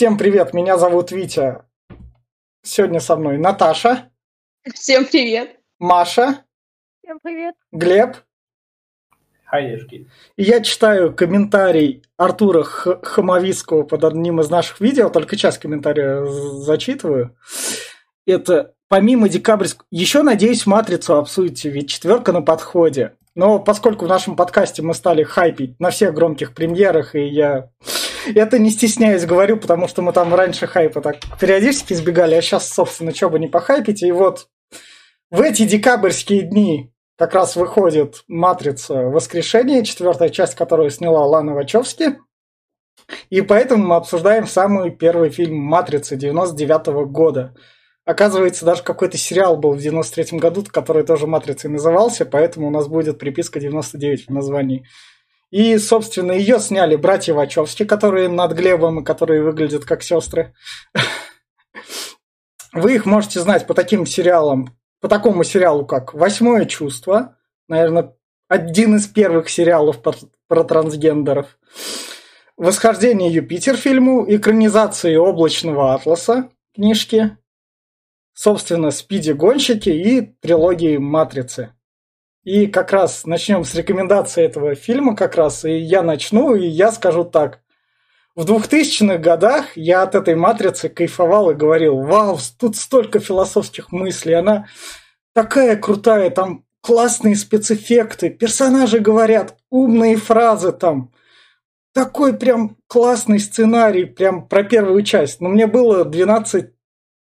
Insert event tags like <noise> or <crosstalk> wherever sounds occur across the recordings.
Всем привет, меня зовут Витя. Сегодня со мной Наташа. Всем привет. Маша. Всем привет. Глеб. Хаешки. И я читаю комментарий Артура Х- Хамовицкого под одним из наших видео, только часть комментария зачитываю. Это помимо декабрьского... Еще, надеюсь, «Матрицу» обсудите, ведь четверка на подходе. Но поскольку в нашем подкасте мы стали хайпить на всех громких премьерах, и я это не стесняюсь говорю, потому что мы там раньше хайпа так периодически избегали, а сейчас, собственно, что бы не похайпить. И вот в эти декабрьские дни как раз выходит «Матрица. Воскрешение», четвертая часть, которую сняла Лана Вачовски. И поэтому мы обсуждаем самый первый фильм «Матрица» 99 -го года. Оказывается, даже какой-то сериал был в 93 году, который тоже «Матрицей» назывался, поэтому у нас будет приписка 99 в названии. И, собственно, ее сняли братья Вачовски, которые над Глебом и которые выглядят как сестры. Вы их можете знать по таким сериалам, по такому сериалу, как «Восьмое чувство», наверное, один из первых сериалов про, трансгендеров, «Восхождение Юпитер» фильму, экранизации «Облачного атласа» книжки, собственно, «Спиди-гонщики» и трилогии «Матрицы». И как раз начнем с рекомендации этого фильма как раз. И я начну, и я скажу так. В 2000-х годах я от этой матрицы кайфовал и говорил, вау, тут столько философских мыслей, она такая крутая, там классные спецэффекты, персонажи говорят, умные фразы там. Такой прям классный сценарий, прям про первую часть. Но мне было 12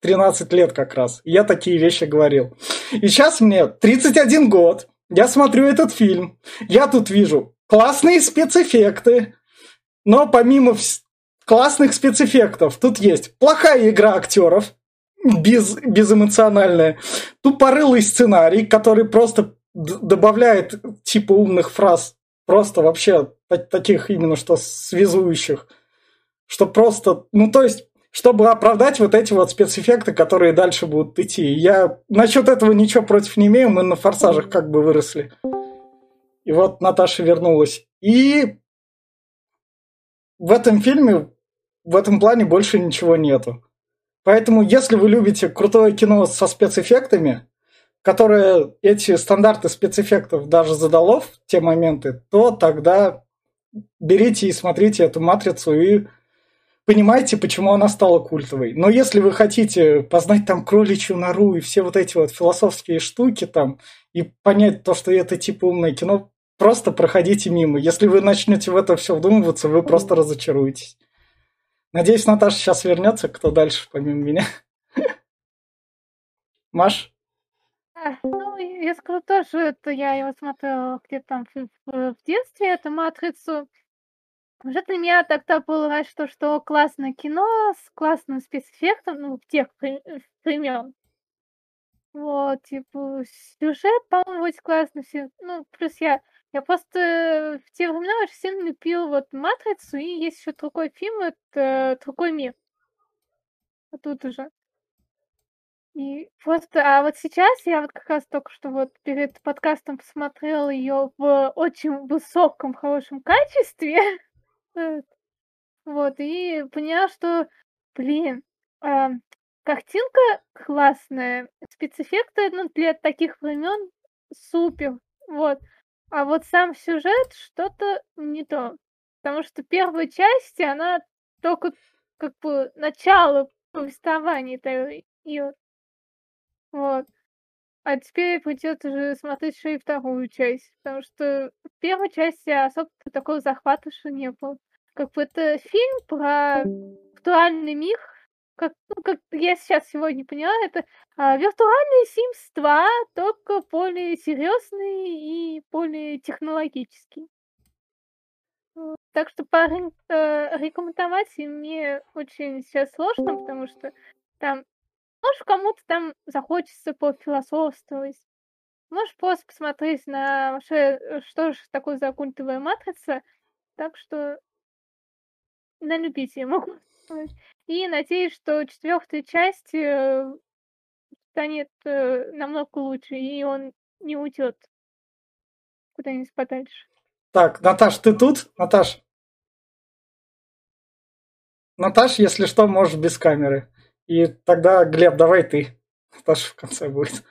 13 лет как раз. Я такие вещи говорил. И сейчас мне 31 год. Я смотрю этот фильм. Я тут вижу классные спецэффекты. Но помимо классных спецэффектов, тут есть плохая игра актеров, без, безэмоциональная, тупорылый сценарий, который просто добавляет типа умных фраз, просто вообще та- таких именно что связующих, что просто, ну то есть чтобы оправдать вот эти вот спецэффекты, которые дальше будут идти. Я насчет этого ничего против не имею, мы на форсажах как бы выросли. И вот Наташа вернулась. И в этом фильме, в этом плане больше ничего нету. Поэтому, если вы любите крутое кино со спецэффектами, которое эти стандарты спецэффектов даже задало в те моменты, то тогда берите и смотрите эту матрицу и понимаете, почему она стала культовой. Но если вы хотите познать там кроличью нору и все вот эти вот философские штуки там, и понять то, что это типа умное кино, просто проходите мимо. Если вы начнете в это все вдумываться, вы просто разочаруетесь. Надеюсь, Наташа сейчас вернется. Кто дальше, помимо меня? <laughs> Маш? А, Ну, я скажу тоже, это я его смотрела где-то там в, детстве, эту «Матрицу». Уже для меня тогда было раньше то, что классное кино с классным спецэффектом, ну, в тех э, времен. Вот, типа, сюжет, по-моему, очень классный. все- Ну, плюс я, я просто в те времена очень сильно любил вот «Матрицу», и есть еще другой фильм, это «Другой мир». Вот тут уже. И просто, а вот сейчас я вот как раз только что вот перед подкастом посмотрела ее в очень высоком, хорошем качестве. <laughs> Э, Вот, и поняла, что, блин, а, картинка классная, спецэффекты, ну, для таких времен супер. Вот. А вот сам сюжет что-то не то. Потому что первая часть, она только как бы начало повествования ее. Вот. А теперь придется уже смотреть еще и вторую часть, потому что в первой части особо такого захвата что не было. Как бы это фильм про виртуальный мир, как, ну, как я сейчас сегодня поняла, это а, виртуальный Sims 2, только более серьезный и более технологический. Вот. Так что поры- э, мне очень сейчас сложно, потому что там может, кому-то там захочется пофилософствовать. Можешь просто посмотреть на э, что же такое за культовая матрица. Так что на любителя могу <laughs> сказать. И надеюсь, что четвертая часть э, станет э, намного лучше, и он не уйдет куда-нибудь подальше. Так, Наташ, ты тут? Наташ? Наташ, если что, можешь без камеры. И тогда, Глеб, давай ты. <laughs> Наташа в конце будет.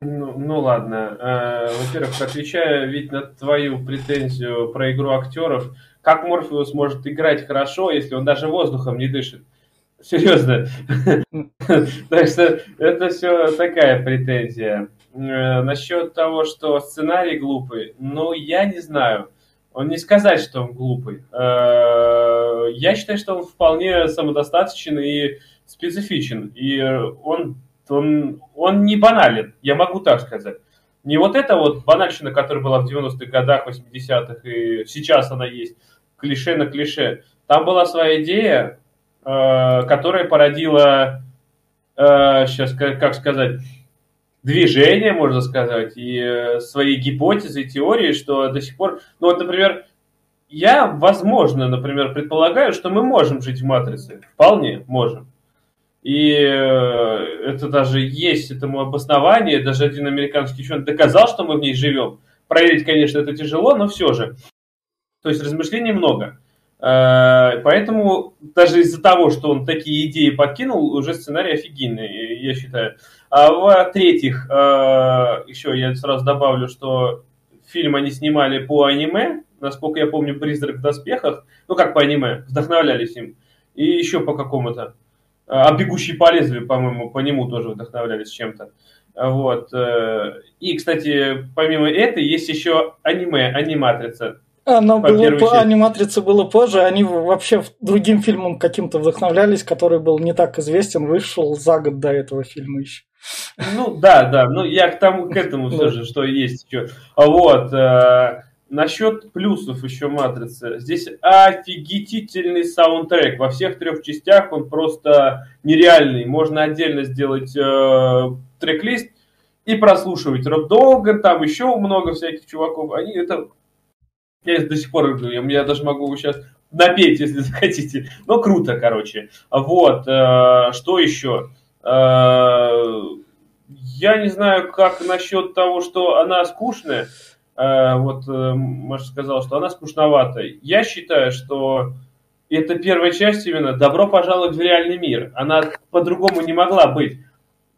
Ну, ну ладно. Э, во-первых, отвечая ведь на твою претензию про игру актеров, как Морфеус может играть хорошо, если он даже воздухом не дышит? Серьезно. <laughs> Так что это все такая претензия. Э, насчет того, что сценарий глупый, ну, я не знаю. Он не сказать, что он глупый. Э, я считаю, что он вполне самодостаточен и специфичен. И он, он, он не банален, я могу так сказать. Не вот эта вот банальщина, которая была в 90-х годах, 80-х, и сейчас она есть, клише на клише. Там была своя идея, э, которая породила, сейчас как сказать, движение, можно сказать, и э, свои гипотезы, теории, что до сих пор... Ну вот, например, я, возможно, например, предполагаю, что мы можем жить в матрице. Вполне можем. И э, это даже есть этому обоснование. Даже один американский ученый доказал, что мы в ней живем. Проверить, конечно, это тяжело, но все же. То есть размышлений много. Э, поэтому даже из-за того, что он такие идеи подкинул, уже сценарий офигенный, я считаю. А в-третьих, э, еще я сразу добавлю, что фильм они снимали по аниме, насколько я помню, «Призрак в доспехах», ну как по аниме, вдохновлялись им, и еще по какому-то. А «Бегущий по лезвию», по-моему, по нему тоже вдохновлялись чем-то. Вот. Э, и, кстати, помимо этой, есть еще аниме, аниматрица. Оно по было по, аниматрице было позже, они вообще другим фильмом каким-то вдохновлялись, который был не так известен, вышел за год до этого фильма еще. Ну да, да, ну я к тому, к этому <laughs> все же, что есть еще. Вот, э, насчет плюсов еще матрицы. Здесь офигительный саундтрек. Во всех трех частях он просто нереальный. Можно отдельно сделать э, трек-лист и прослушивать Роб Долго, там еще много всяких чуваков. Они это я до сих пор люблю, я даже могу сейчас напеть, если <laughs> захотите. Но круто, короче. Вот, э, что еще? Э, я не знаю, как насчет того, что она скучная. Э, вот Маша сказала, что она скучноватая. Я считаю, что это первая часть именно «Добро пожаловать в реальный мир». Она по-другому не могла быть.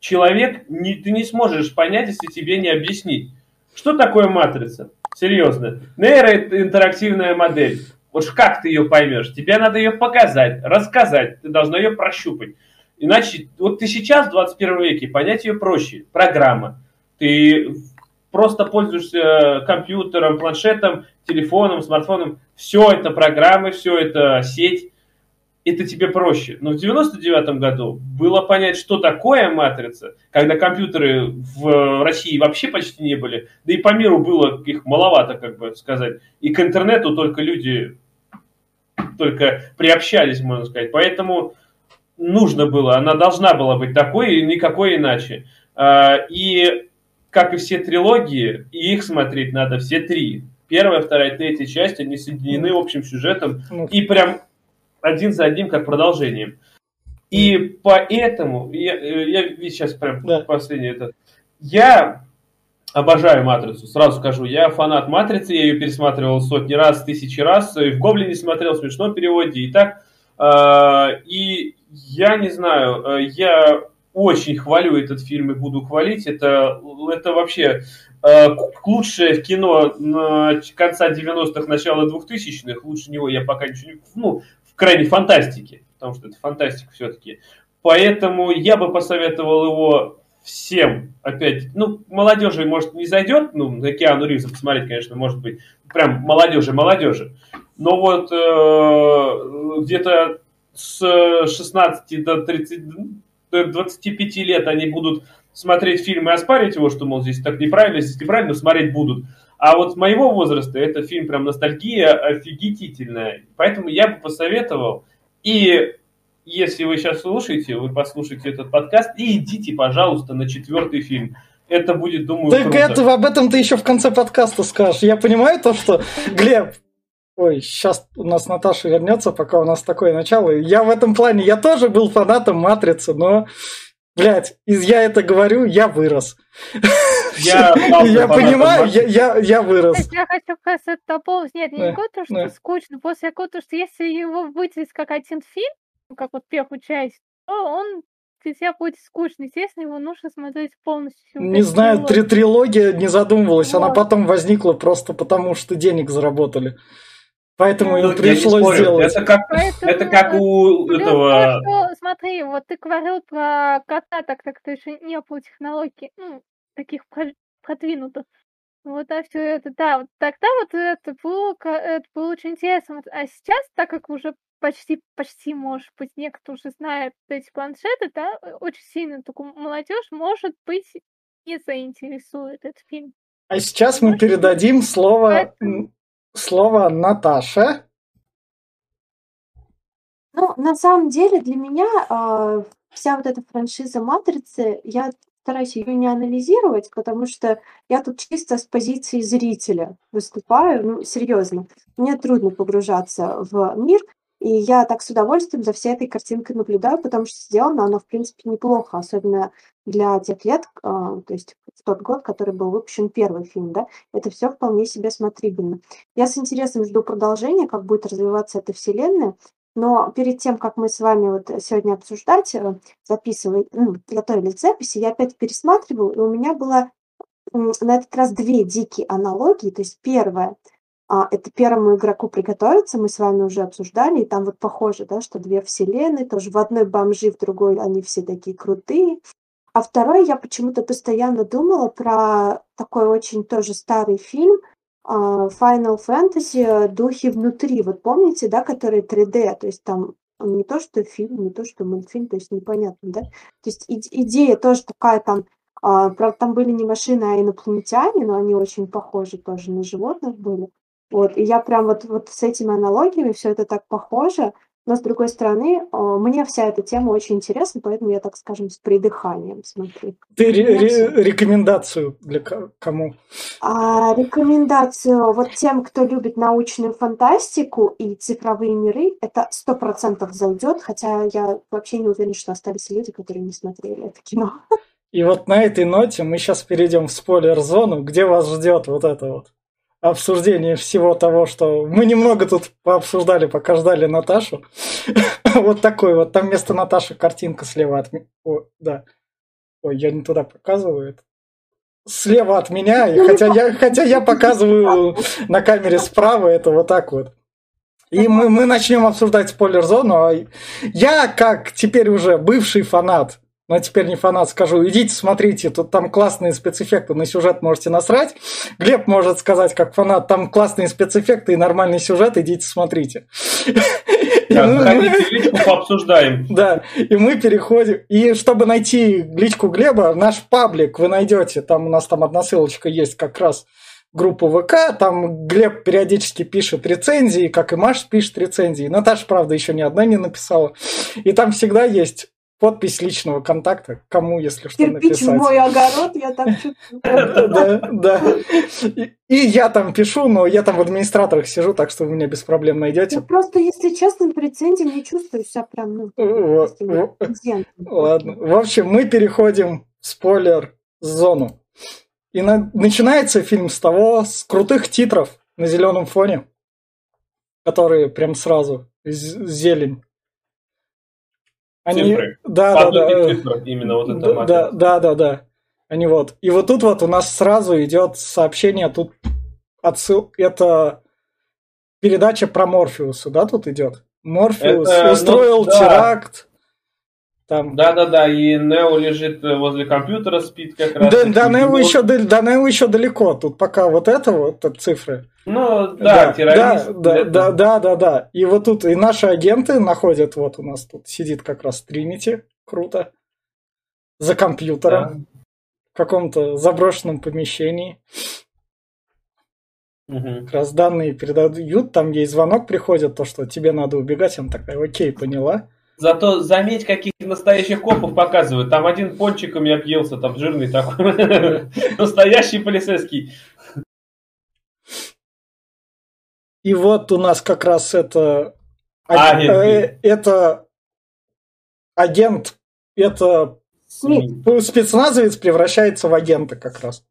Человек, не, ты не сможешь понять, если тебе не объяснить. Что такое матрица? Серьезно. Нейроинтерактивная модель. Вот как ты ее поймешь? Тебе надо ее показать, рассказать. Ты должна ее прощупать. Иначе, вот ты сейчас, в 21 веке, понять ее проще. Программа. Ты просто пользуешься компьютером, планшетом, телефоном, смартфоном. Все это программы, все это сеть это тебе проще. Но в 99 году было понять, что такое матрица, когда компьютеры в России вообще почти не были, да и по миру было их маловато, как бы сказать. И к интернету только люди только приобщались, можно сказать. Поэтому нужно было, она должна была быть такой и никакой иначе. А, и как и все трилогии, и их смотреть надо все три. Первая, вторая, третья часть, они соединены общим сюжетом. Ну, и прям один за одним как продолжением. И поэтому, я, я сейчас прям да. последнее это, я обожаю «Матрицу», сразу скажу, я фанат «Матрицы», я ее пересматривал сотни раз, тысячи раз, и в «Гоблине» смотрел в смешном переводе, и так, э, и я не знаю, э, я очень хвалю этот фильм и буду хвалить, это, это вообще э, лучшее в кино на конца 90-х, начала 2000-х, лучше него я пока ничего не... Ну, крайней фантастики, потому что это фантастика все-таки. Поэтому я бы посоветовал его всем, опять, ну, молодежи, может, не зайдет, ну, на Киану Ривза посмотреть, конечно, может быть, прям молодежи, молодежи, но вот э, где-то с 16 до 30, до 25 лет они будут смотреть фильм и оспаривать его, что, мол, здесь так неправильно, здесь неправильно, смотреть будут. А вот с моего возраста это фильм прям ностальгия офигительная. Поэтому я бы посоветовал. И если вы сейчас слушаете, вы послушаете этот подкаст и идите, пожалуйста, на четвертый фильм. Это будет, думаю, Так круто. это, об этом ты еще в конце подкаста скажешь. Я понимаю то, что, Глеб, Ой, сейчас у нас Наташа вернется, пока у нас такое начало. Я в этом плане, я тоже был фанатом Матрицы, но, блядь, из я это говорю, я вырос. Я, я понимаю, я, я, я вырос. Я хочу это дополнить. Нет, не то, что скучно, после того, что если его выделить как один фильм, как вот первую часть, то он для тебя будет скучно. Естественно, его нужно смотреть полностью. Не знаю, три трилогия не задумывалась. Вот. Она потом возникла просто потому, что денег заработали. Поэтому ну, им пришлось сделать. Это как, Поэтому, это как у этого... что, смотри, вот ты говорил про кота, так как ты еще не было технологий, ну, таких продвинутых. Вот, а все это, да, вот тогда вот это было, это было очень интересно. А сейчас, так как уже почти, почти, может быть, некоторые уже знают эти планшеты, да, очень сильно такую молодежь, может быть, не заинтересует этот фильм. А сейчас мы передадим слово Поэтому слово Наташе. Ну, на самом деле, для меня э, вся вот эта франшиза «Матрицы», я стараюсь ее не анализировать, потому что я тут чисто с позиции зрителя выступаю, ну, серьезно. Мне трудно погружаться в мир, и я так с удовольствием за всей этой картинкой наблюдаю, потому что сделано оно, в принципе, неплохо, особенно для тех лет, а, то есть в тот год, который был выпущен первый фильм, да, это все вполне себе смотрибельно. Я с интересом жду продолжения, как будет развиваться эта вселенная, но перед тем, как мы с вами вот сегодня обсуждать, э, записывать, ну, готовили записи, я опять пересматривала, и у меня было на этот раз две дикие аналогии. То есть первое – а, это первому игроку приготовиться, мы с вами уже обсуждали, и там вот похоже, да, что две вселенные, тоже в одной бомжи, в другой они все такие крутые. А второй я почему-то постоянно думала про такой очень тоже старый фильм а, Final Fantasy «Духи внутри». Вот помните, да, который 3D, то есть там не то, что фильм, не то, что мультфильм, то есть непонятно, да? То есть идея тоже такая там, а, правда, там были не машины, а инопланетяне, но они очень похожи тоже на животных были. Вот, и я прям вот, вот с этими аналогиями все это так похоже, но с другой стороны, мне вся эта тема очень интересна, поэтому я, так скажем, с придыханием смотрю. Ты ре- ре- рекомендацию для кому? А, рекомендацию вот тем, кто любит научную фантастику и цифровые миры, это сто процентов зайдет, хотя я вообще не уверена, что остались люди, которые не смотрели это кино. И вот на этой ноте мы сейчас перейдем в спойлер-зону, где вас ждет вот это вот обсуждение всего того, что мы немного тут пообсуждали, пока ждали Наташу. <laughs> вот такой вот. Там вместо Наташи картинка слева от меня. Да. Ой, я не туда показываю это. Слева от меня, хотя, я, хотя я показываю на камере справа, это вот так вот. И мы, мы начнем обсуждать спойлер-зону. А я, как теперь уже бывший фанат но теперь не фанат, скажу, идите смотрите, тут там классные спецэффекты, на сюжет можете насрать. Глеб может сказать, как фанат, там классные спецэффекты и нормальный сюжет, идите смотрите. Да, заходите пообсуждаем. Да, и мы переходим. И чтобы найти личку Глеба, наш паблик вы найдете, там у нас там одна ссылочка есть как раз группу ВК, там Глеб периодически пишет рецензии, как и Маш пишет рецензии. Наташа, правда, еще ни одна не написала. И там всегда есть подпись личного контакта, кому, если что, Кирпич написать. в мой огород, я там <laughs> Да, да. И я там пишу, но я там в администраторах сижу, так что вы меня без проблем найдете. Просто, если честно, при рецензии не чувствую себя прям, ну, Ладно. В общем, мы переходим в спойлер-зону. И начинается фильм с того, с крутых титров на зеленом фоне, которые прям сразу зелень они, цифры. Да, да, да. Именно вот это да, да, да, да. Они вот. И вот тут вот у нас сразу идет сообщение, тут отсыл, это передача про Морфеуса, да, тут идет? Морфеус это, устроил ну, да. теракт. Там. Да, да, да, и Нео лежит возле компьютера, спит как раз. Да, да, Нео еще, да, Нео еще далеко. Тут пока вот это вот цифры. Ну, да, да террорист. Да, да, да, да, да. И вот тут и наши агенты находят, вот у нас тут сидит как раз Тринити, круто, за компьютером, да. в каком-то заброшенном помещении. Угу. Как раз данные передают, там ей звонок приходит, то, что тебе надо убегать, она такая, окей, поняла. Зато заметь, каких настоящих копов показывают. Там один пончик у меня объелся, там жирный такой. <laughs> Настоящий полицейский. И вот у нас как раз это... А, э, это агент, это спецназовец превращается в агента как раз.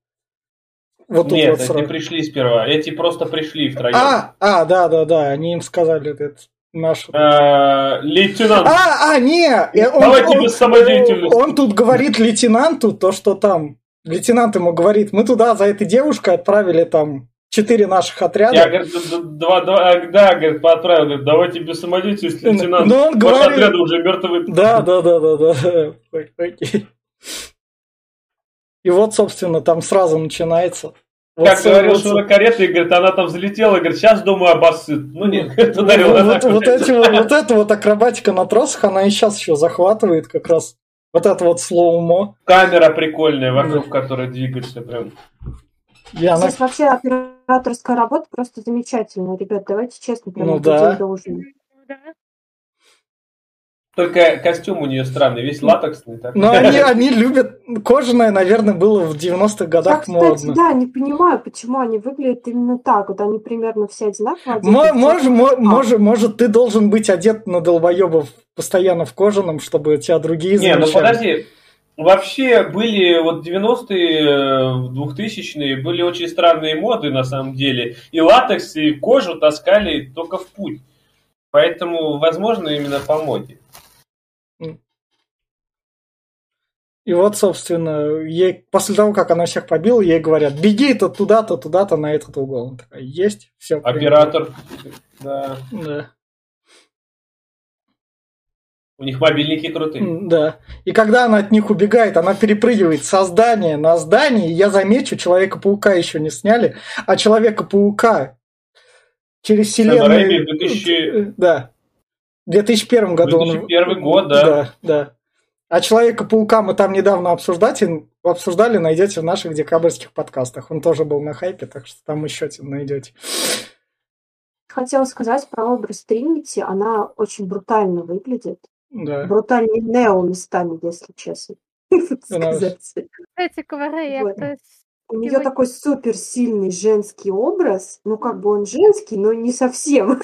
вот Нет, вот эти сразу. пришли сперва. Эти просто пришли втроем. А, а, да, да, да, они им сказали, это наш. Э, Лейтенант. А, а, не! э, Он, Давайте он- без самодеятельности. он тут говорит лейтенанту то, что там. Лейтенант ему говорит, мы туда за этой девушкой отправили там четыре наших отряда. Я, говорит, два, два, а, да, говорит, отправил, говорит, давайте без самодеятельности, лейтенант. Но он говорит- отряды уже мертвы. Да, да, да, да, да. окей. И вот, собственно, там сразу начинается. Вот Как говорил вот Шура карета, и говорит, она там взлетела, и говорит, сейчас, думаю, обоссыт. Ну нет, <laughs> говорит, Вот, ударил вот- она. вот эти вот, вот эта вот акробатика на тросах, она и сейчас еще захватывает как раз. Вот это вот слоумо. Камера прикольная, вокруг которой двигаешься прям. Она Здесь вообще операторская работа просто замечательная, ребят, давайте честно, прям Ну да. должное. Да. Только костюм у нее странный, весь латексный. Так. Но они, <laughs> они любят... Кожаное, наверное, было в 90-х Я, годах кстати, модно. да, не понимаю, почему они выглядят именно так. Вот они примерно все одинаково одеты. Мо- в Может, мо- может, может, ты должен быть одет на долбоебов постоянно в кожаном, чтобы тебя другие Не, ну замечали. подожди. Вообще были вот 90-е, э, 2000-е, были очень странные моды на самом деле. И латекс, и кожу таскали только в путь. Поэтому, возможно, именно по моде. И вот, собственно, ей после того, как она всех побила, ей говорят, беги то туда-то, туда-то, на этот угол. Она такая, есть, все. Оператор, да. Да. У них мобильники крутые. Да. И когда она от них убегает, она перепрыгивает со здания на здание. И я замечу, Человека-паука еще не сняли, а Человека-паука через вселенную... Рэйми в 2000 Да. В 2001 году он... 2001 год, да. Да, да. А Человека-паука мы там недавно обсуждали, обсуждали, найдете в наших декабрьских подкастах. Он тоже был на хайпе, так что там еще найдете. Хотела сказать про образ Тринити. Она очень брутально выглядит. Да. Брутальнее Нео местами, если честно. <laughs> Она- сказать. Эстетика Рэй, Вот. то есть У нее такой суперсильный женский образ. Ну, как бы он женский, но не совсем.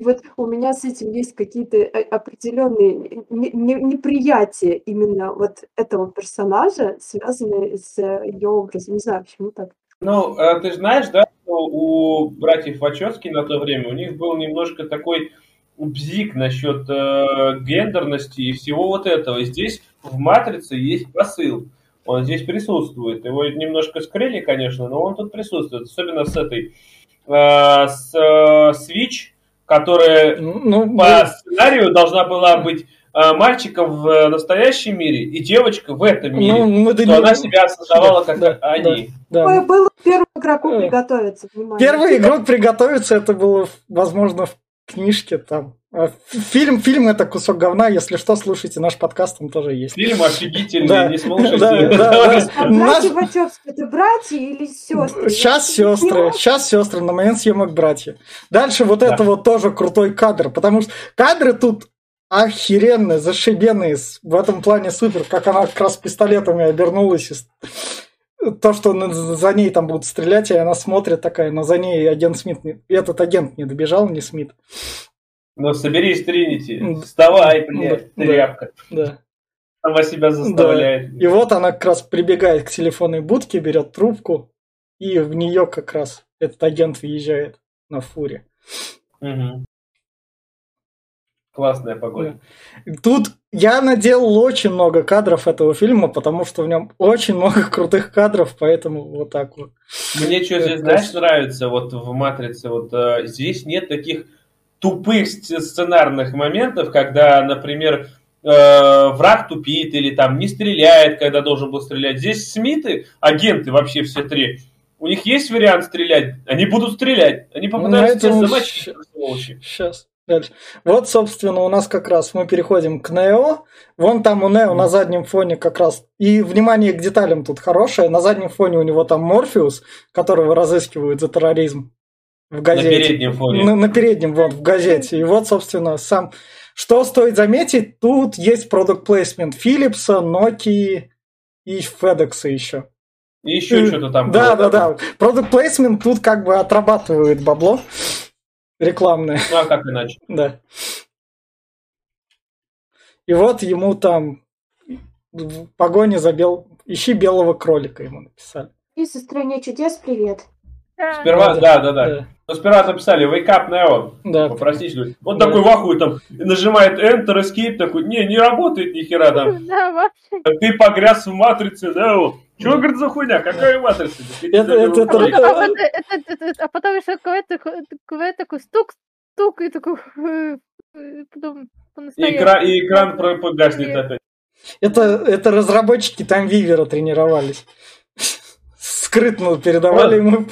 Вот у меня с этим есть какие-то э, определенные не- не- неприятия именно вот этого персонажа, связанные с ее образом. Не знаю, почему так. Ну, э, ты знаешь, да, что у братьев Вачовски на то время у них был немножко такой бзик насчет э, гендерности и всего вот этого. Здесь в «Матрице» есть посыл. Он здесь присутствует. Его немножко скрыли, конечно, но он тут присутствует. Особенно с этой... э, с э, Switch, которая Ну, по сценарию должна была быть э, мальчиком в настоящем мире и девочка в этом мире. ну, мы что она себя осознавала как Да, они. да. Ой, Было первому игроку Э. приготовиться, внимание. Первый игрок приготовиться, это было, возможно, в книжке там. А Фильм, фильм это кусок говна, если что, слушайте наш подкаст, там тоже есть. Фильм офигительный, Да, не слушайте. да, да, да. А Наш- братья это братья или сестры? Сейчас сестры, сейчас сестры, на момент съемок братья. Дальше вот Да. это вот тоже крутой кадр, потому что кадры тут охеренные, зашибенные, в этом плане супер, как она как раз пистолетами обернулась. и То, что за ней там будут стрелять, и она смотрит такая, но за ней агент Смит, не- этот агент не добежал, не Смит. Ну, соберись, Тринити. Вставай, блядь, Да, тряпка. Да. Сама себя заставляет. И вот она как раз прибегает к телефонной будке, берет трубку, и в нее как раз этот агент въезжает на фуре. Мгм. Классная погода. Тут я наделал очень много кадров этого фильма, потому что в нем очень много <laughs> крутых кадров, поэтому вот так вот. Мне что здесь, знаешь, нравится вот в «Матрице»? Вот э, здесь нет таких тупых сц- сценарных моментов, когда, например, э, враг тупит или там не стреляет, когда должен был стрелять. Здесь Смиты, агенты вообще все три, у них есть вариант стрелять, они будут стрелять, они попытаются Ну, тебя это замочить. Сейчас. Дальше. Вот, собственно, у нас как раз мы переходим к Нео. Вон там у Нео на заднем фоне как раз. И внимание к деталям тут хорошее. На заднем фоне у него там Морфеус, которого разыскивают за терроризм в На газете. переднем фоне. На, на переднем, вот, в газете. И вот, собственно, сам... Что стоит заметить, тут есть продукт плейсмент Philips, Nokia и FedEx еще. И еще что-то там Да, было. да, да. Продукт плейсмент тут как бы отрабатывает бабло рекламное. Ну, а как иначе? <laughs> Да. И вот ему там в погоне за бел... Ищи белого кролика ему написали. Из стране чудес, привет. Да. Сперва, да, да, да. Да. Но сперва написали Wake up Neo. Да. Попросить, говорит. Он Да. такой в ахуе там нажимает Enter, Escape, такой, не, не работает ни хера там. <laughs> Да, вообще. Ты погряз в матрице, Neo. Чего, говорит, за хуйня? Какая матрица? Это- это- это- А, это- это- а потом еще какой-то такой, такой стук, стук, и такой... э, э, Потом И, экран, и экран про- погаснет опять. Это, это разработчики там Вивера тренировались. Скрытно передавали ему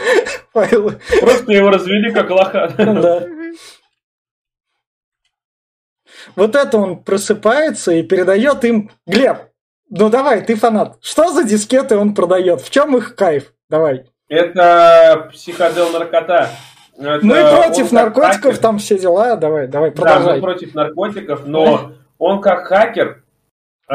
файлы. Просто его развели как лоха. Да. Вот это он просыпается и передает им Глеб, ну давай, ты фанат. Что за дискеты он продает? В чем их кайф? Давай. Это психодел наркота. Это ну и против наркотиков хакер. там все дела. Давай, давай, Да, продолжай. мы против наркотиков, но он как хакер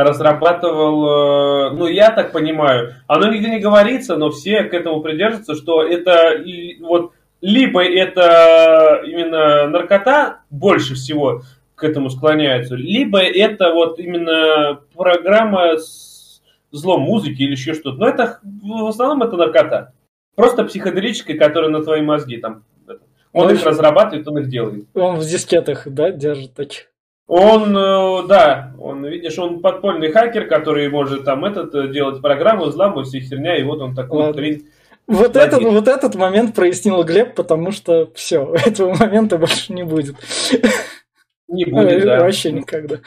разрабатывал, э, ну я так понимаю, оно нигде не говорится, но все к этому придерживаются, что это вот либо это именно наркота больше всего к этому склоняются, либо это вот именно программа с злом музыки или еще что-то. Но это в основном это наркота. Просто психоделическая, которая на твои мозги там. Он Ну, их разрабатывает, он их делает. Он в дискетах, да, держит таких. Он, э, да, он, видишь, он подпольный хакер, который может там этот э, делать программу, взламывать все херня, и вот он такой Ладно. хрень. Вот этот, вот этот момент прояснил Глеб, потому что все, <laughs> этого момента больше не будет. Не будет, да. Вообще никогда.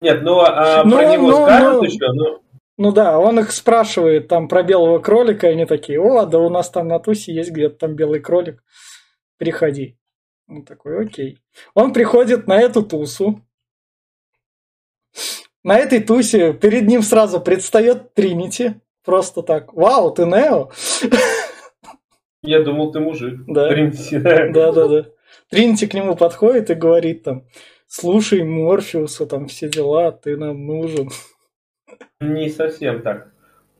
Нет, ну а Ну, про него ну, скажут ну. еще, ну, Ну да, он их спрашивает там про белого кролика, и они такие, о, да у нас там на тусе есть где-то там белый кролик, приходи. Он такой, окей. Он приходит на эту тусу. На этой тусе перед ним сразу предстает Тринити. Просто так, вау, ты Нео? я думал, ты мужик. Да. Тринити, да. Да, да. Тринити к нему подходит и говорит там, слушай Морфеуса, там все дела, ты нам нужен. Не совсем так.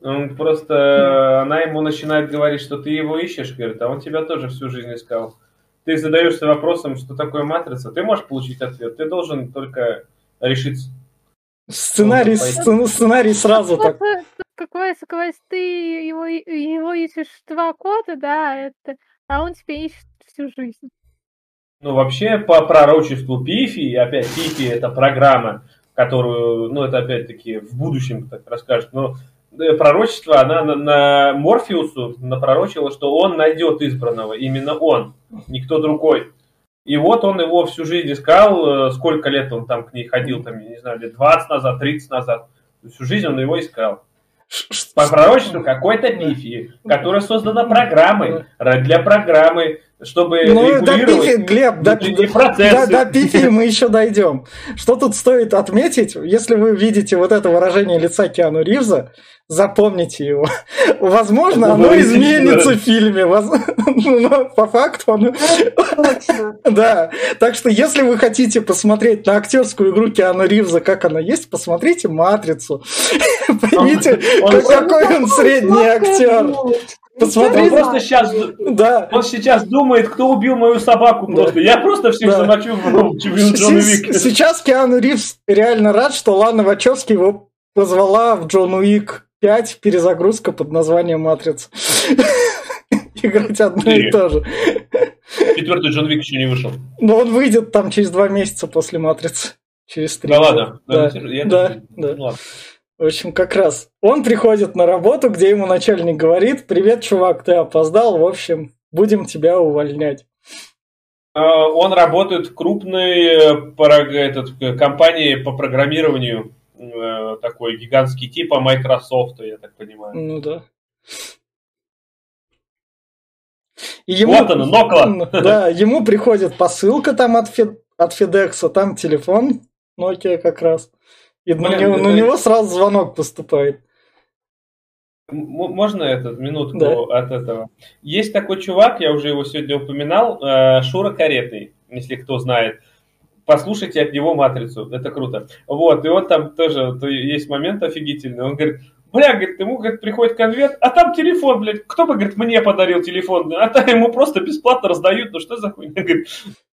Он просто, она ему начинает говорить, что ты его ищешь, говорит, а он тебя тоже всю жизнь искал. Ты задаешься вопросом, что такое матрица, ты можешь получить ответ, ты должен только решиться. Сценарий, сцен- сценарий сразу так. Какой, какой ты его, его ищешь два года, да, это, а он тебя ищет всю жизнь. Ну, вообще, по пророчеству Пифи, опять Пифи это программа, которую, ну, это опять-таки в будущем так расскажет, но пророчество, она на, на Морфеусу напророчила, что он найдет избранного, именно он, никто другой. И вот он его всю жизнь искал, э, сколько лет он там к ней ходил, там, я не знаю, лет 20 назад, 30 назад. Всю жизнь он его искал. По пророчеству какой-то Пифи, которая создана программой, ра- для программы, чтобы Ну, до регулировать пифи, Глеб, до, до- процессы. до- до пифи мы еще дойдем. Что тут стоит отметить, если вы видите вот это выражение лица Киану Ривза, запомните его. <laughs> Возможно, оно Говорите, изменится да. в фильме. Воз- <laughs> Но по факту оно... Точно. <laughs> Да, так что если вы хотите посмотреть на актерскую игру Киану Ривза, как она есть, посмотрите «Матрицу». Поймите, Он- как- какой он средний актер. Он Посмотрите. просто сейчас, Да, он сейчас думает, кто убил мою собаку Да. просто. Я просто всех Да. замочу в С- Уика. Сейчас Киану Ривз реально рад, что Лана Вачовски его позвала в Джон Уик 5 перезагрузка под названием «Матрица». <laughs> Играть одно и то же. Четвертый Джон Вик еще не вышел. Но он выйдет там через два месяца после «Матрицы». Через три. Да ладно. Да, да, да. ладно. В общем, как раз он приходит на работу, где ему начальник говорит, привет, чувак, ты опоздал, в общем, будем тебя увольнять. А, Он работает в крупной э, этот, компании по программированию, э, такой гигантский типа Microsoft, я так понимаю. Ну да. И ему- Вот оно, <laughs> Нокла. Да, ему приходит посылка там от, Фе- от Федекса, там телефон Nokia как раз. И на, Блин, него, это- на него сразу звонок поступает. Можно этот минутку Да. от этого? Есть такой чувак, я уже его сегодня упоминал, э, Шура Каретный, если кто знает. Послушайте от него матрицу, это круто. Вот, и вот там тоже то есть момент офигительный. Он говорит, бля, говорит, ему говорит, приходит конверт, а там телефон, блядь, кто бы, говорит, мне подарил телефон, а там ему просто бесплатно раздают, ну что за хуйня, говорит,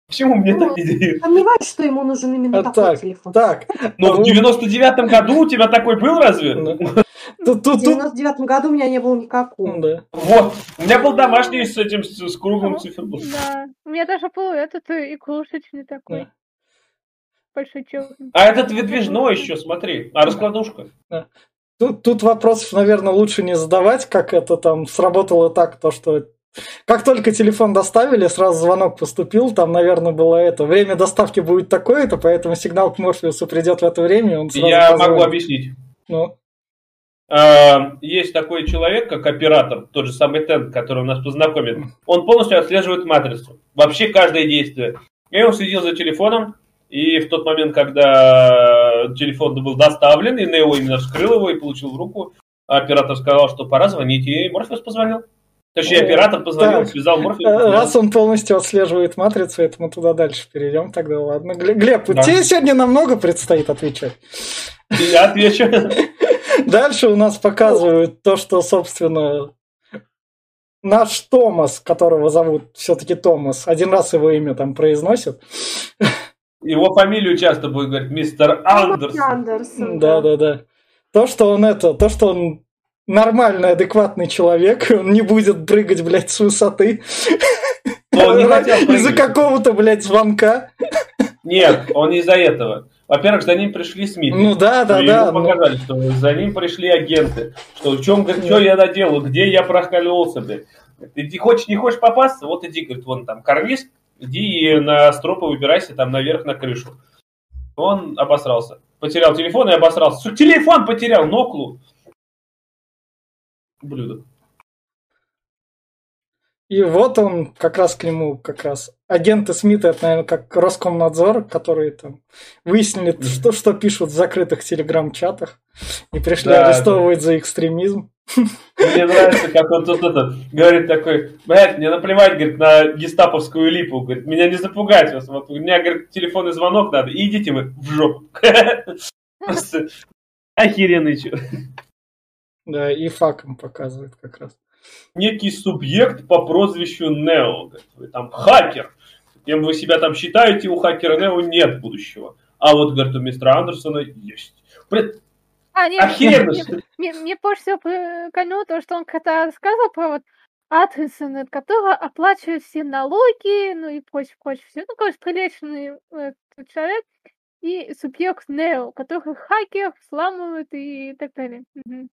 почему мне так не дают? Сомневаюсь, что ему нужен именно А такой так, телефон. Так, Ну, в 99-м году у тебя такой был разве? Ну, В тут, тут, 99 году у меня не было никакого. да. Вот. У меня был домашний с этим, с, круглым Ну, циферблатом. Да. У меня даже был этот э, игрушечный такой. Большой. А этот выдвижной еще, смотри. А раскладушка. Тут, тут вопрос, наверное, лучше не задавать, как это там сработало так, то что как только телефон доставили, сразу звонок поступил, там, наверное, было это. Время доставки будет такое-то, поэтому сигнал к Морфеусу придет в это время, и он сразу Я позвонит. могу объяснить. Ну, А, Есть такой человек, как оператор, тот же самый Тент, который у нас познакомит. Он полностью отслеживает матрицу. Вообще каждое действие. Я он следил за телефоном, и в тот момент, когда телефон был доставлен, и Нео именно вскрыл его и получил в руку, оператор сказал, что пора звонить, и Морфеус позвонил. Точнее, оператор позвонил, так. связал э, Морфеуса. раз он полностью отслеживает матрицу, это мы туда дальше перейдем, тогда ладно. Гле- Глеб, Да. тебе сегодня намного предстоит отвечать. И Я отвечу. <laughs> Дальше у нас показывают то, что, собственно, наш Томас, которого зовут все-таки Томас, один раз его имя там произносит. Его фамилию часто будет говорить мистер Андерсон. Андерсон. Да, да, да. То, что он это, то, что он нормальный, адекватный человек, он не будет прыгать, блядь, с высоты. Но <laughs> Из-за какого-то, блядь, звонка. Нет, он не из-за этого. Во-первых, за ним пришли СМИ. Ну да, да, И да. ему ну, показали, что за ним пришли агенты. Что в чем, говорит, что я наделал, где я прокололся, блядь. Иди, хочешь, не хочешь попасться, вот иди, говорит, вон там карниз, иди на стропы выбирайся там наверх на крышу. Он обосрался. Потерял телефон и обосрался. Телефон потерял, Ноклу. Блюдо. И вот он как раз к нему, как раз агенты Смита, это, наверное, как Роскомнадзор, которые там выяснили, что, что пишут в закрытых телеграм-чатах, и пришли Да, арестовывать за экстремизм. Мне нравится, как он тут это говорит такой, блядь, мне наплевать, говорит, на гестаповскую липу, говорит, меня не запугать вас, вот у меня, говорит, телефонный звонок надо, и идите вы в жопу. <laughs> Просто охеренный чё. Да, и факом показывает как раз. Некий субъект по прозвищу Нео, там хакер, кем вы себя там считаете, у хакера Нео нет будущего. А вот, говорит, у мистера Андерсона есть. Блядь, А, нет, охеренно, мне, что мне, мне больше всего прикольнуло то, что он когда рассказывал про вот Атрисона, от которого оплачивает все налоги, ну и прочее, прочее, все. Ну, короче, приличный э, человек. И субъект Нео, который хакер, взламывает и так далее. Мгм.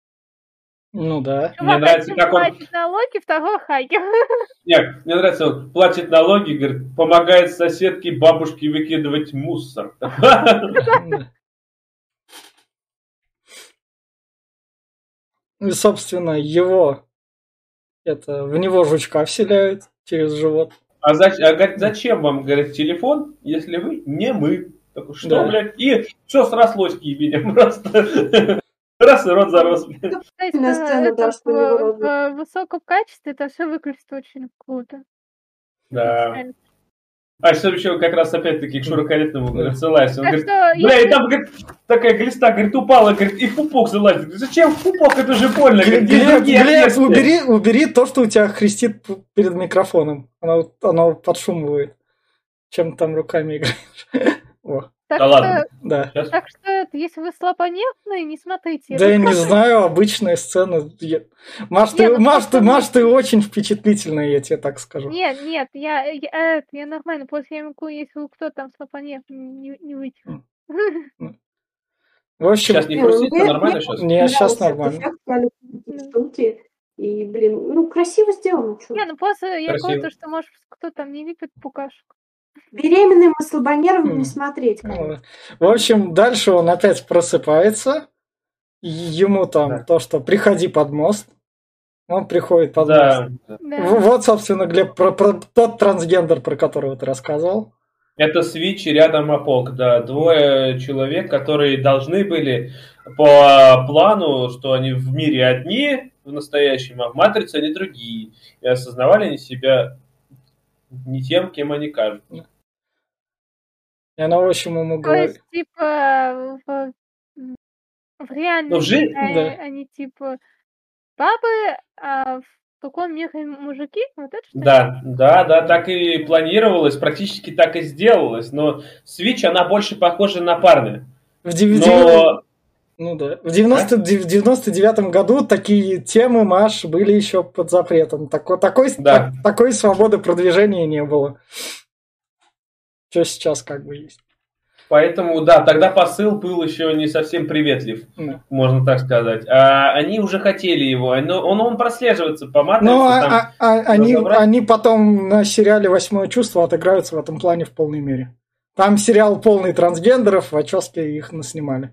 Ну да. Чувак, нравится, один как он- платит налоги, второй хакер. Нет, мне нравится, он платит налоги, говорит, помогает соседке бабушке выкидывать мусор. И, собственно, его, это, в него жучка вселяют через живот. А, зач- а говорит, зачем вам, говорит, телефон, если вы не мы? Такой, что, Да. блядь? И все срослось к ебеням <laughs> просто. Раз и рот зарос. блядь. Ну, На сцену, это да, в, что вроде. в высоком качестве это все выглядит очень круто. Да. А что еще как раз опять-таки к широколетному Да. отсылается. Он Так говорит, что, бля, и там, говорит, такая глиста, говорит, упала, говорит, и в пупок залазит. Говорит, Зачем в пупок? Это же больно. Говорит, есть Глеб, другие Глеб, отверстия. убери, убери то, что у тебя хрестит перед микрофоном. Оно, оно подшумывает. Чем там руками играешь. <laughs> Так Да что- ладно. да. Так что, это, если вы слабонервные, не смотрите. Да я не знаю, обычная сцена. Я- Маш, ты, ну Маш, ты, Маш, ты очень впечатлительная, я тебе так скажу. Нет, нет, я, я, это, я нормально. Просто я могу, если кто там слабонервный, не, не вытянуть. <laughs> В общем, Сейчас не мне- нормально сейчас? не, сейчас нормально. И, блин, ну, красиво сделано. чё. Не, ну просто я говорю, то, что, может, кто там не любит пукашек. Беременным и слабонервным не смотреть. Ну, В общем, дальше он опять просыпается. Ему там Да. то, что приходи под мост. Он приходит под Да. мост. Да. Вот, собственно, Глеб, про, про тот трансгендер, про которого ты рассказывал. Это Свич и рядом Аполк, да. Двое человек, которые должны были по плану, что они в мире одни в настоящем, а в Матрице они другие. И осознавали они себя не тем, кем они кажутся. И она, в общем, ему То говорит... есть, типа, в, в реальной Ну, в жи- мире да. они, типа, бабы, а в таком мире мужики, вот это что ли? Да, да, да, так и планировалось, практически так и сделалось. Но Свич, она больше похожа на парня. В DVD... Но Ну да. В, 90, в 99 году такие темы, Маш, были еще под запретом. Такой, такой, Да. так- такой свободы продвижения не было. Что сейчас как бы есть. Поэтому, да, тогда посыл был еще не совсем приветлив, Да. можно так сказать. А они уже хотели его, но он, он прослеживается по матрице. Ну, а- а- а- они, разобрать? они потом на сериале «Восьмое чувство» отыграются в этом плане в полной мере. Там сериал полный трансгендеров, в оческе их наснимали.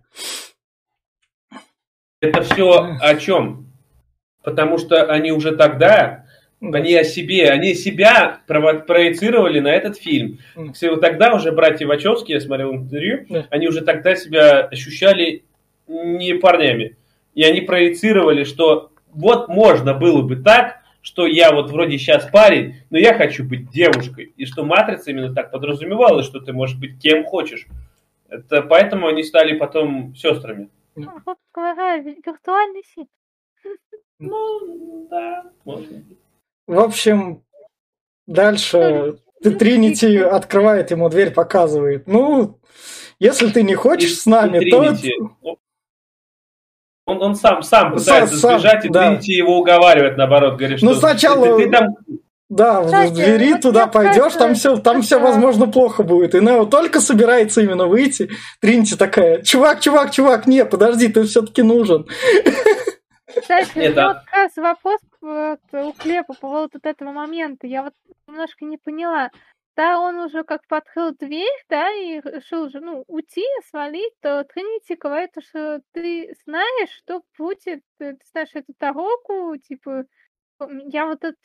Это все о чем? Потому что они уже тогда, они о себе, они себя прово- проецировали на этот фильм. Вот тогда уже братья Вачовски, я смотрел интервью, Да. они уже тогда себя ощущали не парнями. И они проецировали, что вот можно было бы так, что я вот вроде сейчас парень, но я хочу быть девушкой. И что матрица именно так подразумевала, что ты можешь быть кем хочешь. Это поэтому они стали потом сестрами. Виртуальный свет. Ну, да, может быть. В общем, дальше Тринити открывает ему дверь, показывает. Ну, если ты не хочешь с нами, И то... Тринити, Он, он сам, сам пытается сам, сбежать, и да. Тринити его уговаривает, наоборот, говорит, Ну, что сначала- ты, ты там Да, в двери вот туда пойдешь, там все, там все, возможно, плохо будет. И Нео только собирается именно выйти. Тринити такая, чувак, чувак, чувак, не, подожди, ты все-таки нужен. <laughs> Кстати, <laughs> меня вот как раз вопрос вот, у Клепа по поводу вот этого момента. Я вот немножко не поняла. Да, он уже как бы открыл дверь, да, и решил уже, ну, уйти, свалить, то Тринити говорит, что ты знаешь, что будет, ты знаешь эту дорогу, типа, м, я вот этот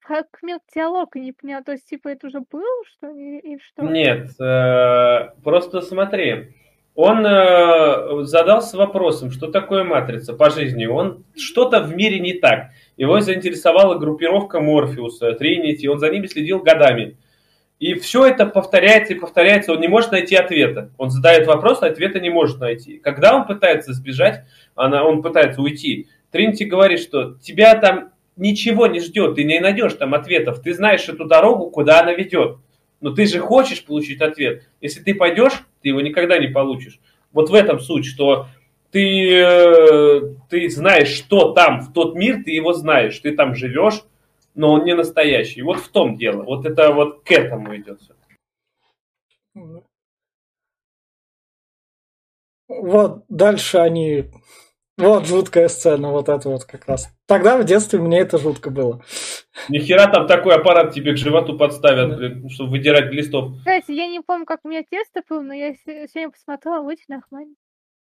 фрагмент диалога не поняла, то есть, типа, это уже было, что ли, или что? Нет, э, просто смотри. Он э, задался вопросом, что такое матрица по жизни. Он что-то в мире не так. Его заинтересовала группировка Морфеуса, Тринити. Он за ними следил годами. И все это повторяется и повторяется. Он не может найти ответа. Он задает вопрос, а ответа не может найти. Когда он пытается сбежать, она, он пытается уйти. Тринити говорит, что тебя там ничего не ждет, ты не найдешь там ответов. Ты знаешь эту дорогу, куда она ведет. Но ты же хочешь получить ответ. Если ты пойдешь, ты его никогда не получишь. Вот в этом суть, что ты, э, ты знаешь, что там, в тот мир, ты его знаешь, ты там живешь, но он не настоящий. Вот в том дело. Вот это вот к этому идет все. Вот дальше они... Вот жуткая сцена, вот это вот как раз. Тогда в детстве мне это жутко было. Нихера там такой аппарат тебе к животу подставят, блин, чтобы выдирать глистов. Кстати, я не помню, как у меня тесто было, но я се- сегодня посмотрела, очень нормально.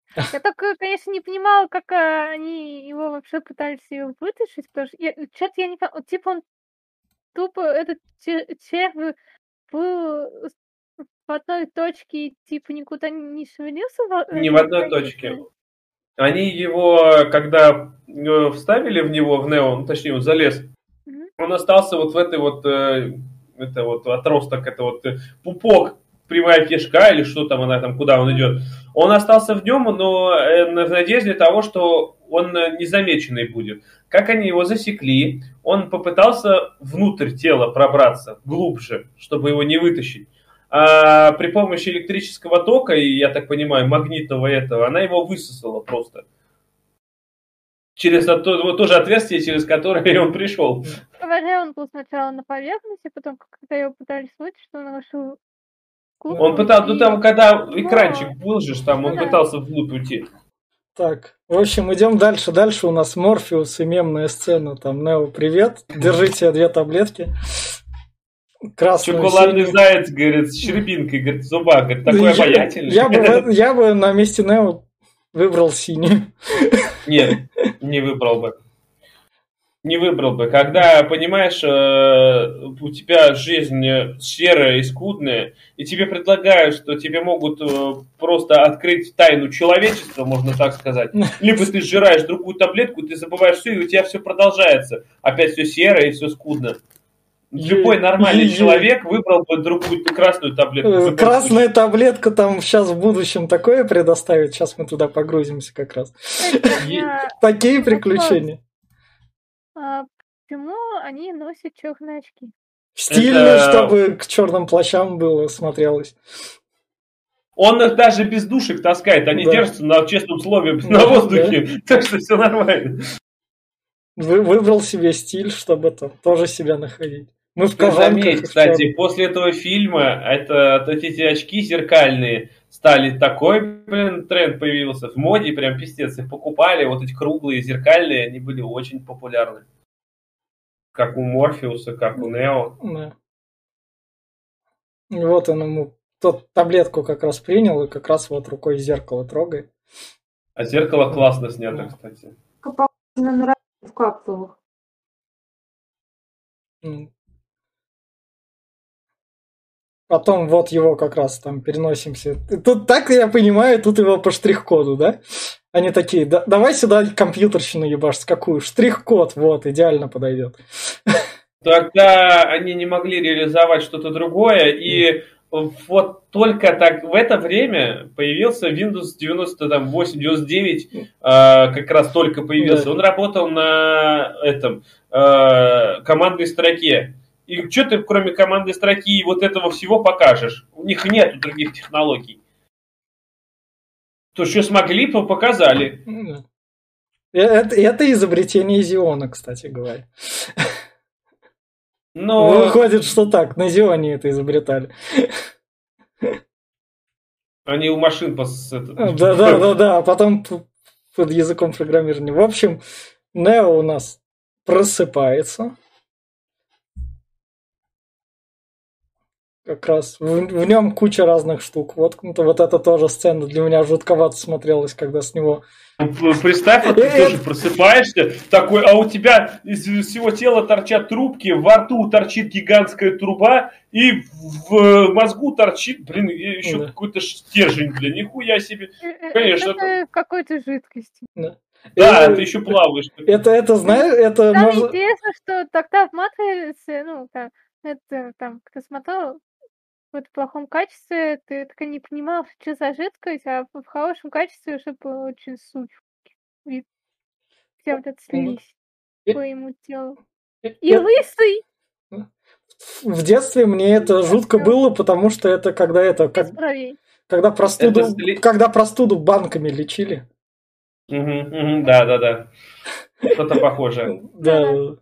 <laughs> Я только, конечно, не понимала, как а, они его вообще пытались его вытащить, потому что что-то я не понимаю, типа он тупо этот че- червь был в одной точке и типа никуда не шевелился. Не э, в одной никуда не точке. Они его, когда э, вставили в него, в Нео, ну, точнее, он залез, он остался вот в этой вот, э, это вот отросток, это вот э, пупок, прямая кишка или что там она там, куда он идет. Он остался в нем, но в надежде того, что он незамеченный будет. Как они его засекли, он попытался внутрь тела пробраться, глубже, чтобы его не вытащить. А при помощи электрического тока, и я так понимаю, магнитного этого, она его высосала просто. Через то, вот то же отверстие, через которое <laughs> он пришел. Говоря, он был сначала на поверхности, потом, когда его пытались вытащить, он решил Он кукнуть пытался, ну и- там, когда Ну, экранчик был же, там он да. пытался вглубь уйти. Так, в общем, идем дальше. Дальше у нас Морфеус и мемная сцена. Там, Нео, привет. Держите две таблетки. Красную, Шоколадный синюю. заяц, говорит, с щербинкой, говорит, в зубах, говорит, такой Я- обаятельный. Я бы, <laughs> я бы на месте Нео выбрал синюю. Нет, не выбрал бы. Не выбрал бы. Когда, понимаешь, э, у тебя жизнь э, серая и скудная, и тебе предлагают, что тебе могут э, просто открыть тайну человечества, можно так сказать. <laughs> Либо ты сжираешь другую таблетку, ты забываешь все, и у тебя все продолжается. Опять все серое и все скудно. Любой нормальный Е- человек выбрал бы другую красную таблетку. Э, Красная таблетка там сейчас в будущем такое предоставит. Сейчас мы туда погрузимся как раз. Меня Такие приключения. А почему они носят черные очки? Стильно, чтобы к черным плащам было смотрелось. Он их даже без душек таскает, они Да. держатся на честном слове Да, на воздухе, <laughs> так что все нормально. Вы- выбрал себе стиль, чтобы там тоже себя находить. Ты кожанках. заметь, кстати, после этого фильма это вот эти очки зеркальные стали такой, блин, тренд появился в моде, прям пиздец, их покупали, вот эти круглые зеркальные, они были очень популярны. Как у Морфеуса, как у Нео. Да. Вот он ему тот таблетку как раз принял, и как раз вот рукой зеркало трогает. А зеркало классно снято, кстати. На нравится в капсулах. Потом вот его как раз там переносимся. Тут так, я понимаю, тут его по штрих-коду, да? Они такие, «Да- давай сюда компьютерщину ебашь, какую? Штрих-код, вот, идеально подойдет. Тогда они не могли реализовать что-то другое, и вот только так в это время появился Windows 98, 99, э, как раз только появился. Да. Он работал на этом э, командной строке. И что ты, кроме командной строки и вот этого всего покажешь? У них нет других технологий. То, что смогли, то показали. Ну. Э, Это, это изобретение Зиона, кстати говоря. Но Выходит, что так, на Зионе это изобретали. они у машин пос... это- Да, да, да, да. А потом под языком программирования. В общем, Нео у нас просыпается. Как раз в, в нем куча разных штук. Вот, вот это тоже сцена для меня жутковато смотрелась, когда с него Представь, вот ты тоже просыпаешься, такой, а у тебя из всего тела торчат трубки, во рту торчит гигантская труба, и в мозгу торчит, блин, еще Да. какой-то стержень, блин, нихуя себе. Конечно, Это в какой-то жидкости. Да, Э, ты еще плаваешь. Это, это, знаешь, это Там можно... интересно, что тогда в матрице, ну, там, это, там, кто смотрел, вот в плохом качестве ты так и не понимал, что за жидкость, а в хорошем качестве уже было очень суть. Вид. Все вот это слились Э, по ему телу. э, И э, лысый, В детстве мне это жутко было, потому что это когда это, как, когда простуду, Это когда простуду банками лечили. Да, да, да. Что-то <laughs> похожее. Да,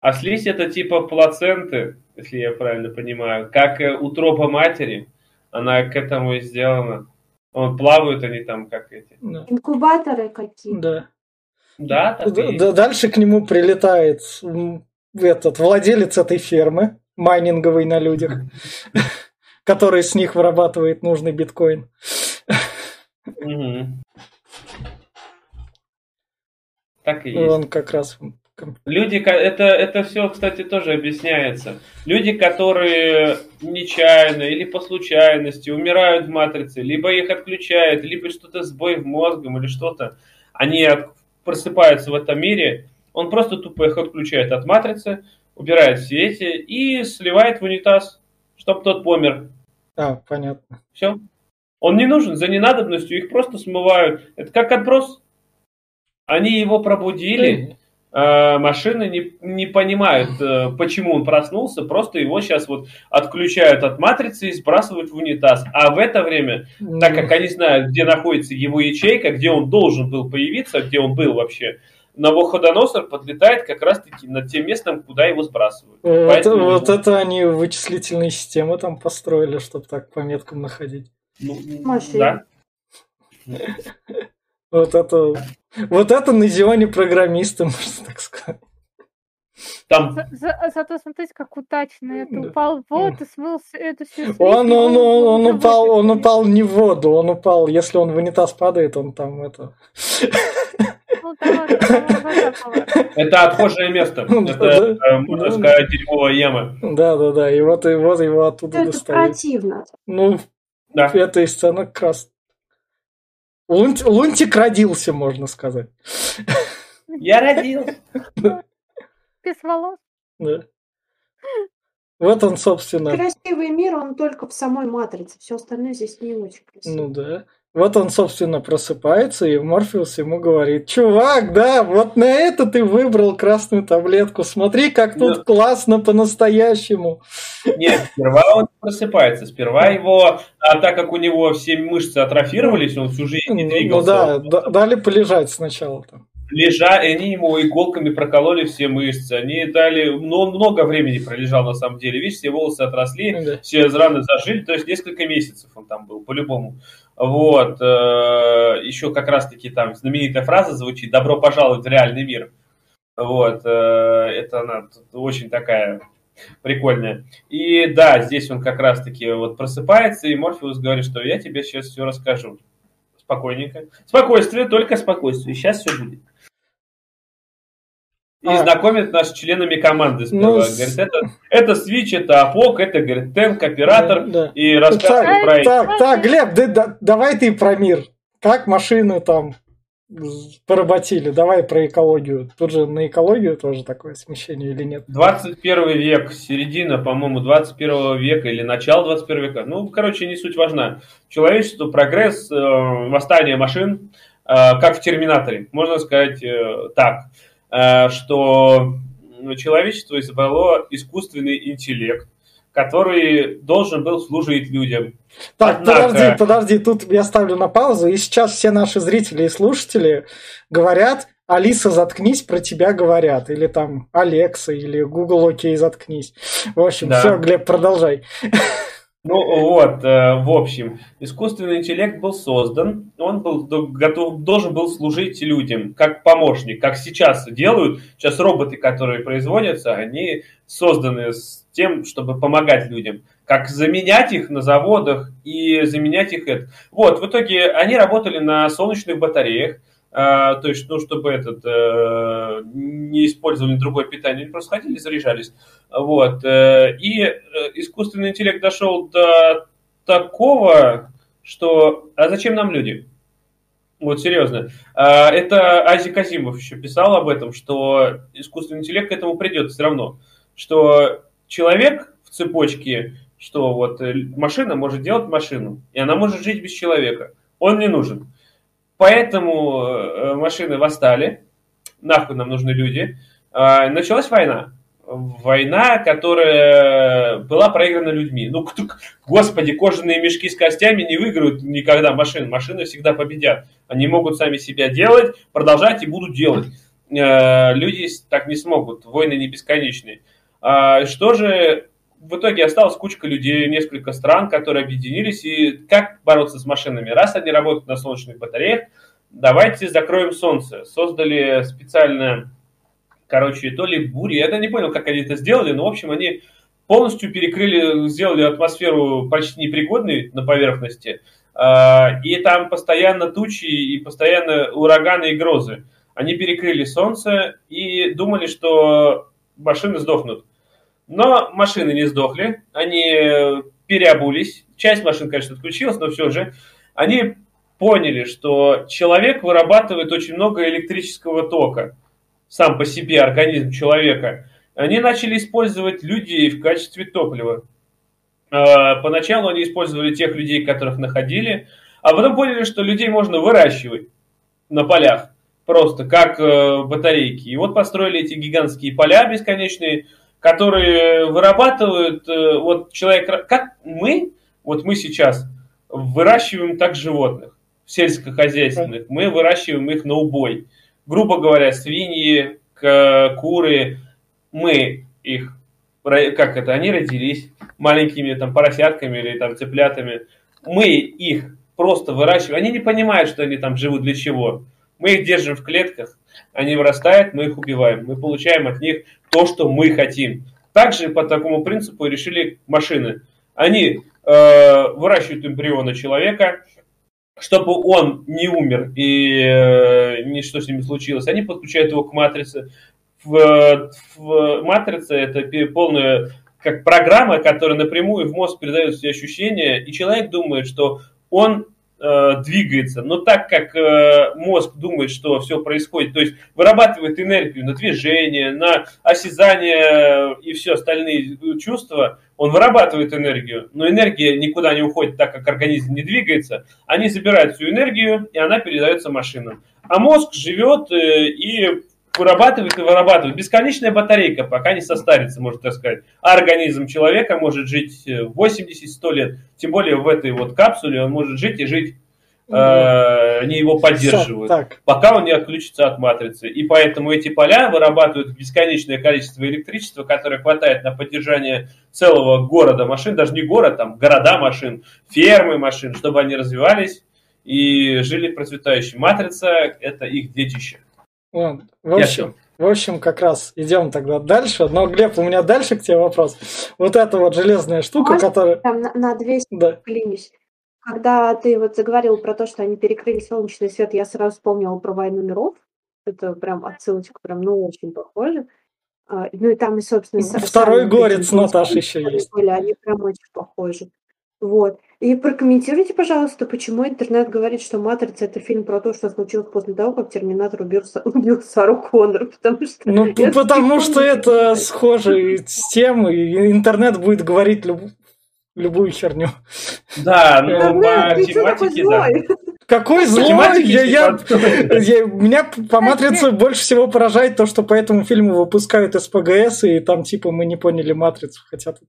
А слизь это типа плаценты, если я правильно понимаю, как э, утроба матери, она к этому и сделана. Вот плавают они там как эти. да, Инкубаторы какие. да. Да, так и Д- есть. д- Дальше к нему прилетает этот владелец этой фермы, майнинговой на людях, <laughs> который с них вырабатывает нужный биткоин. <laughs> Так и И есть. он как раз... Люди, это, это все, кстати, тоже объясняется. Люди, которые нечаянно или по случайности умирают в матрице, либо их отключают, либо что-то сбой в мозгом или что-то, они просыпаются в этом мире, он просто тупо их отключает от матрицы, убирает все эти и сливает в унитаз, чтобы тот помер. А, понятно. Все. Он не нужен за ненадобностью, их просто смывают. Это как отброс. Они его пробудили, машины не, не понимают, э, почему он проснулся, просто его сейчас вот отключают от матрицы и сбрасывают в унитаз. А в это время, так как они знают, где находится его ячейка, где он должен был появиться, где он был вообще, Навуходоносор подлетает как раз-таки над тем местом, куда его сбрасывают. Вот, Поэтому вот это они вычислительные системы там построили, чтобы так по меткам находить. Ну, Машины. да. <laughs> Вот это... Вот это на Зионе программисты, <laughs> можно так сказать. Там За- за- Зато смотрите, как удачно это Да. упал в воду, смыл эту всю слизь, Он, он, он, он уже упал, он упал не в воду, он упал, если он в унитаз падает, он там это... Ну, это отхожее место. <laughs> Это, э, можно сказать, дерьмовая яма. Да, да, да, и вот, и вот его оттуда Это достали. противно. Ну, Да. эта и сцена как Лунтик, Лунтик родился, можно сказать. Я родился. Без волос. Да. Вот он, собственно, Красивый мир, он только в самой матрице. Все остальное здесь не очень красиво. ну да. Вот он, собственно, просыпается, и Морфеус ему говорит, чувак, да, вот на это ты выбрал красную таблетку, смотри, как тут да. классно по-настоящему. Нет, сперва он просыпается, сперва его, а так как у него все мышцы атрофировались, он всю жизнь не ну двигался. Ну да, дали полежать сначала там лежа, они ему иголками прокололи все мышцы, они дали, ну, он много времени пролежал на самом деле, видишь, все волосы отросли, да. все раны зажили, то есть несколько месяцев он там был, по-любому. Вот, э, еще как раз-таки там знаменитая фраза звучит «Добро пожаловать в реальный мир». Вот, э, это она очень такая прикольная. И да, здесь он как раз-таки вот просыпается, и Морфеус говорит, что я тебе сейчас все расскажу. Спокойненько. Спокойствие, только спокойствие. Сейчас все будет. И а. знакомит нас с членами команды сперва. Ну, говорит, это, это Switch, это Апок, это, говорит, Тенк, оператор. Да, да. И рассказывает про... Так, так, Глеб, да, да, давай ты про мир. Как машины там поработили. Давай про экологию. Тут же на экологию тоже такое смещение или нет? 21 век, середина, по-моему, 21 века или начало 21 века. Ну, короче, не суть важна. Человечество, прогресс, э, восстание машин, э, как в Терминаторе. Можно сказать э, так. Э, что человечество избрало искусственный интеллект, который должен был служить людям. Так, Однако... подожди, подожди, тут я ставлю на паузу, и сейчас все наши зрители и слушатели говорят, Алиса, заткнись, про тебя говорят. Или там Алекса, или Google, окей, заткнись. В общем, да. все, Глеб, продолжай. Ну вот, э, в общем, искусственный интеллект был создан, он был готов, должен был служить людям как помощник, как сейчас делают. Сейчас роботы, которые производятся, они созданы с тем, чтобы помогать людям. Как заменять их на заводах и заменять их это. Вот, в итоге они работали на солнечных батареях, то есть, ну, чтобы этот, э, не использовали другое питание, они просто ходили, заряжались. Вот. Э, и э, искусственный интеллект дошел до такого, что а зачем нам люди? Вот серьезно. А, это Ази Казимов еще писал об этом, что искусственный интеллект к этому придет все равно. Что человек в цепочке, что вот машина может делать машину, и она может жить без человека. Он не нужен. Поэтому э, машины восстали, нахуй нам нужны люди. А, началась война. Война, которая была проиграна людьми. Ну, кто, господи, кожаные мешки с костями не выиграют никогда машин. Машины всегда победят. Они могут сами себя делать, продолжать и будут делать. Э, люди так не смогут. Войны не бесконечные. А, что же в итоге осталась кучка людей, несколько стран, которые объединились. И как бороться с машинами? Раз они работают на солнечных батареях, давайте закроем солнце. Создали специально, короче, то ли бури, я не понял, как они это сделали, но, в общем, они полностью перекрыли, сделали атмосферу почти непригодной на поверхности. А, и там постоянно тучи и постоянно ураганы и грозы. Они перекрыли солнце и думали, что машины сдохнут. Но машины не сдохли, они переобулись. Часть машин, конечно, отключилась, но все же. Они поняли, что человек вырабатывает очень много электрического тока, сам по себе организм человека. Они начали использовать людей в качестве топлива. А, поначалу они использовали тех людей, которых находили, а потом поняли, что людей можно выращивать на полях, просто как э, батарейки. И вот построили эти гигантские поля бесконечные, которые вырабатывают, э, вот человек, как мы, вот мы сейчас выращиваем так животных сельскохозяйственных, мы выращиваем их на убой. Грубо говоря, свиньи, куры, мы их, как это, они родились маленькими там поросятками или там цыплятами, мы их просто выращиваем, они не понимают, что они там живут для чего. Мы их держим в клетках, они вырастают, мы их убиваем. Мы получаем от них то, что мы хотим. Также по такому принципу решили машины. Они э, выращивают эмбриона человека, чтобы он не умер и э, ничто с ними случилось. Они подключают его к матрице. В, в матрице это полная как программа, которая напрямую в мозг передает все ощущения, и человек думает, что он двигается, но так как э, мозг думает, что все происходит, то есть вырабатывает энергию на движение, на осязание и все остальные чувства, он вырабатывает энергию, но энергия никуда не уходит, так как организм не двигается, они забирают всю энергию, и она передается машинам. А мозг живет э, и вырабатывает и вырабатывает. Бесконечная батарейка, пока не состарится, можно так сказать. А организм человека может жить 80-100 э, лет. Тем более в этой вот капсуле он может жить и жить. Э, они его поддерживают, так. пока он не отключится от матрицы. И поэтому эти поля вырабатывают бесконечное количество электричества, которое хватает на поддержание целого города машин, даже не город, там города машин, фермы машин, чтобы они развивались и жили процветающие. Матрица – это их детище. В общем, в общем, как раз идем тогда дальше. Но, Глеб, у меня дальше к тебе вопрос. Вот эта вот железная штука, Можно которая... Там на, на 200 да. клянусь. Когда ты вот заговорил про то, что они перекрыли солнечный свет, я сразу вспомнила про «Войну миров». Это прям отсылочка, прям, ну, очень похоже. А, ну и там, и, собственно... Второй горец Наташи еще есть. Были, они прям очень похожи. Вот. И прокомментируйте, пожалуйста, почему интернет говорит, что «Матрица» — это фильм про то, что случилось после того, как Терминатор убил, убил Сару Коннор, потому что... Ну, потому что это схоже с тем, и интернет будет говорить люб... любую херню. Да, ну, по тематике, да. Какой злой? Я, я, я, меня по матрице больше всего поражает то, что по этому фильму выпускают СПГС, и там типа мы не поняли матрицу, хотя <laughs>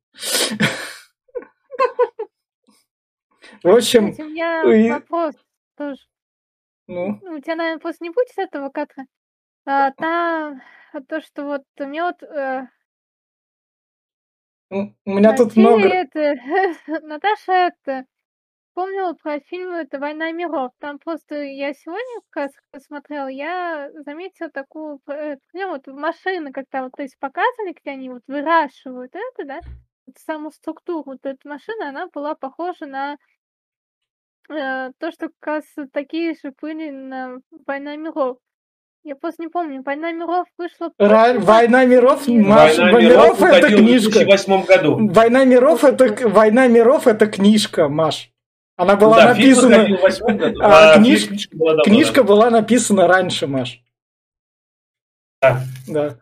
в общем... У меня вопрос тоже. Ну? У тебя, наверное, просто не будет этого кадра. А, там то, что вот мне вот... Э, у меня тут много... Это, <laughs> Наташа это вспомнила про фильм это «Война миров». Там просто я сегодня как раз смотрела, я заметила такую проблему. Вот машины как-то вот, то есть показывали, где они вот выращивают это, да, саму структуру вот этой машины, она была похожа на Э, то, что как раз такие же были на «Война миров». Я просто не помню, «Война миров» вышла... Ра- «Война миров», Маша, «Война миров» это книжка. в 2008 году. «Война миров» это, «Война миров» это книжка, Маш. Она была да, написана... Году, а, а книж... книжка, была, книжка была написана раньше, Маш. Да. Да.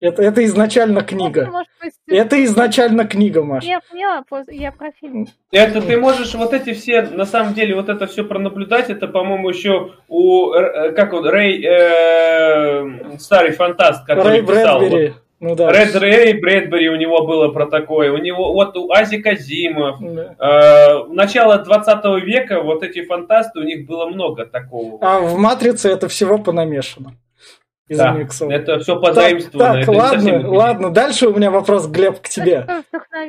Это, это изначально книга. Может, это изначально книга, Маша. Я поняла, я про фильм. Это ты можешь вот эти все, на самом деле, вот это все пронаблюдать. Это, по-моему, еще у, э, как он, Рэй, э, старый фантаст, который Рэй писал. Брэдбери. Вот, ну да. Ред Рэй Брэдбери у него было про такое. У него вот у Ази Казимов. Да. Э, начало 20 века вот эти фантасты, у них было много такого. А в «Матрице» это всего понамешано из да, миксов. Это все позаимствовано. Так, так ладно, ладно. Дальше у меня вопрос, Глеб, к тебе.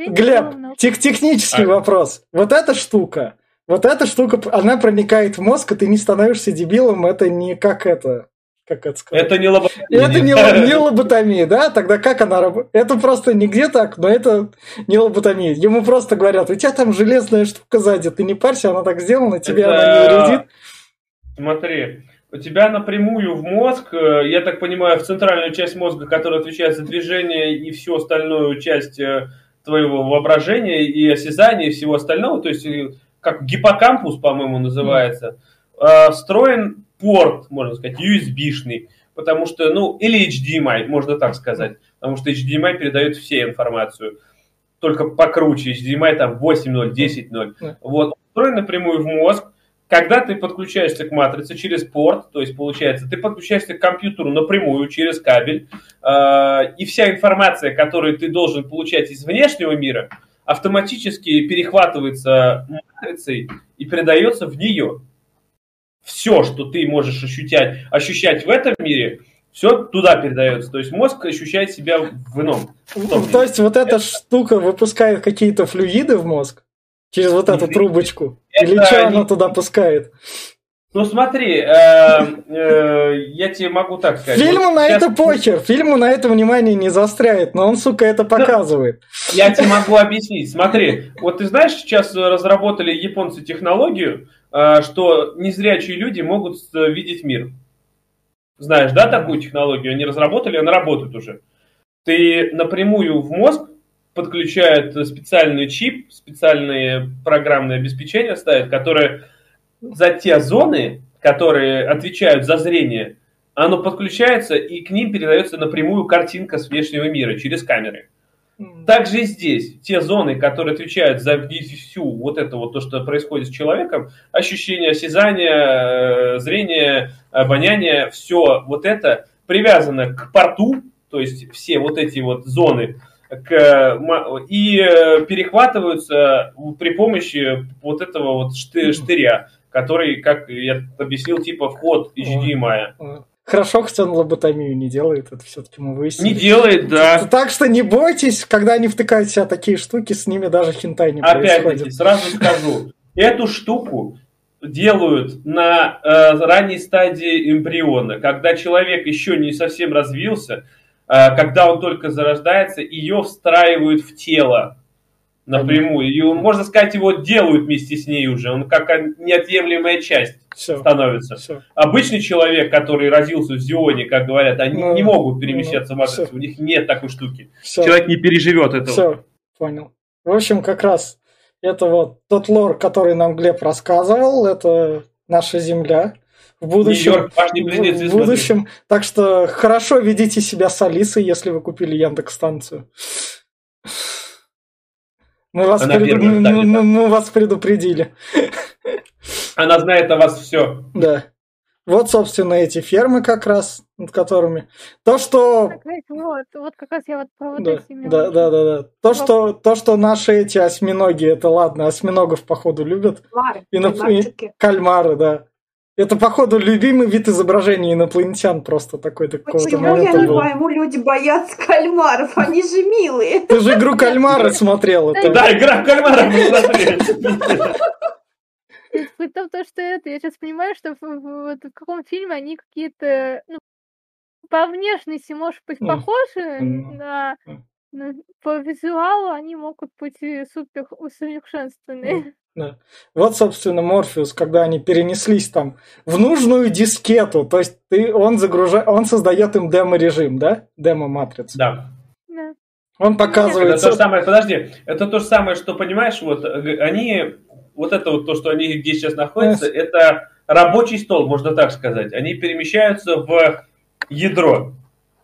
Глеб, тех, технический а. вопрос. Вот эта штука, вот эта штука, она проникает в мозг, и ты не становишься дебилом, это не как это, как это сказать? Это не лоботомия. Это не, <laughs> не лоботомия, да? Тогда как она работает? Это просто нигде так, но это не лоботомия. Ему просто говорят, у тебя там железная штука сзади, ты не парься, она так сделана, тебе это... она не вредит. Смотри, у тебя напрямую в мозг, э, я так понимаю, в центральную часть мозга, которая отвечает за движение и всю остальную часть э, твоего воображения и осязания и всего остального, то есть э, как гиппокампус, по-моему, называется, встроен порт, можно сказать, USB-шный, потому что, ну, или HDMI, можно так сказать, потому что HDMI передает все информацию, только покруче, HDMI там 8.0, 10.0, вот, встроен напрямую в мозг, когда ты подключаешься к матрице через порт, то есть получается, ты подключаешься к компьютеру напрямую через кабель, э, и вся информация, которую ты должен получать из внешнего мира, автоматически перехватывается матрицей и передается в нее. Все, что ты можешь ощущать, ощущать в этом мире, все туда передается. То есть мозг ощущает себя в ином. В то есть вот эта штука выпускает какие-то флюиды в мозг? Через вот эту трубочку? Это Или что она туда пускает? Ну смотри, э, э, я тебе могу так сказать. Фильму вот на сейчас... это похер, фильму на это внимание не заостряет, но он, сука, это ну, показывает. Я тебе могу объяснить. Смотри, вот ты знаешь, сейчас разработали японцы технологию, э, что незрячие люди могут видеть мир. Знаешь, да, такую технологию? Они разработали, она работает уже. Ты напрямую в мозг подключают специальный чип, специальные программные обеспечения ставят, которые за те зоны, которые отвечают за зрение, оно подключается и к ним передается напрямую картинка с внешнего мира через камеры. Также и здесь те зоны, которые отвечают за всю вот это вот то, что происходит с человеком, ощущение осязания, э, зрение, обоняние, все вот это привязано к порту, то есть все вот эти вот зоны, к, и э, перехватываются при помощи вот этого вот штыря, который, как я объяснил, типа вход HDMI. Хорошо, хоть он лоботомию не делает, это все-таки мы выяснили. Не делает, да. Так что не бойтесь, когда они втыкают себя такие штуки, с ними даже хентай не Опять-таки, происходит. сразу скажу, эту штуку делают на э, ранней стадии эмбриона, когда человек еще не совсем развился, когда он только зарождается, ее встраивают в тело напрямую. И можно сказать, его делают вместе с ней уже. Он как неотъемлемая часть все, становится. Все. Обычный человек, который родился в Зионе, как говорят, они ну, не могут перемещаться ну, в матрицу. У них нет такой штуки. Все. Человек не переживет этого. Все, понял. В общем, как раз это вот тот лор, который нам Глеб рассказывал, это наша Земля. В будущем, в, в будущем. Так что хорошо ведите себя с Алисой, если вы купили Яндекс станцию. Мы вас, пред... мы, мы, мы вас предупредили. Она знает о вас все. Да. Вот, собственно, эти фермы как раз, над которыми. То, что... Вот, вот как раз я вот про вот да, эти да, да, да, да. То, что, то, что наши эти осьминоги, это ладно, осьминогов, походу, любят. Кальмары. И, кальмары, да. Это, походу, любимый вид изображения инопланетян просто такой такого Почему я не был. пойму, люди боятся кальмаров, они же милые. Ты же игру кальмара смотрел. Да, игра в кальмара мы <laughs> в том, что это, я сейчас понимаю, что в, каком фильме они какие-то, ну, по внешности, может быть, похожи на, на по визуалу они могут быть супер усовершенствованные. Да. Вот, собственно, Морфеус, когда они перенеслись там в нужную дискету, то есть ты, он загружает, он создает им демо-режим, да? Демо-матрицу. Да. да. Он показывает... Это то же самое, подожди, это то же самое, что, понимаешь, вот они, вот это вот то, что они где сейчас находятся, yes. это рабочий стол, можно так сказать. Они перемещаются в ядро.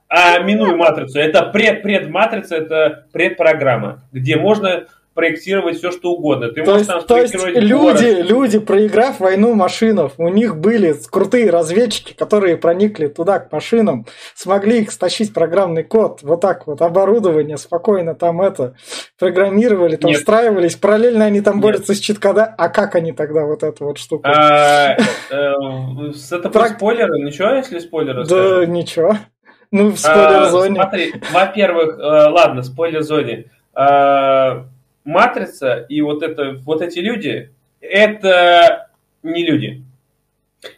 А минуя матрицу, это пред-пред-матрица, это предпрограмма, где можно проектировать все, что угодно. Ты то можешь есть, там то есть люди, люди, проиграв войну машинов, у них были крутые разведчики, которые проникли туда к машинам, смогли их стащить программный код, вот так вот, оборудование, спокойно там это, программировали, там Нет. встраивались, параллельно они там Нет. борются с читкода, а как они тогда вот эту вот штуку? А, э, это про спойлеры? Ничего, если спойлеры? Да, ничего. Ну, в спойлер-зоне. Смотри, во-первых, э, ладно, спойлер-зоне а, матрица и вот, это, вот эти люди, это не люди.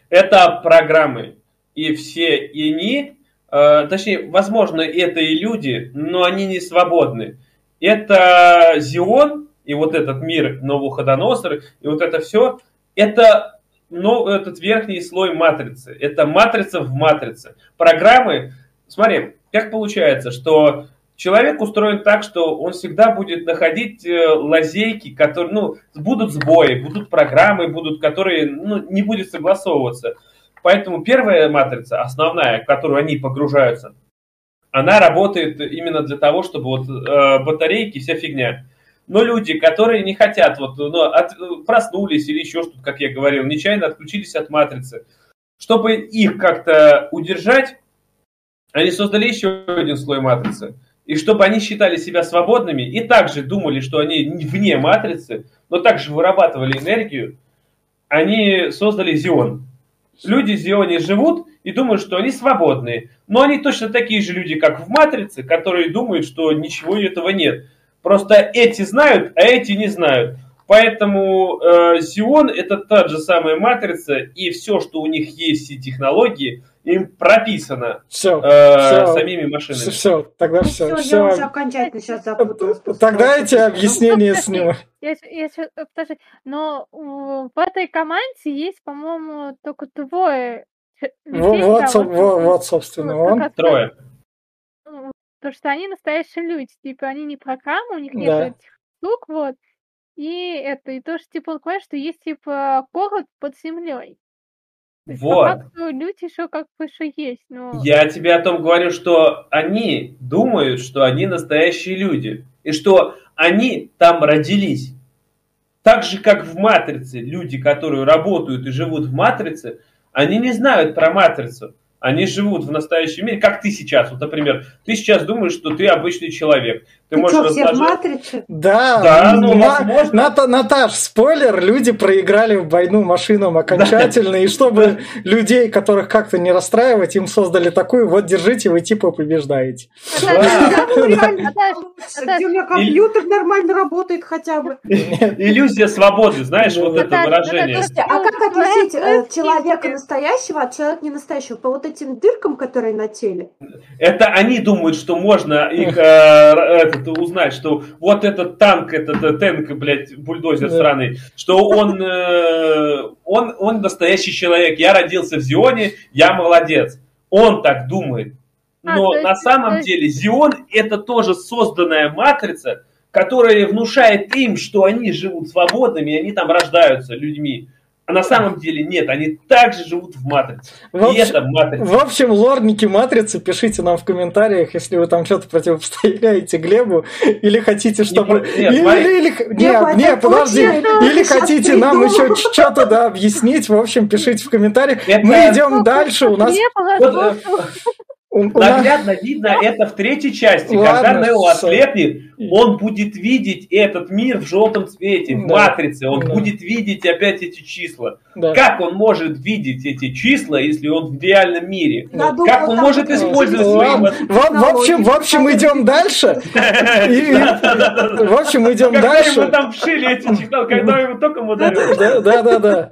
Это программы. И все и они, э, точнее, возможно, это и люди, но они не свободны. Это Зион и вот этот мир Новоходоносор, и вот это все, это но этот верхний слой матрицы. Это матрица в матрице. Программы, смотри, как получается, что человек устроен так, что он всегда будет находить э, лазейки, которые, ну, будут сбои, будут программы, будут, которые, ну, не будет согласовываться. Поэтому первая матрица, основная, в которую они погружаются, она работает именно для того, чтобы вот э, батарейки, вся фигня. Но люди, которые не хотят, вот, ну, от, проснулись или еще что-то, как я говорил, нечаянно отключились от матрицы, чтобы их как-то удержать, они создали еще один слой матрицы и чтобы они считали себя свободными и также думали, что они вне матрицы, но также вырабатывали энергию, они создали Зион. Люди в Зионе живут и думают, что они свободные. Но они точно такие же люди, как в Матрице, которые думают, что ничего этого нет. Просто эти знают, а эти не знают. Поэтому э, Зион это та же самая матрица, и все, что у них есть, все технологии – им прописано все, э, все, самими машинами. Все, все тогда ну, все. все, все. Я уже окончательно сейчас запуталась. Тогда эти объяснения с ним. Я, я, подожди, но в этой команде есть, по-моему, только двое людей, вот, вот, вот, вот, собственно, вот, он. Трое. Потому что они настоящие люди, типа, они не программы, у них нет да. этих штук, вот. и это, и то, что, типа, он понимает, что есть, типа, город под землей. То есть, по Вот. факту, люди еще как бы еще есть, но... Я тебе о том говорю, что они думают, что они настоящие люди. И что они там родились. Так же, как в «Матрице». Люди, которые работают и живут в «Матрице», они не знают про «Матрицу». Они живут в настоящем мире, как ты сейчас. Вот, например, ты сейчас думаешь, что ты обычный человек. Ты Ты можешь что, все в матрице? Да, Да, ну, на- возможно. Ната- Наташ, спойлер, люди проиграли в войну машинам окончательно, и чтобы людей, которых как-то не расстраивать, им создали такую, вот держите, вы типа побеждаете. У меня компьютер нормально работает хотя бы. Иллюзия свободы, знаешь, вот это выражение. Слушайте, а как отличить э, твоя человека настоящего от человека не настоящего? По вот этим дыркам, которые на теле? Это они думают, что можно их э, этот, узнать, что вот этот танк, этот э, танк, блядь, бульдозер сраный, что он, э, он, он настоящий человек. Я родился в Зионе, я молодец. Он так думает. А, Но есть- на то самом есть- деле Зион это тоже созданная матрица, которая внушает им, что они живут свободными, и они там рождаются людьми. А на самом деле нет, они также живут в матрице. В И общем- это матрица. В общем, лорники Матрицы, пишите нам в комментариях, если вы там что-то противопоставляете Глебу, или хотите, чтобы... по- нет, или, смотри. или- не, не, это подожди, или хотите нам еще что-то да, объяснить, в общем, пишите в комментариях. Это- Мы идем дальше, у нас... У- нас- Наглядно видно это в третьей части. Ладно, Когда Нео ослепнет, он будет видеть этот мир в желтом цвете, в Да. матрице. Он Да. будет видеть опять эти числа. да. Как он может видеть эти числа, если он в реальном мире? Надумал Как он может использовать свои В, в общем, в общем, идем дальше. В общем, идем Когда дальше. ему там вшили эти числа, когда ему ударил. Да, да, да, да.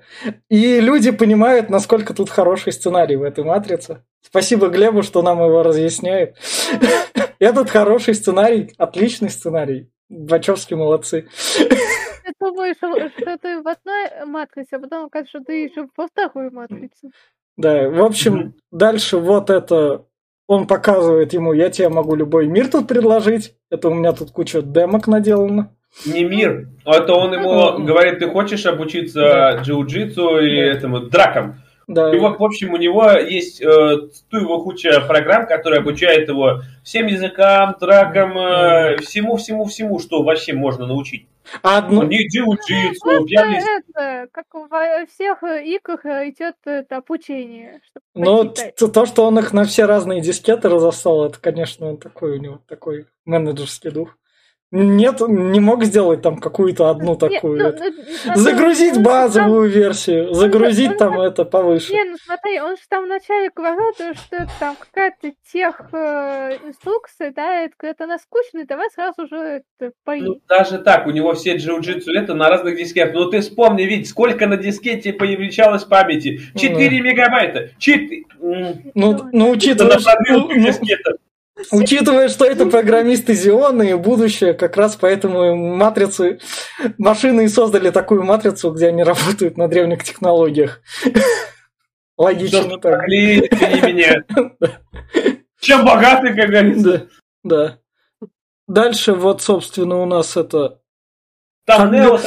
И люди понимают, насколько тут хороший сценарий в этой матрице. Спасибо Глебу, что нам его разъясняет. <laughs> Этот хороший сценарий, отличный сценарий. Вачовски молодцы. Ты думаешь, что ты в одной матрице, а потом окажется, что ты еще во второй матрице. Да, в общем, дальше вот это он показывает ему, я тебе могу любой мир тут предложить. Это у меня тут куча демок наделано. Не мир. Это он ему говорит, ты хочешь обучиться Да. джиу-джитсу и Да. этому дракам? Да. И вот, в общем, у него есть э, ту его куча программ, которые обучают его всем языкам, дракам, э, всему-всему-всему, что вообще можно научить. А одну- Не джиу-джитсу, это, как во всех э, играх э, идет это обучение. Ну, то, что он их на все разные дискеты разослал, это, конечно, он такой у него такой менеджерский дух. Нет, не мог сделать там какую-то одну Не, такую. ну, это. ну, смотри, Загрузить он базовую версию, загрузить там это повыше. Не, ну смотри, он же там вначале говорил, то, что это там какая-то тех э, инструкция, да, это когда она скучная, давай сразу же это пои. Ну, даже так, у него все джиу-джитсу это на разных дискетах. Ну, ты вспомни, ведь сколько на дискете появлялось памяти. 4 мегабайта. 4... Ну, Ну, ну учитывая, что, ну. Учитывая, что это программисты Зиона и будущее, как раз поэтому и матрицы, машины и создали такую матрицу, где они работают на древних технологиях. Логично так. меня. <laughs> Чем богаты, как говорится. Да, да. Дальше вот, собственно, у нас это... Там Нео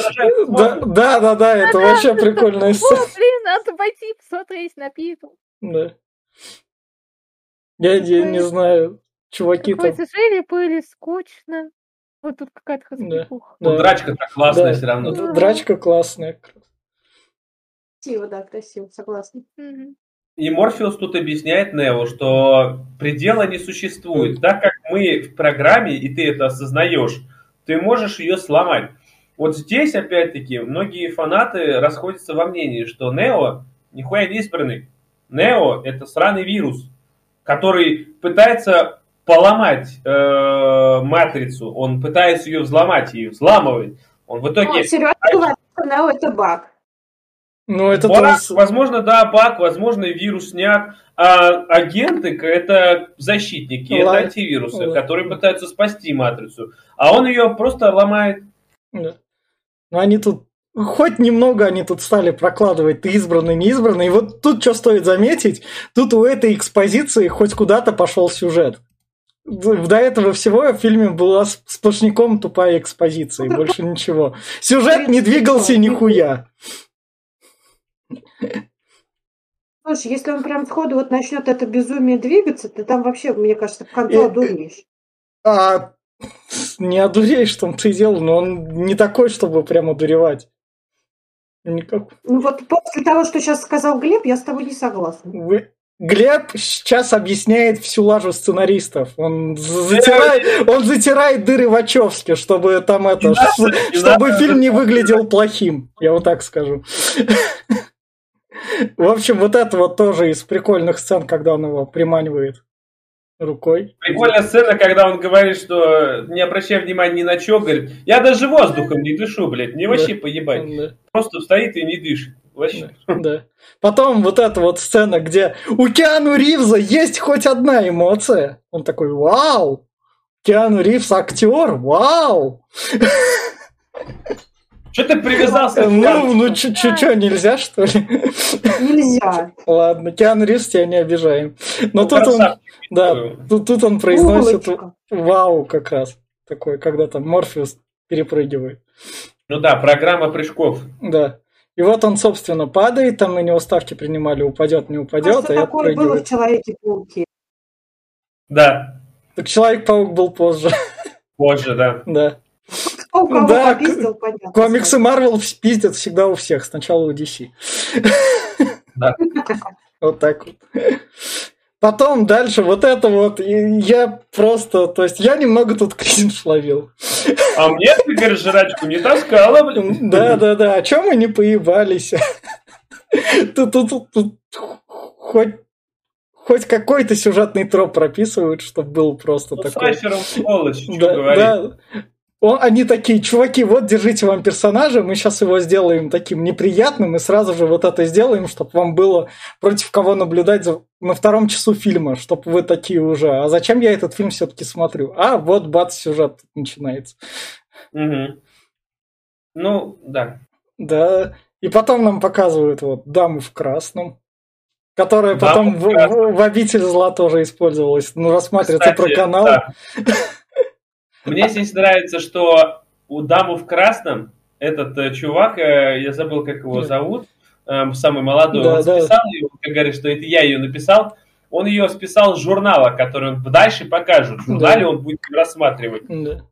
Да, да, да, да, это вообще прикольная сцена. блин, надо пойти посмотреть на битву. Да. Я, я не знаю, чуваки там... Какой-то жили, были, скучно. Вот тут какая-то хазбипуха. Ну, да. драчка-то классная Да. все равно. Драчка классная. Красиво, да, красиво, согласна. И Морфеус тут объясняет Нео, что предела не существует. Так как мы в программе, и ты это осознаешь, ты можешь ее сломать. Вот здесь, опять-таки, многие фанаты расходятся во мнении, что Нео нихуя не избранный. Нео – это сраный вирус, который пытается поломать э, матрицу, он пытается ее взломать, ее взламывает. Он в итоге... Ну, серьезно говоря, Нео это баг. Ну, это Баг, тоже- возможно, да, баг, возможно, вирусняк. А агенты – это защитники, это Ладно. антивирусы, Ладно. которые пытаются спасти матрицу. А он ее просто ломает. Да. Ну, они тут... Хоть немного они тут стали прокладывать, ты избранный, не избранный. И вот тут что стоит заметить, тут у этой экспозиции хоть куда-то пошел сюжет. До этого всего в фильме была сплошняком тупая экспозиция, и больше ничего. Сюжет не двигался нихуя. Слушай, если он прям сходу вот начнет это безумие двигаться, ты там вообще, мне кажется, в конце одуреешь. А, не одуреешь, в том-то и дело, но он не такой, чтобы прям одуревать. Никак. Ну вот после того, что сейчас сказал Глеб, я с тобой не согласна. Вы... Глеб сейчас объясняет всю лажу сценаристов. Он затирает, он затирает дыры Вачовски, чтобы там это, чтобы фильм не выглядел плохим. Я вот так скажу. В общем, вот это вот тоже из прикольных сцен, когда он его приманивает рукой. Прикольная сцена, когда он говорит, что не обращай внимания ни на что, говорит, я даже воздухом не дышу, блядь, мне вообще да. поебать. Да. Просто стоит и не дышит. Вообще. <laughs> Да. Потом вот эта вот сцена, где у Киану Ривза есть хоть одна эмоция. Он такой, вау! Киану Ривз актер, вау! Что ты привязался? Ну, ну чё, нельзя, что ли? Нельзя. Ладно, Киану Ривз тебя не обижаем. Но ну, тут он, да, тут, тут он произносит вау как раз. Такой, когда там Морфеус перепрыгивает. Ну да, программа прыжков. Да. И вот он, собственно, падает, там на него ставки принимали, упадет, не упадет, а, а я было в Человеке-пауке? Да. Так Человек-паук был позже. Позже, да. Да. Кто кого да, попиздил, понятно. Комиксы Марвел пиздят всегда у всех, сначала у DC. Да. <laughs> Вот так вот. Потом дальше вот это вот, я просто, то есть я немного тут кринж ловил. А мне ты, говоришь, жрачку не таскала, блин. Да, да, да, о чем мы не поебались? Тут, тут, тут, тут хоть хоть какой-то сюжетный троп прописывают, чтобы был просто ну, такой. С сволочь, что да. Да. Он, они такие, чуваки, вот держите вам персонажа, мы сейчас его сделаем таким неприятным и сразу же вот это сделаем, чтобы вам было против кого наблюдать на втором часу фильма, чтобы вы такие уже, а зачем я этот фильм все-таки смотрю? А, вот бац, сюжет начинается. Угу. Ну, да. Да, и потом нам показывают вот даму в красном, которая Даму потом в, в, в «Обитель зла» тоже использовалась, ну, рассматривается Кстати, про канал. Да. Мне здесь нравится, что у дамы в красном этот э, чувак, э, я забыл, как его зовут, э, самый молодой, да, он да. списал ее, как говорит, что это я ее написал. Он ее списал с журнала, который он дальше покажет. В журнале да. он будет рассматривать. Да.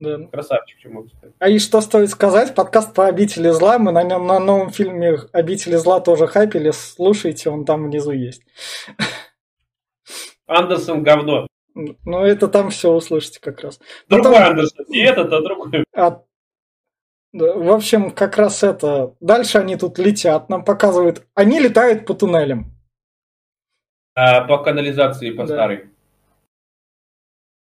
Да. Красавчик, чему. А и что стоит сказать, подкаст по «Обители зла», мы на, нем, на новом фильме «Обители зла» тоже хайпили, слушайте, он там внизу есть. Андерсон говно. Ну, это там все услышите как раз. Другой Потом... Андерсон, не этот, а другой. А... В общем, как раз это... Дальше они тут летят, нам показывают... Они летают по туннелям. А, по канализации, по да. старой.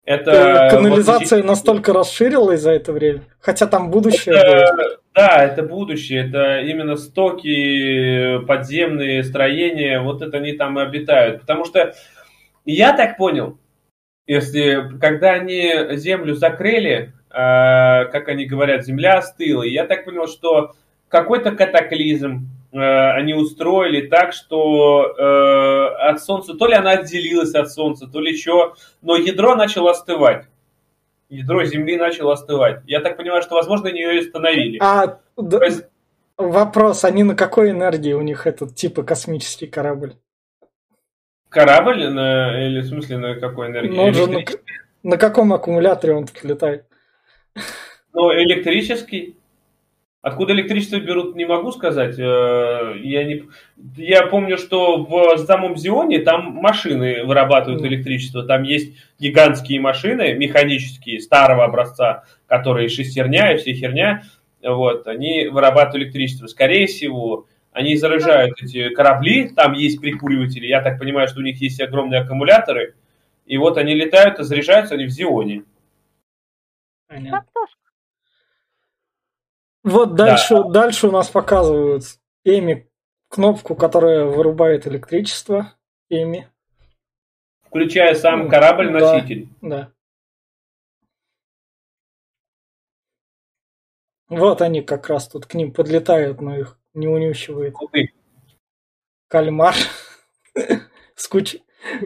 Это э, Канализация вот, настолько расширилась за это время, хотя там будущее это. Да, это будущее, это именно стоки, подземные строения, вот это они там и обитают. Потому что я так понял, если, когда они землю закрыли, э, как они говорят, земля остыла, я так понял, что какой-то катаклизм э, они устроили так, что э, от Солнца, то ли она отделилась от Солнца, то ли что, но ядро начало остывать. Ядро Земли начало остывать. Я так понимаю, что, возможно, они ее остановили. А, да, есть... вопрос, они на какой энергии у них этот типа космический корабль? Корабль на, или в смысле на какой энергии? Ну, же на, на каком аккумуляторе он тут летает? Ну, электрический. Откуда электричество берут, не могу сказать. Э, я, не... я помню, что в самом Зионе там машины вырабатывают электричество. Там есть гигантские машины, механические, старого образца, которые шестерня и все херня. Вот, они вырабатывают электричество. Скорее всего, они заряжают эти корабли, там есть прикуриватели, я так понимаю, что у них есть огромные аккумуляторы, и вот они летают и заряжаются они в Зионе. Понятно. Вот дальше, да. дальше у нас показывают Эми кнопку, которая вырубает электричество. Эми. Включая сам корабль-носитель. Да, да. Вот они как раз тут к ним подлетают, но их не унюхивает. Кальмар. <laughs> с, куч...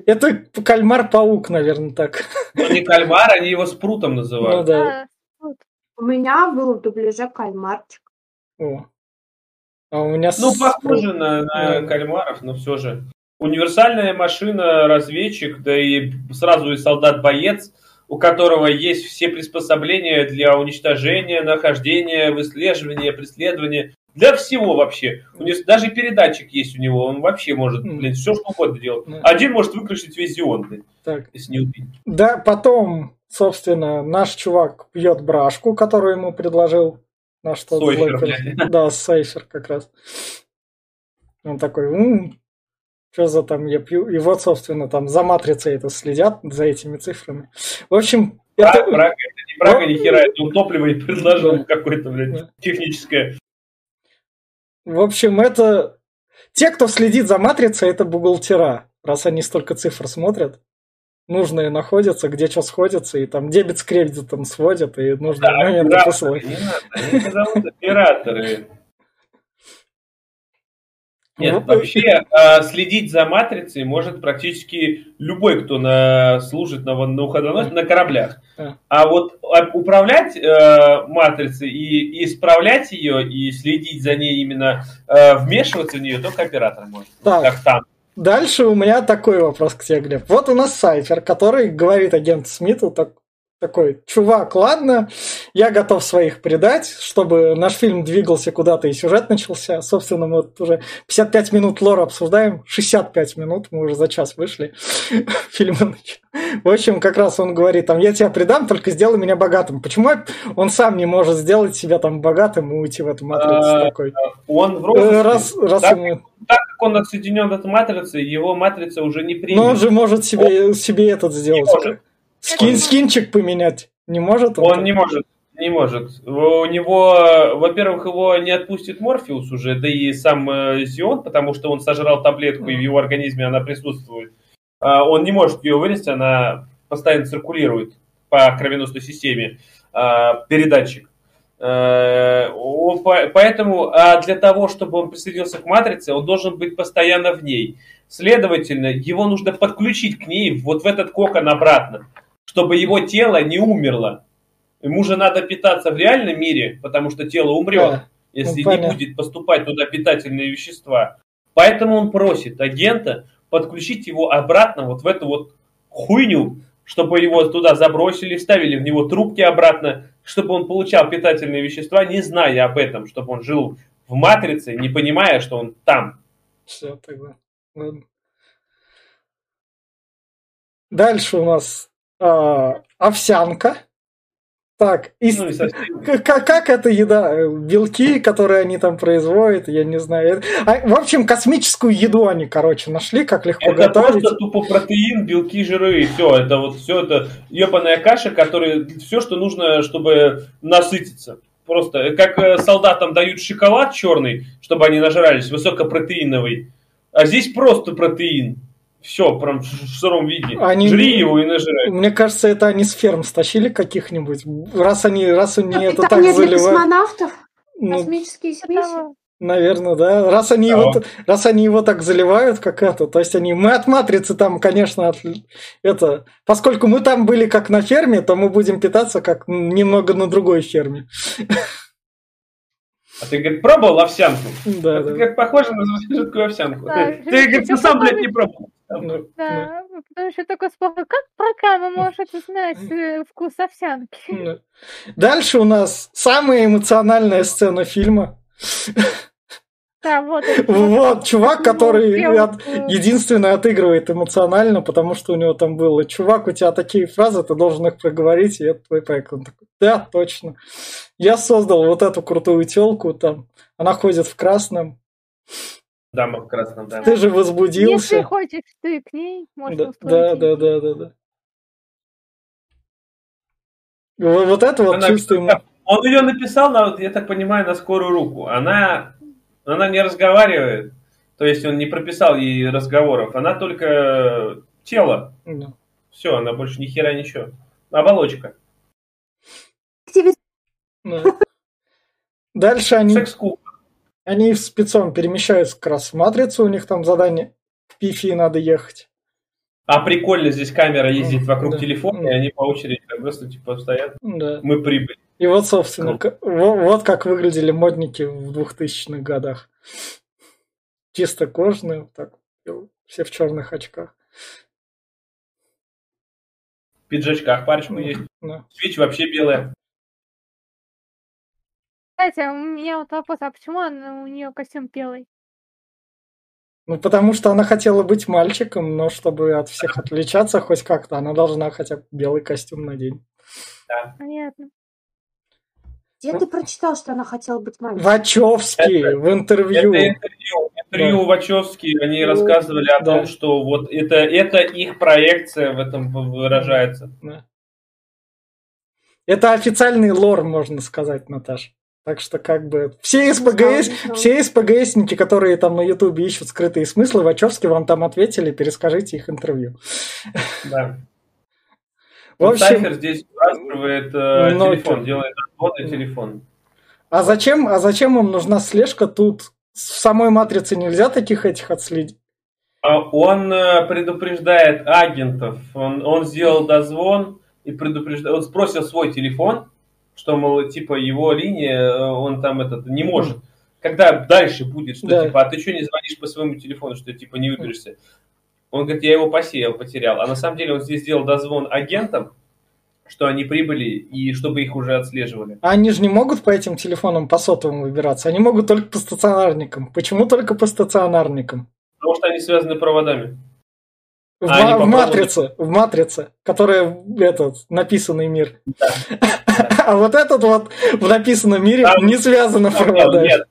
Это кальмар-паук, наверное, так. Ну, не кальмар, они его спрутом называют. Ну да. Вот. У меня был в дубляже кальмарчик. О. А у меня Ну, похоже на, на Да. кальмаров, но все же. Универсальная машина, разведчик, да и сразу и солдат-боец, у которого есть все приспособления для уничтожения, нахождения, выслеживания, преследования. Для всего вообще. У него даже передатчик есть у него. Он вообще может, блин, все что угодно делать. Один может выключить весь зион, блин, Так. если не убить. Да, потом, собственно, наш чувак пьет брашку, которую ему предложил наш тот перс- Да, Сейфер как раз. Он такой, что за там я пью? И вот, собственно, там за матрицей это следят, за этими цифрами. В общем, это... брага, это не брага, ни хера, это он топливо не предложил какое-то, блядь, техническое. В общем, это... Те, кто следит за матрицей, это бухгалтера, раз они столько цифр смотрят. Нужные находятся, где что сходится, и там дебет с кредитом сводят, и нужные Да, моменты посылают. не надо, они назовут операторы. Нет, Ну, вообще а, следить за матрицей может практически любой, кто на, служит на, на на кораблях. А вот а, управлять э, матрицей и, и исправлять ее, и следить за ней именно, э, вмешиваться в нее, только оператор может. Так. Как там. Дальше у меня такой вопрос к тебе, Глеб. Вот у нас Сайфер, который говорит агенту Смиту так, такой, чувак, ладно, я готов своих предать, чтобы наш фильм двигался куда-то и сюжет начался. Собственно, мы вот уже 55 минут лора обсуждаем, 65 минут, мы уже за час вышли. <laughs> Фильм В общем, как раз он говорит, там, я тебя предам, только сделай меня богатым. Почему он сам не может сделать себя там богатым и уйти в эту матрицу А, такой? Он в Э. Раз, раз Так, ему- так как он отсоединен от матрицей, его матрица уже не примет. Но он же может себе, себе этот сделать. Скин, скинчик поменять. Не может Он не может. Не может. У него, во-первых, его не отпустит Морфеус уже, да и сам э, Зион, потому что он сожрал таблетку, и в его организме она присутствует. А, Он не может ее вынести, она постоянно циркулирует по кровеносной системе, а, передатчик. Э, он по- Поэтому а для того, чтобы он присоединился к матрице, он должен быть постоянно в ней. Следовательно, его нужно подключить к ней вот в этот кокон обратно, чтобы его тело не умерло. Ему же надо питаться в реальном мире, потому что тело умрет, Да. если Ну, не понятно. будет поступать туда питательные вещества. Поэтому он просит агента подключить его обратно вот в эту вот хуйню, чтобы его туда забросили, вставили в него трубки обратно, чтобы он получал питательные вещества, не зная об этом, чтобы он жил в матрице, не понимая, что он там. Все, тогда. Ладно. Дальше у нас овсянка. Так, и Ну, и как, как эта еда? Э, Белки, которые они там производят, я не знаю. А, в общем, космическую еду они, короче, нашли, как легко Это готовить. просто тупо протеин, белки, жиры, и все. Это вот все это ебаная каша, которая все, что нужно, чтобы насытиться. Просто э, как э, солдатам дают шоколад черный, чтобы они нажрались, высокопротеиновый. А здесь просто протеин. Все, прям в сыром виде. Они- Жри его и нажирай. Мне кажется, это они с ферм стащили каких-нибудь. Раз они, раз они это так для заливают. космонавтов? Ну, Космические смеси? Наверное, да. Раз они, Да. его, раз они его так заливают, как это, то есть они, мы от матрицы там, конечно, от, это, поскольку мы там были как на ферме, то мы будем питаться как немного на другой ферме. А ты, говорит, пробовал овсянку? Да, Это да. как похоже на жидкую овсянку. Да, Ты, говорит, ещё ты сам, блядь, не пробовал. Да, да. Да, потому что такой спорный. Как программа может узнать э, вкус овсянки? Да. <laughs> Дальше у нас самая эмоциональная сцена фильма. Да, вот. это Вот, чувак, который от- э, единственное отыгрывает эмоционально, потому что у него там было, чувак, у тебя такие фразы, ты должен их проговорить, и это твой проект. Он такой, да, точно. Я создал вот эту крутую телку, там, она ходит в красном, Дама в красном, да. ты же Если возбудился. хочешь ты к ней, Да, можно да, устроить. да, да, да, да. Вот вот это вот Она- ему- Он ее написал, на, я так понимаю, на скорую руку. Она, она не разговаривает. То есть он не прописал ей разговоров. Она только тело. Да. Все, она больше ни хера ничего. Оболочка. Да. Дальше они, Секс-куб. Они спецом перемещаются как раз в матрицу, у них там задание к Пифии надо ехать. А прикольно, здесь камера ездит вокруг Да. телефона, и они по очереди просто типа стоят. Да. Мы прибыли. И вот, собственно, к- во- вот как выглядели модники в 2000-х годах. Чисто кожаные, вот так, все в черных очках. В пиджачках парочку есть. Да. Свич вообще белая. Кстати, у меня вот вопрос, а почему он- у нее костюм белый? Ну, потому что она хотела быть мальчиком, но чтобы от всех <laughs> отличаться хоть как-то, она должна хотя бы белый костюм надеть. Понятно. Где ты прочитал, что она хотела быть мальчиком? Вачовский Это- в интервью. Это интервью. Интервью Да. Вачовски, они Ну, рассказывали о да. том, что вот это, это их проекция в этом выражается. Да. Это официальный лор, можно сказать, Наташ. Так что как бы все СПГС, все СПГСники, которые там на Ютубе ищут скрытые смыслы, Вачовски вам там ответили, перескажите их интервью. Да. В Вот общем, Сайфер здесь спрашивает э, Ну, телефон, это- делает отвод на телефон. а зачем, а зачем им нужна слежка тут? В самой матрице нельзя таких этих отследить. А Он э, предупреждает агентов. Он, он сделал дозвон и предупреждает. Он спросил свой телефон, что, мол, типа, его линия, э, он там этот не может. Когда дальше будет, что Да. типа, а ты что не звонишь по своему телефону, что типа не выберешься? Он говорит, я его посеял, потерял. А на самом деле он здесь сделал дозвон агентам, что они прибыли и чтобы их уже отслеживали. А они же не могут по этим телефонам по сотовым выбираться. Они могут только по стационарникам. Почему только по стационарникам? Потому что они связаны проводами. В, А, ма- в матрице, в матрице, которая этот написанный мир. <laughs> А вот этот вот в написанном мире Там- не связано Там проводами. Нет,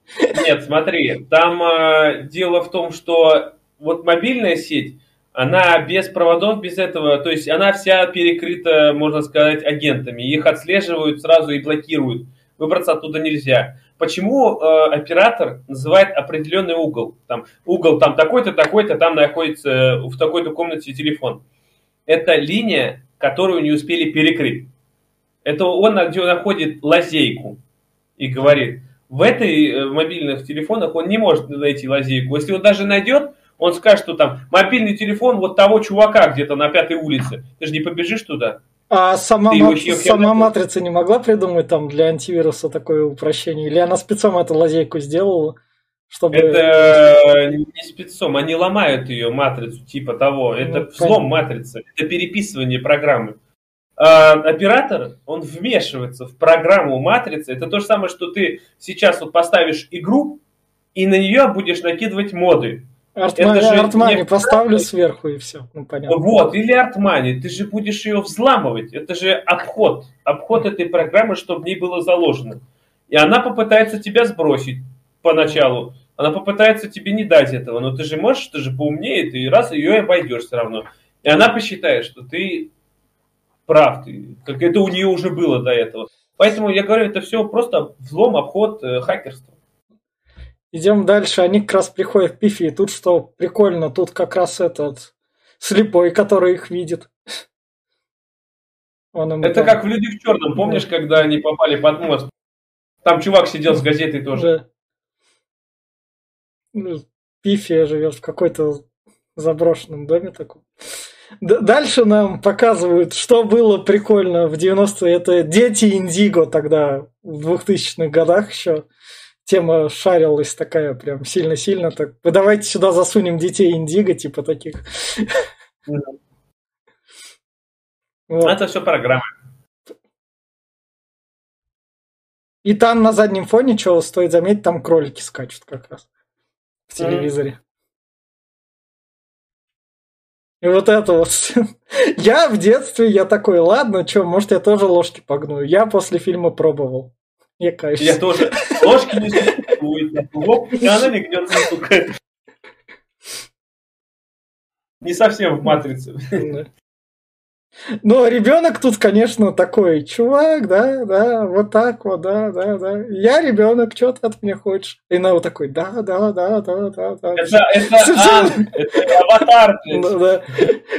нет, смотри, там э, дело в том, что вот мобильная сеть, она без проводов, без этого, то есть она вся перекрыта, можно сказать, агентами. Их отслеживают сразу и блокируют. Выбраться оттуда нельзя. Почему э, оператор называет определенный угол? Там, угол там такой-то, такой-то, там находится э, в такой-то комнате телефон. Это линия, которую не успели перекрыть. Это он где находит лазейку и говорит, в этой э, в мобильных телефонах он не может найти лазейку. Если он даже найдет, он скажет, что там мобильный телефон вот того чувака где-то на пятой улице. Ты же не побежишь туда. А сама, Ты ма- вообще сама матрица не могла придумать там для антивируса такое упрощение? Или она спецом эту лазейку сделала, чтобы... Это <laughs> не спецом, они ломают ее матрицу типа того. Это Ну, взлом понятно. матрицы, это переписывание программы. А оператор, он вмешивается в программу матрицы. Это то же самое, что ты сейчас вот поставишь игру, и на нее будешь накидывать моды. Артмани, же Артмани не- поставлю сверху и все. Ну, понятно. Вот, или Артмани, ты же будешь ее взламывать. Это же обход. Обход этой программы, чтобы в ней было заложено. И она попытается тебя сбросить поначалу. Она попытается тебе не дать этого. Но ты же можешь, ты же поумнее, ты раз ее обойдешь все равно. И она посчитает, что ты прав. Ты, как это у нее уже было до этого. Поэтому я говорю, это все просто взлом, обход, э, хакерство. Идем дальше. Они как раз приходят в Пифи. И тут что прикольно, тут как раз этот слепой, который их видит. <laughs> Он им Это там- как в «Люди в черном». Помнишь, когда они попали под мост? Там чувак сидел с газетой тоже. Да. Ну, Пифия живет в какой-то заброшенном доме таком. Д- Дальше нам показывают, что было прикольно в 90-е. Это дети Индиго тогда, в 2000-х годах еще. Тема шарилась такая прям сильно-сильно. Так, вы давайте сюда засунем детей Индиго, типа таких. Мгм. <laughs> Вот. Это все программа. И там на заднем фоне, что стоит заметить, там кролики скачут как раз в телевизоре. И вот это вот. <laughs> Я в детстве, я такой, ладно, что, может, я тоже ложки погну. Я после фильма пробовал. Я каюсь. Я тоже. Ложки не существует. Лоб, она не гнется, сука. Не совсем в матрице. Да. Но ребенок тут, конечно, такой, чувак, да, да, вот так вот, да, да, да. Я ребенок, что ты от меня хочешь? И на вот такой, да, да, да, да, да, да. Это, это, а, это аватар. Ну, да.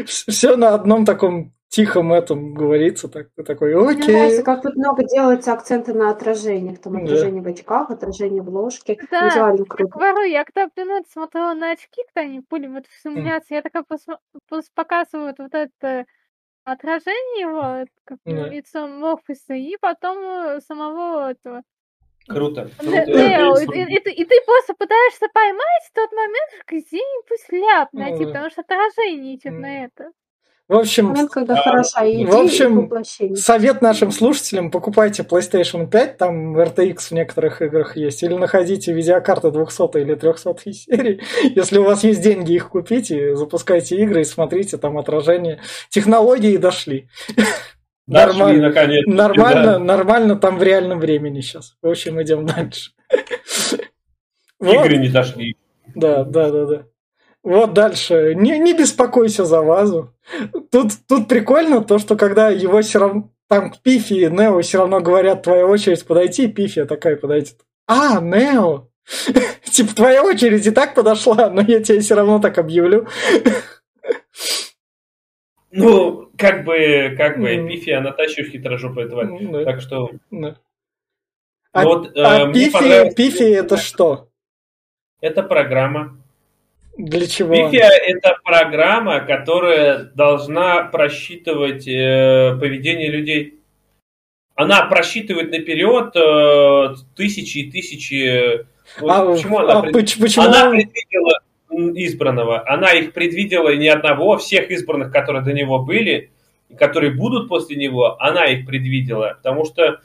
Все на одном таком тихом этом говорится, так ты такой, Мне окей. нравится, как тут много делается акцента на отражениях. Там Да. отражение в очках, отражение в ложке. Да, Визуально я говорю, я когда блин, смотрела на очки, когда они были вот все меняться, я такая посма- пос- показывают вот это отражение его, это как Да. лицо Морфиса, и потом э, самого этого Круто. Круто. Нео, Это и, и- и ты, и ты просто пытаешься поймать тот момент, где-нибудь ляп найти, Ну, потому что отражение идет М. на это. В общем, Момент, когда А, хороша и в идея, общем, совет нашим слушателям, покупайте PlayStation 5, там RTX в некоторых играх есть, или находите видеокарты 200 или 300 <laughs> серии. Если у вас есть деньги, их купите, запускайте игры и смотрите, там отражение. Технологии дошли. Дошли, Нормально. наконец. Нормально, нормально там в реальном времени сейчас. В общем, идем дальше. Вот. Игры не дошли. Да, да, да, да. Вот дальше. Не, не беспокойся за вазу. Тут, тут прикольно то, что когда его все равно... Там Пифи и Нео все равно говорят, твоя очередь подойти, Пифи такая подойдет. А, Нео! <laughs> Типа, твоя очередь и так подошла, но я тебе все равно так объявлю. Ну, как бы, как бы. Пифи, она та еще хитрожопая тварь. Да, Так что, ну А, вот, э, а мне Пифи, Пифи это что? Это программа. Для чего? Пифи это программа, которая должна просчитывать э, поведение людей. Она просчитывает наперед э, тысячи и тысячи. Вот А, почему она а пред- поч- почему? Она предвидела избранного. Она их предвидела не одного, всех избранных, которые до него были, и которые будут после него, она их предвидела. Потому что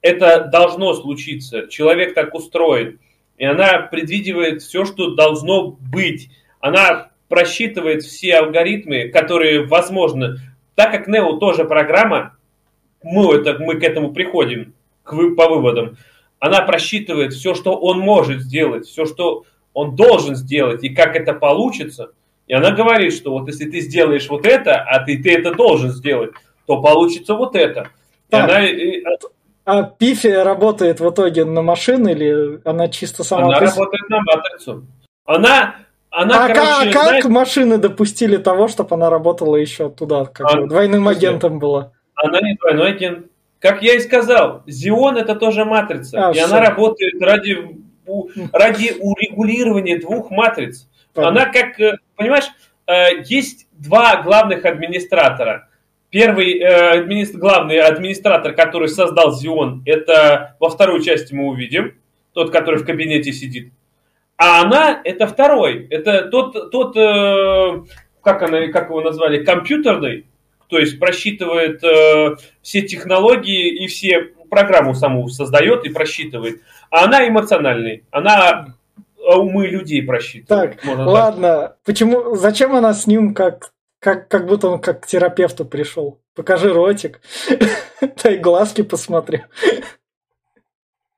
это должно случиться. Человек так устроен. И она предвидевает все, что должно быть. Она просчитывает все алгоритмы, которые возможно. Так как Нео тоже программа, мы, это, мы к этому приходим, к вы- по выводам. Она просчитывает все, что он может сделать, все, что он должен сделать, и как это получится. И она говорит, что вот если ты сделаешь вот это, а ты, ты это должен сделать, то получится вот это. И Так. она, и- А Пифи работает в итоге на машины или она чисто сама? она работает на матрицу. Она, она а короче, как знаешь, машины допустили того, чтобы она работала еще туда, как А, бы двойным смысле? агентом была? она не двойной агент. Как я и сказал, Зион это тоже матрица. А, и всё. она работает ради, ради урегулирования двух матриц. Понятно. Она как, э, понимаешь, э, есть два главных администратора. Первый э, админис- главный администратор, который создал Зион, это во второй части мы увидим, тот, который в кабинете сидит. А она это второй, это тот, тот э, как, она, как его назвали, компьютерный, то есть просчитывает э, все технологии и все программу саму создает и просчитывает. А она эмоциональный, она э, умы людей просчитывает. Так, можно так ладно. Почему? Зачем она с ним как как как будто он как к терапевту пришел? Покажи ротик, <laughs> дай глазки посмотри.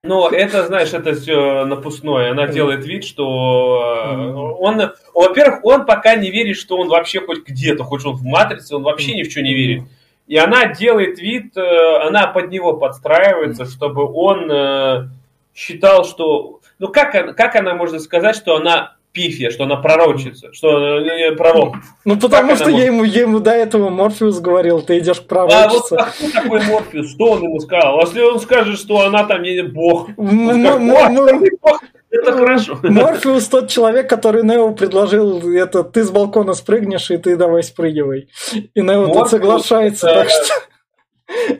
Но это, знаешь, это все напускное. Она делает вид, что э, он, во-первых, он пока не верит, что он вообще хоть где-то, хоть он в матрице, он вообще ни в что не верит. И она делает вид, э, она под него подстраивается, чтобы он э, считал, что... Ну, как, как она может сказать, что она пифия, что она пророчица, что э, пророк? Ну потому она что я ему, я ему до этого Морфеус говорил, ты идешь к А вот пророчице. а кто такой Морфеус? Что он ему сказал? А Если он скажет, что она там не бог, М- он м- скажет, м- «О, ты бог, это хорошо. Морфеус тот человек, который Нео предложил, это ты с балкона спрыгнешь, и ты давай спрыгивай. И Нео тут соглашается, так что...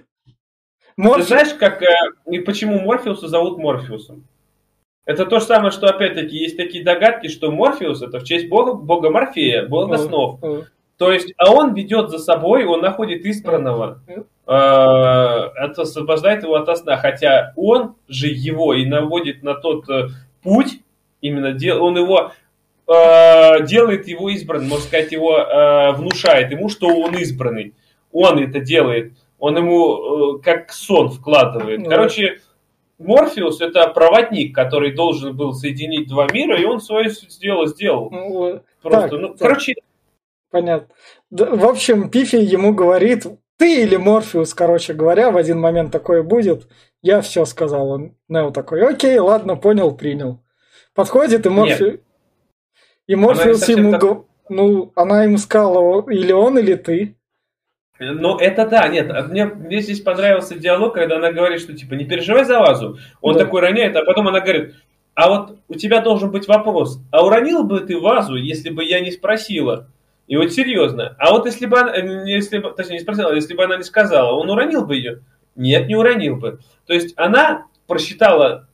Ты знаешь, как э, и почему Морфеуса зовут Морфеусом? Это то же самое, что опять-таки есть такие догадки, что Морфеус это в честь бога, бога Морфея, бога снов. То есть, а он ведет за собой, он находит избранного, э, от- освобождает его от сна, хотя он же его и наводит на тот э, путь, именно дел, он его э, делает его избранным, можно сказать, его э, внушает ему, что он избранный. Он это делает, он ему э, как сон вкладывает. Ну. Короче, Морфеус это проводник, который должен был соединить два мира, и он свое дело сделал. Ну, Просто, Так, ну, так. короче, Понятно. Да, в общем, Пифи ему говорит, ты или Морфеус, короче говоря, в один момент такое будет. Я все сказал. Он Нео такой, окей, ладно, понял, принял. Подходит, и Морфеус... И Морфеус ему... так- Ну, она ему сказала, или он, или ты. Ну, это да, нет, а мне, мне здесь понравился диалог, когда она говорит, что типа не переживай за вазу. Он да. такой роняет, а потом она говорит, а вот у тебя должен быть вопрос, а уронил бы ты вазу, если бы я не спросила? И вот серьезно, а вот если бы она, э, если бы, точнее не спросила, если бы она не сказала, он уронил бы ее? Нет, не уронил бы. То есть она просчитала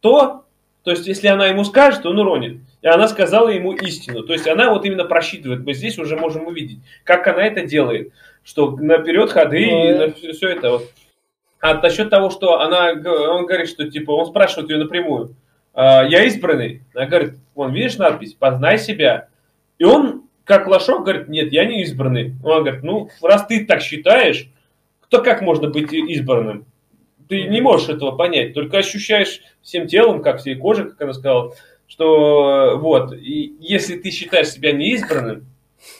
то, то есть если она ему скажет, он уронит. И она сказала ему истину. То есть она вот именно просчитывает. Мы здесь уже можем увидеть, как она это делает что наперед ходы и на все, все это вот. А насчет того, что она, он говорит, что типа, он спрашивает ее напрямую, а, я избранный. Она говорит, вон, видишь надпись, познай себя. И он, как лошок, говорит, нет, я не избранный. Он говорит, ну, раз ты так считаешь, то как можно быть избранным? Ты не можешь этого понять, только ощущаешь всем телом, как всей кожей, как она сказала, что вот, и если ты считаешь себя неизбранным,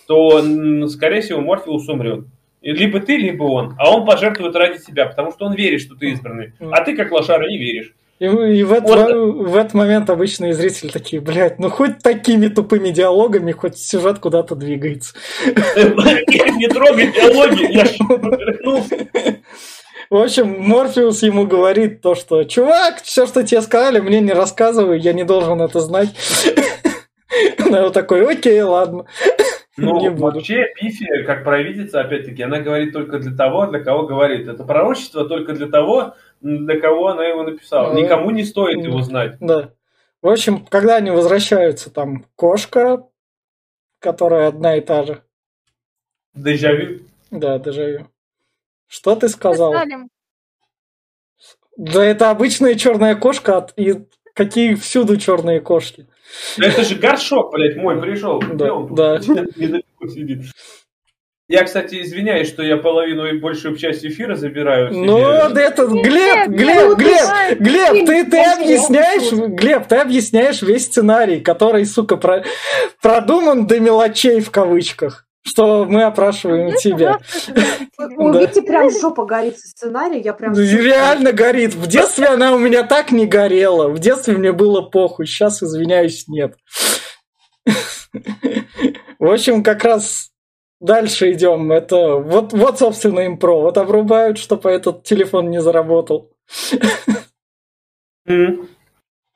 то, скорее всего, Морфеус умрет. Либо ты, либо он. А он пожертвует ради себя, потому что он верит, что ты избранный. А ты, как лошара, не веришь. И, и в, этот, вот. в этот момент обычные зрители такие, блядь, ну хоть такими тупыми диалогами, хоть сюжет куда-то двигается. Не трогай диалоги, я В общем, Морфеус ему говорит то, что «Чувак, все, что тебе сказали, мне не рассказывай, я не должен это знать». Она такой «Окей, ладно». Ну, не буду. вообще, Пифи, как провидица, опять-таки, она говорит только для того, для кого говорит. Это пророчество только для того, для кого она его написала. Ну, Никому не стоит его знать. Да. В общем, когда они возвращаются, там кошка, которая одна и та же. Дежавю. Да, дежавю. Что ты сказал? Да это обычная черная кошка, и какие всюду черные кошки. Это же горшок, блядь, мой пришел. Да, да. <laughs> сидит. Я, кстати, извиняюсь, что я половину и большую часть эфира забираю. Ну, да это, Глеб, Глеб, Глеб, Глеб, ты, ты объясняешь, Глеб, ты объясняешь весь сценарий, который, сука, про, продуман до мелочей в кавычках что мы опрашиваем ну, тебя. У <laughs> Вити прям жопа горит со сценария, я прям... Реально горит. В детстве она у меня так не горела. В детстве мне было похуй. Сейчас, извиняюсь, нет. <laughs> В общем, как раз дальше идем. Это вот, вот собственно, импро. Вот обрубают, чтобы этот телефон не заработал.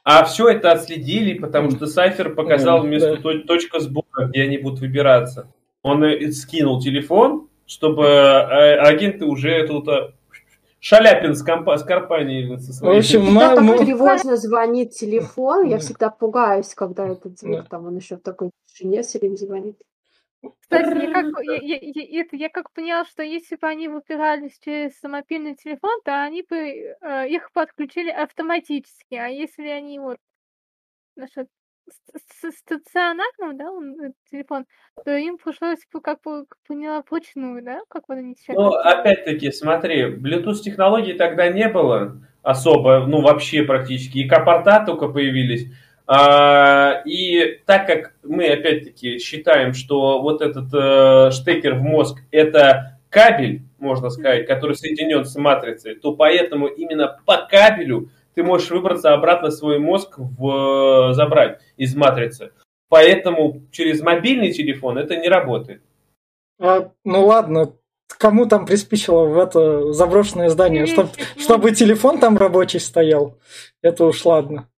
А все это отследили, потому что Сайфер показал место точка сбора, где они будут выбираться он скинул телефон, чтобы э, агенты уже тут э, Шаляпин с, компа- с компанией со своей. В общем, Когда мама... так тревожно звонит телефон, я всегда пугаюсь, когда этот звук, там он еще в такой тишине все время звонит. Кстати, я как, я, я, я, я как поняла, что если бы они выпирались через мобильный телефон, то они бы э, их подключили автоматически. А если они вот насчет стационарным, да, он, э, телефон, то им пришлось, как поняла, вручную, да, как вот они сейчас... Ну, опять-таки, смотри, Bluetooth технологий тогда не было особо, ну, вообще практически, и капорта только появились, а, и так как мы, опять-таки, считаем, что вот этот э, штекер в мозг – это кабель, можно сказать, который соединен с матрицей, то поэтому именно по кабелю ты можешь выбраться обратно свой мозг в, забрать из матрицы. Поэтому через мобильный телефон это не работает. А, ну ладно, кому там приспичило в это заброшенное здание, чтобы, чтобы телефон там рабочий стоял? Это уж ладно.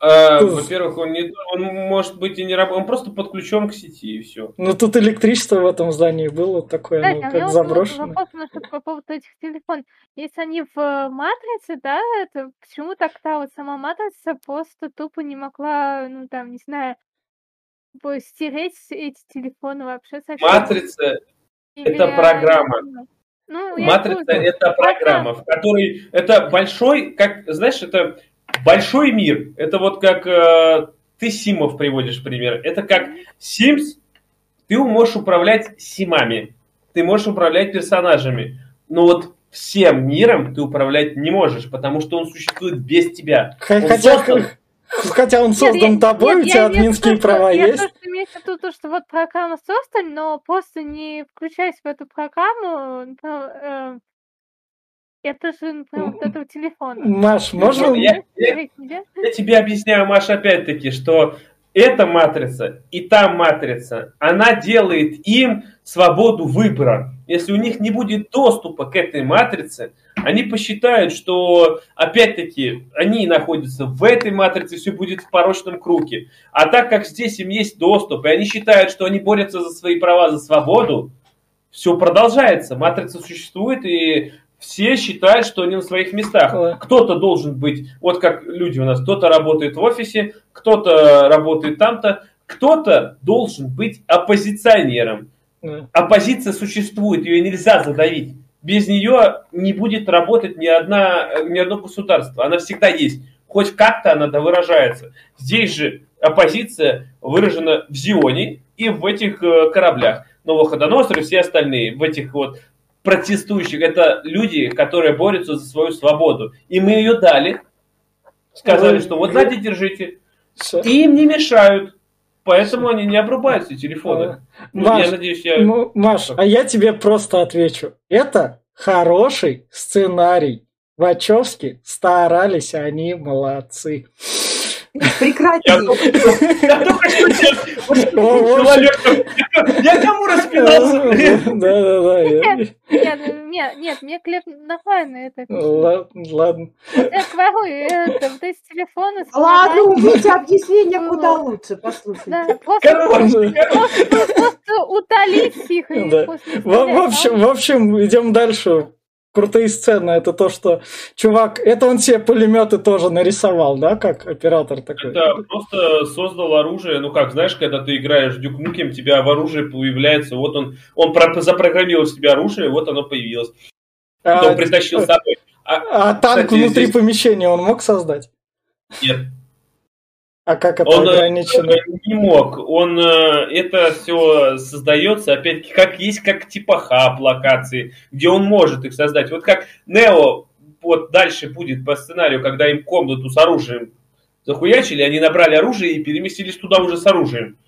А, во-первых, он, не, он может быть и не работает, он просто подключен к сети и все. Ну тут электричество в этом здании было такое, да, ну, как заброшенное. Вопрос по поводу этих телефонов. Если они в э, матрице, да, это почему тогда вот сама матрица просто тупо не могла, ну там, не знаю, стереть эти телефоны вообще совсем? Матрица Или... это программа. Ну, Матрица это программа, в которой это большой, как знаешь, это большой мир. Это вот как э, ты Симов приводишь пример. Это как Sims, ты можешь управлять Симами, ты можешь управлять персонажами. Но вот всем миром ты управлять не можешь, потому что он существует без тебя. Хотя, создан... хотя он создан нет, тобой, нет, у тебя админские я, права я есть. Я просто имею в виду то, что вот программа создана, но просто не включаясь в эту программу, э, это же например, вот этого телефона. Маш, можно... Я, я, я тебе объясняю, Маша, опять-таки, что эта матрица и та матрица, она делает им свободу выбора. Если у них не будет доступа к этой матрице, они посчитают, что, опять-таки, они находятся в этой матрице, все будет в порочном круге. А так как здесь им есть доступ, и они считают, что они борются за свои права, за свободу, все продолжается. Матрица существует, и все считают, что они на своих местах. Кто-то должен быть, вот как люди у нас, кто-то работает в офисе, кто-то работает там-то, кто-то должен быть оппозиционером. Оппозиция существует, ее нельзя задавить. Без нее не будет работать ни, одна, ни одно государство. Она всегда есть. Хоть как-то она выражается. Здесь же оппозиция выражена в Зионе и в этих э, кораблях. Новоходоносор и все остальные в этих вот протестующих. Это люди, которые борются за свою свободу. И мы ее дали. Сказали, что вот, знаете, держите. И им не мешают. Поэтому они не обрубают все телефоны. Ну, Маш, я надеюсь, я... Ну, Маш, а я тебе просто отвечу. Это хороший сценарий. Вачовски старались, они молодцы. Прекрати. Я только что человек... Я кому распинался? Да, да, да. Нет, нет, нет, мне Клеп нормально это. Ладно, ладно. Я говорю, это, вот эти телефоны... Ладно, увидите объяснение куда лучше, послушайте. Просто, утолить их. В общем, в общем, идем дальше крутые сцены, это то, что чувак, это он себе пулеметы тоже нарисовал, да, как оператор такой? Да, просто создал оружие, ну как, знаешь, когда ты играешь в у тебя в оружии появляется, вот он, он запрограммировал себе оружие, вот оно появилось. А, он притащил с собой. А, а танк кстати, внутри здесь... помещения он мог создать? Нет. А как это он э, ограничено? не мог. Он э, это все создается, опять как есть как типа хаб локации, где он может их создать. Вот как Нео вот дальше будет по сценарию, когда им комнату с оружием захуячили, они набрали оружие и переместились туда уже с оружием.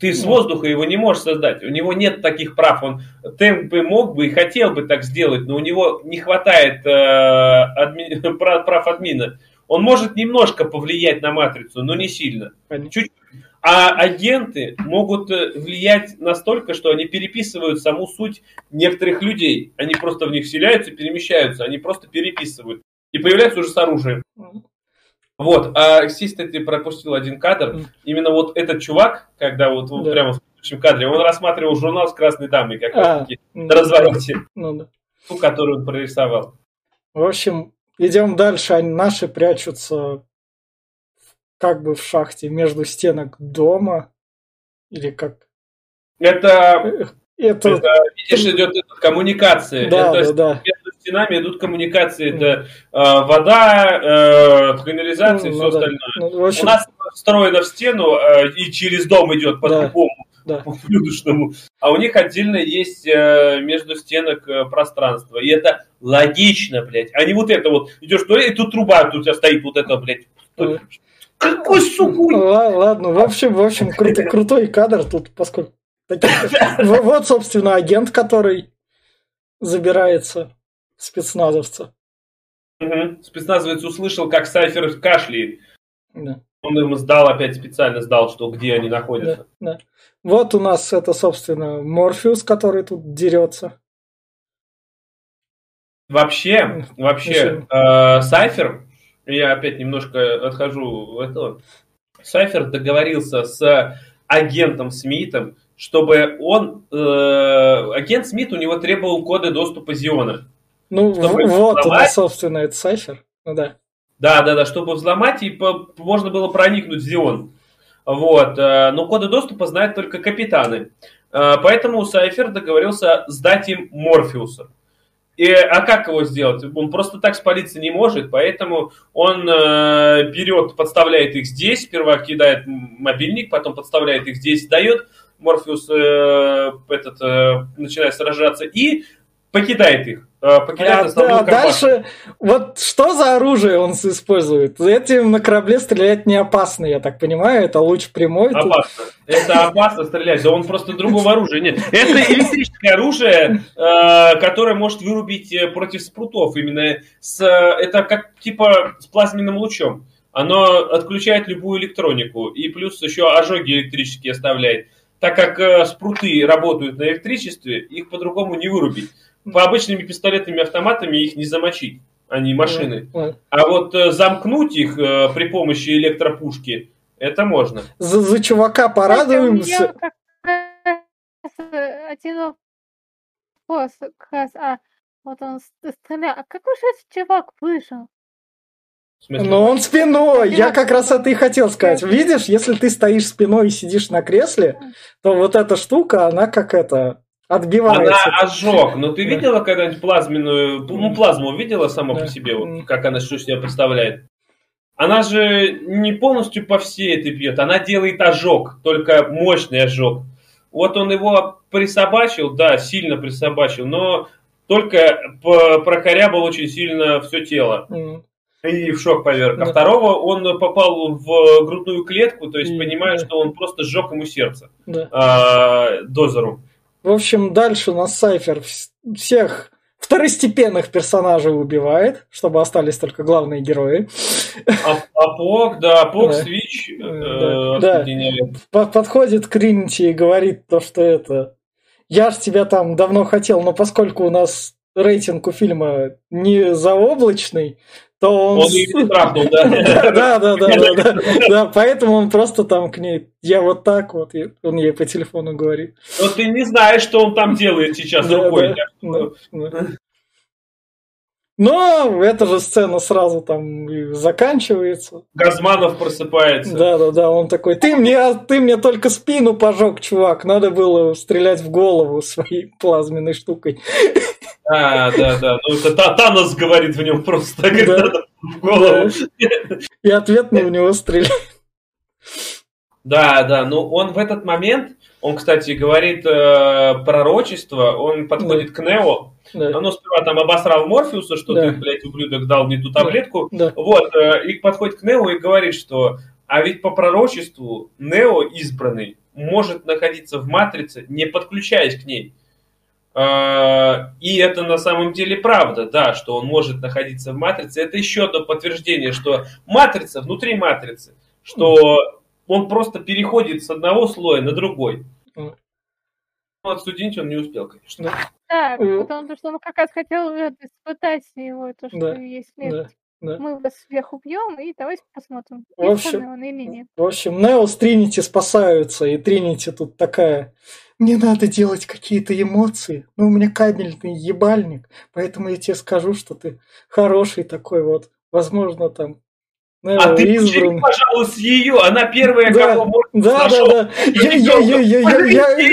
Ты с воздуха его не можешь создать. У него нет таких прав. Он темп бы мог бы и хотел бы так сделать, но у него не хватает э, адми... <laughs> прав админа. Он может немножко повлиять на матрицу, но не сильно. Чуть-чуть. А агенты могут э, влиять настолько, что они переписывают саму суть некоторых людей. Они просто в них вселяются, перемещаются, они просто переписывают. И появляются уже с оружием. Вот, а здесь ты пропустил один кадр. Именно вот этот чувак, когда вот, вот да. прямо в следующем кадре, он рассматривал журнал с красной дамой, как раз таки на развороте. Ну, да. Ту, которую он прорисовал. В общем, Идем дальше, они наши прячутся как бы в шахте между стенок дома. Или как? Это, это... это видишь, идет коммуникация. Да, это да, да. Между стенами идут коммуникации. Это э, вода, э, канализация ну, и все ну, остальное. Ну, общем... У нас встроено в стену э, и через дом идет по-другому. Да да. <laughs> по-блюдочному. А у них отдельно есть э, между стенок э, пространство. И это логично, блядь. А не вот это вот. Идешь туда, и тут труба, тут у тебя стоит вот это, блядь. Какой сухой! Ладно, в общем, в общем, крутой, <laughs> крутой кадр тут, поскольку... <laughs> Вот, собственно, агент, который забирается спецназовца. Угу. Спецназовец услышал, как Сайфер кашляет. Да. Он им сдал, опять специально сдал, что где они находятся. Да, да. Вот у нас это, собственно, Морфеус, который тут дерется. Вообще, вообще, э, Сайфер, я опять немножко отхожу от этого. Сайфер договорился с агентом Смитом, чтобы он, э, агент Смит у него требовал коды доступа Зиона. Ну, вот, нас, собственно, это Сайфер. Ну да. Да, да, да, чтобы взломать, и по, можно было проникнуть в Зион. Вот. Э, но коды доступа знают только капитаны. Э, поэтому Сайфер договорился сдать им Морфеуса. И, а как его сделать? Он просто так спалиться не может, поэтому он э, берет, подставляет их здесь, сперва кидает мобильник, потом подставляет их здесь, дает, Морфеус э, этот, э, начинает сражаться и покидает их. Э, покидает а, а дальше, вот что за оружие он использует? Этим на корабле стрелять не опасно, я так понимаю, это луч прямой. Опасно. Тут. Это опасно стрелять, да он просто другого оружия нет. Это электрическое оружие, э, которое может вырубить э, против спрутов. Именно с, это как типа с плазменным лучом. оно отключает любую электронику и плюс еще ожоги электрические оставляет. Так как спруты работают на электричестве, их по-другому не вырубить. По обычными пистолетами автоматами их не замочить, они машины. А вот э, замкнуть их э, при помощи электропушки, это можно. За, за чувака порадуемся. Э, один вопрос, как раз, а вот он стрелял. А какой же этот чувак выжил? Но он спиной, я как раз это и хотел сказать. Видишь, если ты стоишь спиной и сидишь на кресле, то вот эта штука, она как это, отбивается. Она ожог. Но ты видела когда-нибудь плазменную, ну плазму видела сама по себе, вот, как она что себя представляет? Она же не полностью по всей этой пьет, она делает ожог, только мощный ожог. Вот он его присобачил, да, сильно присобачил, но только прокорябал очень сильно все тело. Mm и в шок поверг. А второго он попал в грудную клетку, то есть понимает, да. что он просто сжег ему сердце да. а, дозеру. В общем, дальше у нас Сайфер всех второстепенных персонажей убивает, чтобы остались только главные герои. А, а Пок, да, Пок, да. Свич э, да. да. Подходит к Ринти и говорит то, что это... Я ж тебя там давно хотел, но поскольку у нас рейтинг у фильма не заоблачный, то он... Он ее трахнул? <laughs> Да, да, да, да, да, <laughs> да, поэтому он просто там к ней, я вот так вот, он ей по телефону говорит. Но ты не знаешь, что он там делает сейчас рукой. Но эта же сцена сразу там заканчивается. Газманов просыпается. Да, да, да. Он такой: Ты мне, ты мне только спину пожег, чувак. Надо было стрелять в голову своей плазменной штукой. А, да, да. Ну, это Танос говорит в нем просто, когда да. в голову. Да. И ответно в него стреляет. Да, да. Ну, он в этот момент, он, кстати, говорит э, пророчество, он подходит да. к Нео. Да. Ну, сперва там обосрал Морфеуса, что да. ты, блядь, ублюдок, дал мне ту таблетку. Да. Вот, э, и подходит к Нео и говорит, что а ведь по пророчеству Нео избранный может находиться в матрице, не подключаясь к ней. А, и это на самом деле правда, да, что он может находиться в матрице. Это еще одно подтверждение, что матрица внутри матрицы, что он просто переходит с одного слоя на другой. Ну, отсудить он не успел, конечно. Да, потому что он как раз хотел испытать его, то, что да. есть смерть. Да. Мы вас всех убьем, и давайте посмотрим, в общем, он или нет. В общем, Нео с Тринити спасаются, и Тринити тут такая мне надо делать какие-то эмоции, но у меня кабельный ебальник, поэтому я тебе скажу, что ты хороший такой вот, возможно, там, ну, а ты избран... пожалуйста, ее, она первая, да, кого может Да, да, да. Я, я, я, я, я, я, я,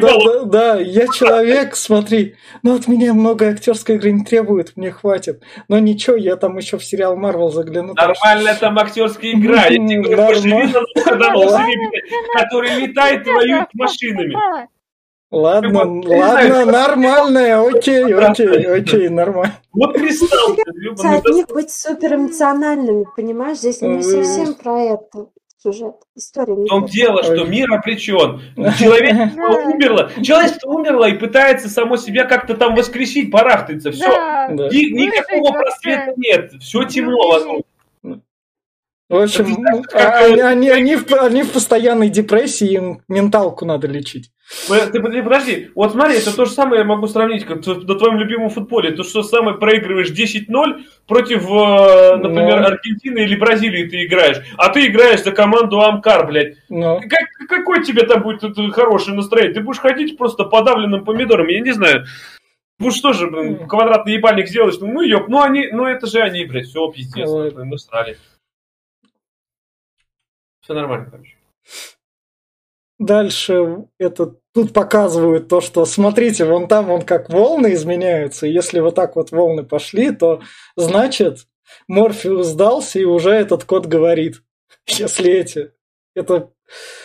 да, да, я человек, смотри, ну от меня много актерской игры не требует, мне хватит. Но ничего, я там еще в сериал Марвел загляну. Нормальная там актерская игра. Я тебе видел, когда который летает и воюет машинами. Ладно, ладно, нормальная, окей, окей, окей, нормально. Вот кристалл. Одни быть супер эмоциональными, понимаешь? Здесь не совсем про это сюжет, история. В том дело, что мир обречен. <laughs> Человечество умерло. Человечество умерло и пытается само себя как-то там воскресить, барахтается. Все. Никакого просвета нет. Все темно вокруг. В общем, они, они, они, в, они в постоянной депрессии, им менталку надо лечить. Ты подожди, вот смотри, это то же самое я могу сравнить как на твоем любимом футболе. То, что самое проигрываешь 10-0 против, э, например, Но... Аргентины или Бразилии ты играешь, а ты играешь за команду Амкар, блядь. Но... Как, какой тебе там будет хорошее настроение? Ты будешь ходить просто подавленным помидором, я не знаю. Ну что же, блин, квадратный ебальник сделаешь, ну ёб, ну они, ну это же они, блядь, все, пиздец, мы срали. Все нормально, короче. Дальше это тут показывают то, что смотрите, вон там вон как волны изменяются. Если вот так вот волны пошли, то значит Морфеус сдался и уже этот код говорит. <laughs> Если эти это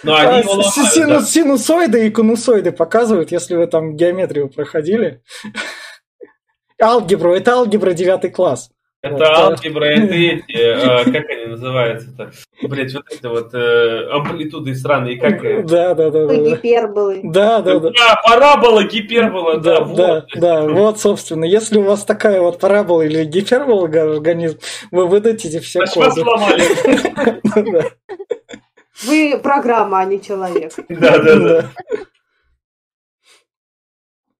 но а, сину, да. синусоиды и конусоиды показывают, если вы там геометрию проходили. <laughs> Алгебру, это алгебра девятый класс. Это алгебра, это эти, э, как они называются-то? Блять, вот это вот э, амплитуды сраные, как... Да, да, да, да. да. Гиперболы. Да, да, да. Да, парабола, гипербола, да, Да, да, вот. да, вот, собственно, если у вас такая вот парабола или гипербола организм, вы выдадите все Значит, вас коды. сломали. <laughs> Вы программа, а не человек. Да, да, да.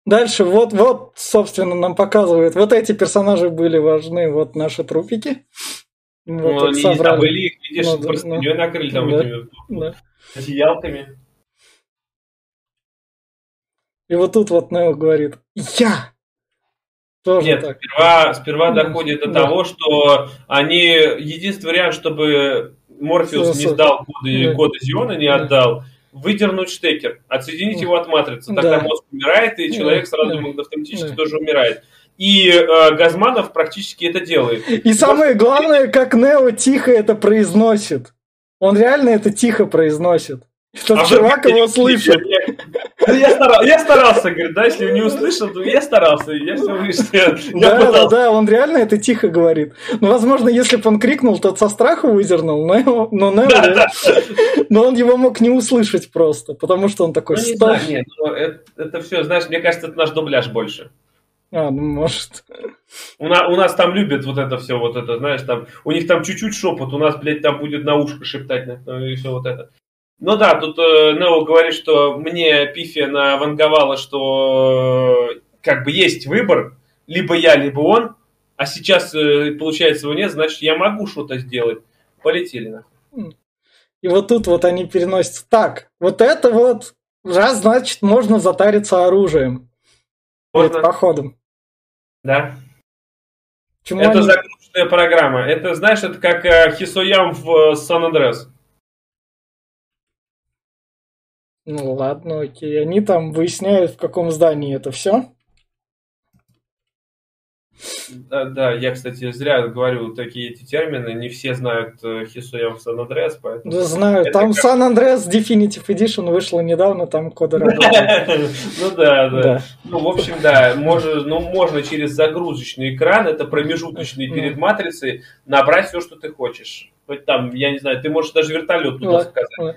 Да. Дальше, вот, вот, собственно, нам показывают, вот эти персонажи были важны, вот наши трупики. Вот Ну, они не собрали. забыли их, видишь, Ну, да, простыней накрыли там да. этими Да. одеялками. И вот тут вот Нео говорит, я! Тоже Нет, так. сперва, сперва Да. доходит до Да. того, что они... Единственный вариант, чтобы Морфеус не сдал коды, Да. коды Зиона, не Да. отдал, выдернуть штекер, отсоединить Да. его от матрицы. Да. Тогда мозг умирает, и Да. человек сразу Да. автоматически Да. тоже умирает. И э, Газманов практически это делает. И самое главное, как Нео тихо это произносит. Он реально это тихо произносит. Этот А чувак вы- его слышит. Я, Ну, я старался, я старался, говорит, да, если не услышал, то я старался, я все я Да, да, пытался. да, он реально это тихо говорит. Ну, возможно, если бы он крикнул, тот со страха выдернул, но, его- но, <laughs> Нео- Да, да. но он его мог не услышать просто, потому что он такой, Ну, не знаю, нет, ну, это, все, знаешь, мне кажется, это наш дубляж больше. А, ну, может. У нас, у нас там любят вот это все, вот это, знаешь, там, у них там чуть-чуть шепот, у нас, блядь, там будет на ушко шептать, ну, и все вот это. Ну да, тут э, Нео говорит, что мне Пифи наванговала, что э, как бы есть выбор, либо я, либо он, а сейчас, э, получается, его нет, значит, я могу что-то сделать. Полетели, нахуй. И вот тут вот они переносятся. Так, вот это вот, раз, значит, можно затариться оружием перед Можно? походом. Да. Почему Это они- загрузочная программа. Это, знаешь, это как э, Хисоям в Сан-Андрес. Ну ладно, окей. Они там выясняют, в каком здании это все. Да, да, я, кстати, зря говорю такие эти термины. Не все знают э, Хисоям в Сан-Андрес, поэтому... Да знаю, Это там как- San Andreas Definitive Edition вышла недавно, там коды <laughs> работают. Ну да, да. Ну, в общем, да, можно, ну, можно через загрузочный экран, это промежуточный Ну. перед матрицей, набрать все, что ты хочешь. Хоть там, я не знаю, ты можешь даже вертолет туда заказать.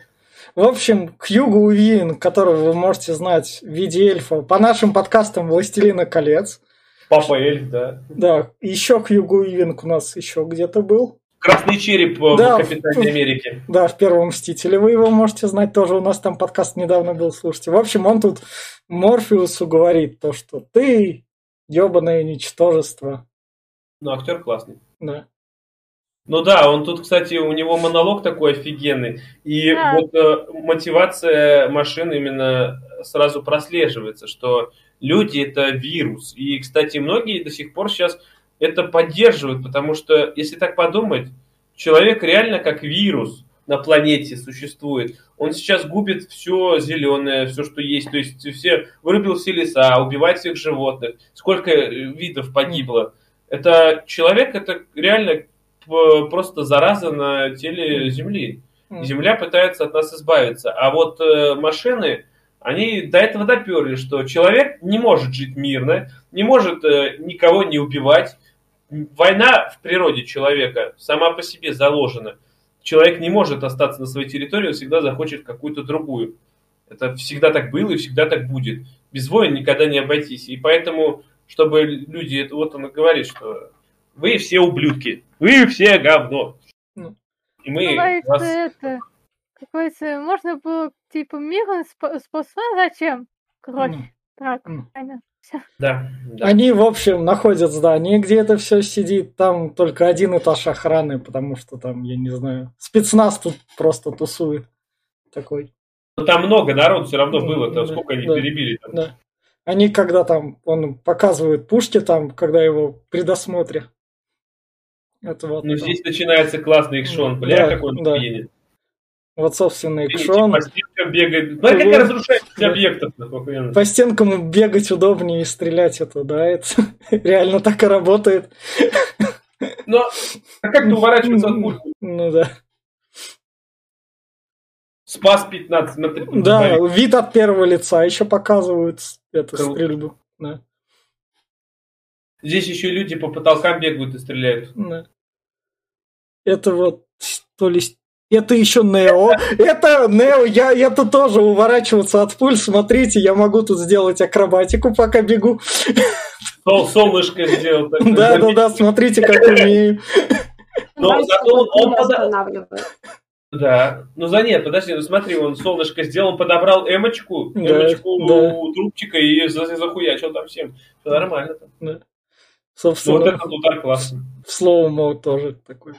В общем, Хьюго Уивин, которого вы можете знать в виде эльфа, по нашим подкастам «Властелина колец». Папа Эльф, да. Да, еще Хьюго Уивин у нас еще где-то был. Красный череп э, Да. в Капитане Америки. Да, в первом «Мстителе» вы его можете знать тоже. У нас там подкаст недавно был, слушайте. В общем, он тут Морфеусу говорит то, что ты ебаное ничтожество. Ну, актер классный. Да. Ну да, он тут, кстати, у него монолог такой офигенный. И Да. вот э, мотивация машин именно сразу прослеживается, что люди это вирус. И, кстати, многие до сих пор сейчас это поддерживают, потому что, если так подумать, человек реально как вирус на планете существует. Он сейчас губит все зеленое, все, что есть. То есть все вырубил все леса, убивает всех животных. Сколько э, видов погибло. Это человек, это реально просто зараза на теле Земли. Земля пытается от нас избавиться. А вот э, машины, они до этого доперли, что человек не может жить мирно, не может э, никого не убивать. Война в природе человека сама по себе заложена. Человек не может остаться на своей территории, он всегда захочет какую-то другую. Это всегда так было и всегда так будет. Без войн никогда не обойтись. И поэтому, чтобы люди, вот он говорит, что вы все ублюдки, вы все говно. Ну. И мы Бывает вас... это, какой-то, можно было, типа, спо- способом, зачем? Кровь, М. так, понятно. Да, да. Они, в общем, находят здание, где это все сидит. Там только один этаж охраны, потому что там, я не знаю, спецназ тут просто тусует. Такой. Но там много народу все равно было, там да, сколько они да, перебили. Там. Да. Они когда там, он показывает пушки там, когда его при досмотре. Это вот, Ну, здесь начинается классный экшон. Бля, Да, какой он да. охуенный. вот, собственно, экшон. По стенкам бегает. Смотри, Да. какая разрушаемость Да. объектов. охуенно. По стенкам бегать удобнее и стрелять это, да, это <laughs> реально так и работает. Но а как ты уворачиваться от пуль? Ну да. Спас 15, смотри. Да, вид от первого лица еще показывают эту Круто. стрельбу. Да. Здесь еще люди по потолкам бегают и стреляют. Да. Это вот то ли это еще Нео. Это Нео. Я, я тут тоже уворачиваться от пуль. Смотрите, я могу тут сделать акробатику, пока бегу. Сол, солнышко сделал. Да, да, да, смотрите, как умею. Но зато он. Да. Ну за нет, подожди, ну смотри, он солнышко сделал, он подобрал эмочку, эмочку да. у трубчика и захуячил там всем. Все нормально там. Да. Собственно, ну, вот этот удар классный. В слоумо тоже такой.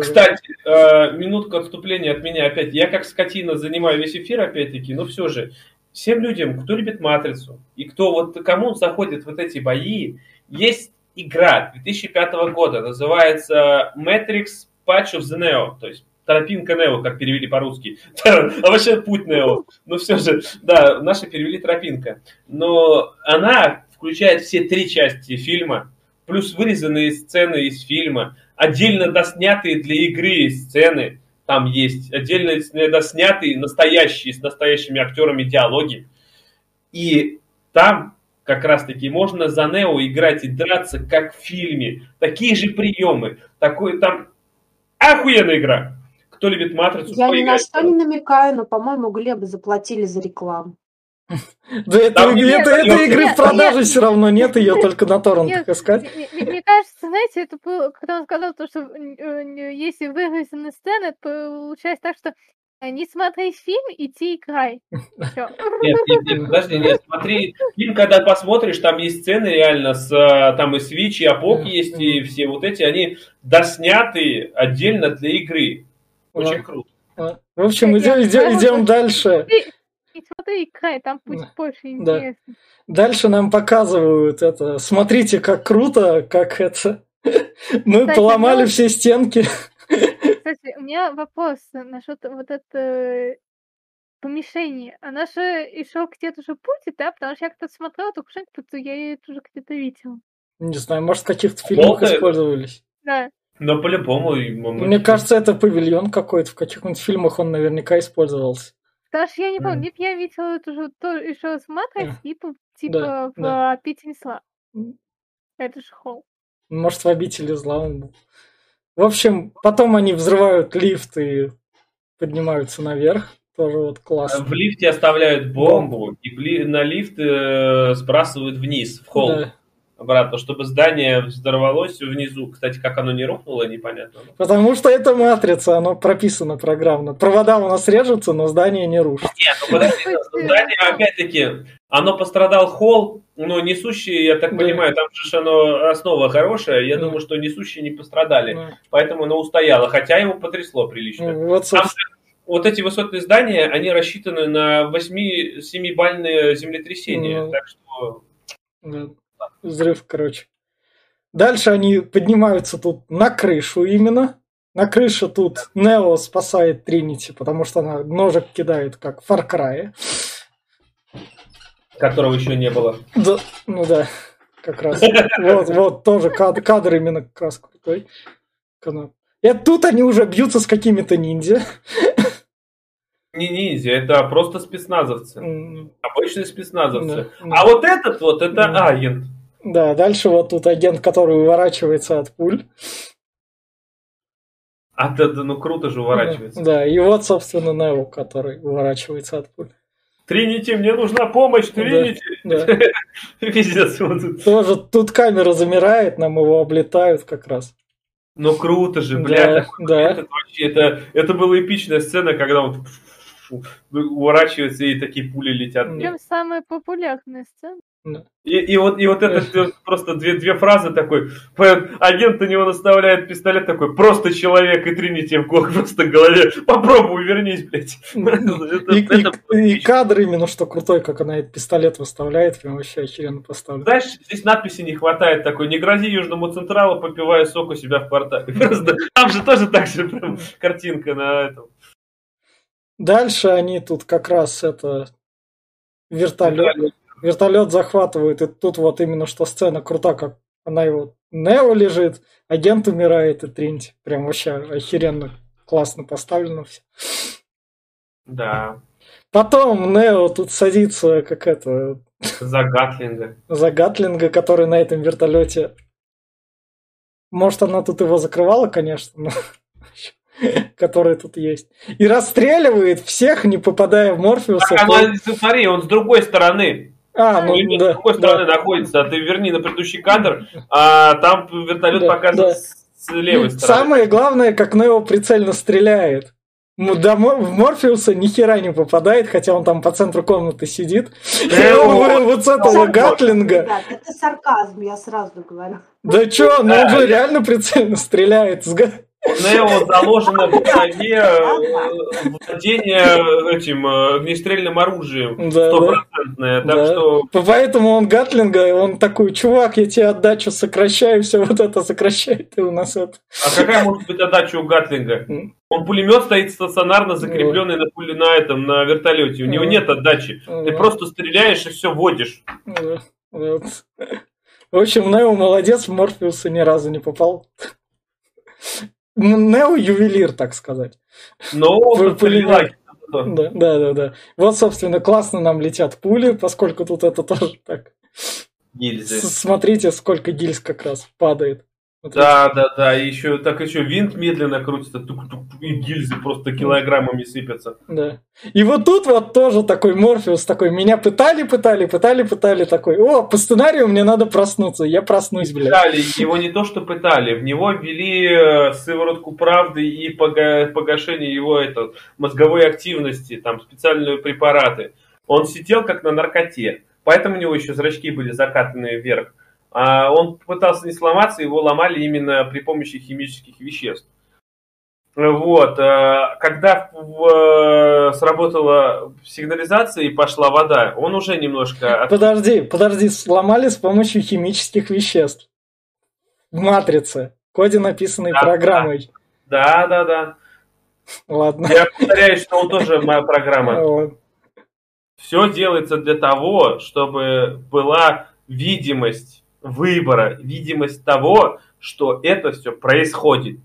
Кстати, э, минутка отступления от меня опять. Я как скотина занимаю весь эфир, опять-таки, но все же. Всем людям, кто любит Матрицу, и кто вот кому заходит вот эти бои, есть игра 2005 года, называется Matrix Patch of the Neo, то есть Тропинка Нео, как перевели по-русски. <laughs> А вообще путь Нео. Но все же, да, наши перевели Тропинка. Но она включает все три части фильма, плюс вырезанные сцены из фильма, отдельно доснятые для игры сцены там есть, отдельно доснятые настоящие, с настоящими актерами диалоги. И там как раз-таки можно за Нео играть и драться, как в фильме. Такие же приемы. Такой там охуенная игра. Кто любит Матрицу, Я ни на что не намекаю, но, по-моему, Глебу заплатили за рекламу. <laughs> Да это, это, это игры в продаже все равно нет, ее только на торрентах искать. Мне кажется, знаете, это было, когда он сказал то, что э, если вырезаны сцены, это получается так, что э, не смотри фильм, иди играй. <laughs> Нет, нет, нет, подожди, нет, смотри, фильм, когда посмотришь, там есть сцены реально с, э, там и Switch, и Апок есть, и все вот эти, они досняты отдельно для игры. Очень круто. В общем, идем, идем, идем дальше. И смотри, край, там путь больше интересный. Да. Дальше нам показывают это. Смотрите, как круто, как это. <laughs> Мы Кстати, поломали ну... все стенки. Кстати, у меня вопрос насчет вот это помещение. Она же еще где-то же путь, да? Потому что я как-то смотрела, только что я ее уже где-то видела. Не знаю, может, в каких-то фильмах использовались. Да. Но по-любому... Мне кажется, это павильон какой-то. В каких-нибудь фильмах он наверняка использовался. Что я не помню, mm. я видела это же то, еще смотреть, yeah. типа, типа да, в да. обители зла. Это же холл. Может, в обители зла он был. В общем, потом они взрывают лифт и поднимаются наверх. Тоже вот классно. В лифте оставляют бомбу, и на лифт э, сбрасывают вниз, в холл. Да обратно, чтобы здание взорвалось внизу. Кстати, как оно не рухнуло, непонятно. Потому что это матрица, оно прописано программно. Провода у нас режутся, но здание не рушится. Нет, ну подожди, <laughs> здание, опять-таки, оно пострадал холл, но несущие, я так да. понимаю, там же оно основа хорошая, я да. думаю, что несущие не пострадали, да. поэтому оно устояло, хотя его потрясло прилично. Ну, вот, там, вот эти высотные здания, они рассчитаны на 8-7-бальные землетрясения, ну, так что... Да взрыв, короче. Дальше они поднимаются тут на крышу именно. На крыше тут Нео спасает Тринити, потому что она ножик кидает, как в Far Cry. Которого еще не было. Да, ну да, как раз. <laughs> Вот, вот тоже кадр, кадр именно как раз крутой. И тут они уже бьются с какими-то ниндзя. Не ниндзя, это просто спецназовцы. Mm. Обычные спецназовцы. Mm. А вот этот вот, это mm. агент. Да, дальше вот тут агент, который уворачивается от пуль. А да, да, ну круто же уворачивается. Да, и вот, собственно, Нео, который уворачивается от пуль. Тринити, мне нужна помощь, Тринити! Да, да. <laughs> Пиздец. Вот. Тоже тут камера замирает, нам его облетают как раз. Ну круто же, бля. Да, да. Это, вообще, это, это была эпичная сцена, когда он уворачивается и такие пули летят. Прям самая популярная сцена. И, и вот, и вот это просто две, две фразы такой. Агент на него наставляет пистолет такой, просто человек и тринити в голову, <laughs> просто в голове. Попробуй, вернись, блядь. <laughs> Это, и, это и, и кадр именно, что крутой, как она этот пистолет выставляет, прям вообще охеренно поставлен. Знаешь, здесь надписи не хватает такой, не грози Южному Централу, попивая сок у себя в портале. <laughs> Просто, там же тоже так же прям картинка на этом. Дальше они тут как раз это вертолет Вертолет захватывают, и тут вот именно что сцена крута, как она его... Нео лежит, агент умирает, и Тринти. Прям вообще охеренно, классно поставлено все. Да. Потом Нео тут садится, как это, За Гатлинга. За Гатлинга, который на этом вертолете. Может, она тут его закрывала, конечно, но <laughs> <laughs> который тут есть. И расстреливает всех, не попадая в Морфеуса. Так, она, смотри, он с другой стороны. А, ну, Или да, с другой стороны находится, а ты верни на предыдущий кадр, а там вертолет Да, показывает да. с левой стороны. Самое главное, как Нео прицельно стреляет. Ну, Мо- в Морфеуса ни хера не попадает, хотя он там по центру комнаты сидит. <laughs> Он вот с этого Гатлинга. Ребят, это сарказм, я сразу говорю. Да чё, ну он же реально прицельно стреляет. Нео заложено в голове э, владение этим э, огнестрельным оружием. Да, да. Стопроцентное. Так Да. что Поэтому он Гатлинга, он такой, чувак, я тебе отдачу сокращаю, все вот это сокращает, и у нас это. А какая может быть отдача у Гатлинга? Он пулемет стоит стационарно закрепленный на пуле на этом на вертолете. У него нет отдачи. Ты просто стреляешь и все водишь. Да, вот. В общем, Нео молодец, Морфеуса ни разу не попал. М, Нео ювелир, так сказать. Но он понимаете. Да, да, да, да. Вот, собственно, классно нам летят пули, поскольку тут это тоже так. гильзы. Смотрите, сколько гильз как раз падает. Смотрите. Да, да, да. Еще так еще винт медленно крутится, тук-тук, и гильзы просто килограммами сыпятся. Да. И вот тут вот тоже такой Морфеус такой, меня пытали, пытали, пытали, пытали, такой, о, по сценарию мне надо проснуться, я проснусь, блядь. Пытали, его не то что пытали, в него ввели э, сыворотку правды и пога- погашение его это, мозговой активности, там специальные препараты. Он сидел как на наркоте, поэтому у него еще зрачки были закатаны вверх. А он пытался не сломаться, его ломали именно при помощи химических веществ. Вот, э, когда в- э, сработала сигнализация и пошла вода, он уже немножко... от- Подожди, подожди, сломали с помощью химических веществ. В матрице. Коде, написанной Да, программой. Да, да, да. Ладно. Я повторяюсь, что он тоже моя программа. Все делается для того, чтобы была видимость выбора, видимость того, что это все происходит.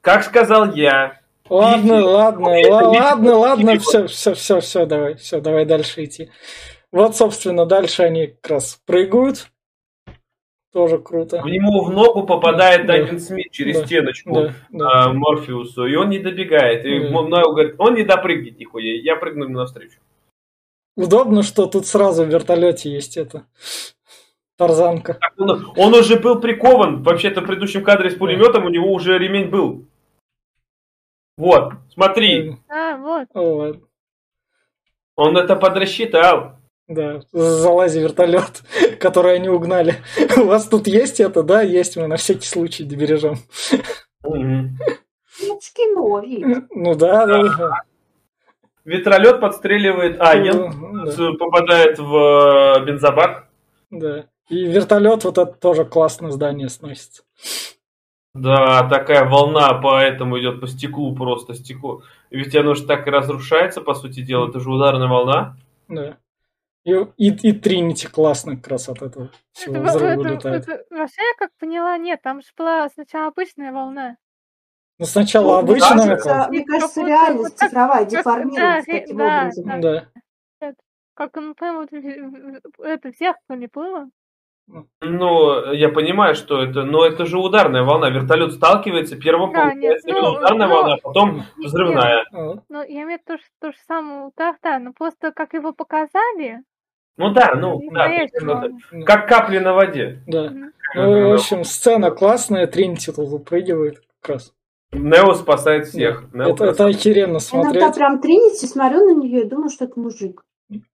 Как сказал я, Ладно, Видите? ладно, видите? ладно, ладно, все, все, все, все, давай, все, давай дальше идти. Вот, собственно, дальше они как раз прыгают. Тоже круто. в него в ногу попадает Да. Дайвин Смит через Да. стеночку Да, да. а, Морфеусу, и он не добегает. И Да. Мною говорит, он не допрыгнет нихуя, я прыгну ему навстречу. Удобно, что тут сразу в вертолете есть это. Тарзанка. Он, он уже был прикован, вообще-то в предыдущем кадре с пулеметом у него уже ремень был. Вот, смотри, А, вот. Вот. он это подрасчитал. Да, залази вертолет, <laughs> который они угнали. <laughs> У вас тут есть это? Да, есть, мы на всякий случай добережем. Ну. Ну да, да. Ветролет подстреливает агент, Ну, попадает в э, бензобак. Да. И вертолет вот это тоже классно здание сносится. Да, такая волна поэтому идет по стеклу просто стекло. Ведь оно же так и разрушается, по сути дела, это же ударная волна. Да. И, и, и Тринити классно как раз от этого всего Это, взрыва это- улетает. это- вообще, я как поняла, нет, там же была сначала обычная волна. Ну сначала Ну, обычная кажется, класс. Мне кажется, Как реальность как- цифровая как- деформируется да, таким да, образом. Да. Как он прям вот в- в- это в зеркале было. Ну, я понимаю, что это, но это же ударная волна. Вертолет сталкивается, первым Да, получается нет, ну, ударная ну, волна, а потом нет, взрывная. Вот. Ну, я имею в виду то, что то же самое удар, да, но просто как его показали, Ну да, ну, да, примерно так. как капли на воде. Да. Ну, в общем, сцена классная, Тринити тут упрыгивает как раз. Нео спасает всех. Нео Это, это охеренно Иногда смотреть. прям Тринити, смотрю на нее и думаю, что это мужик.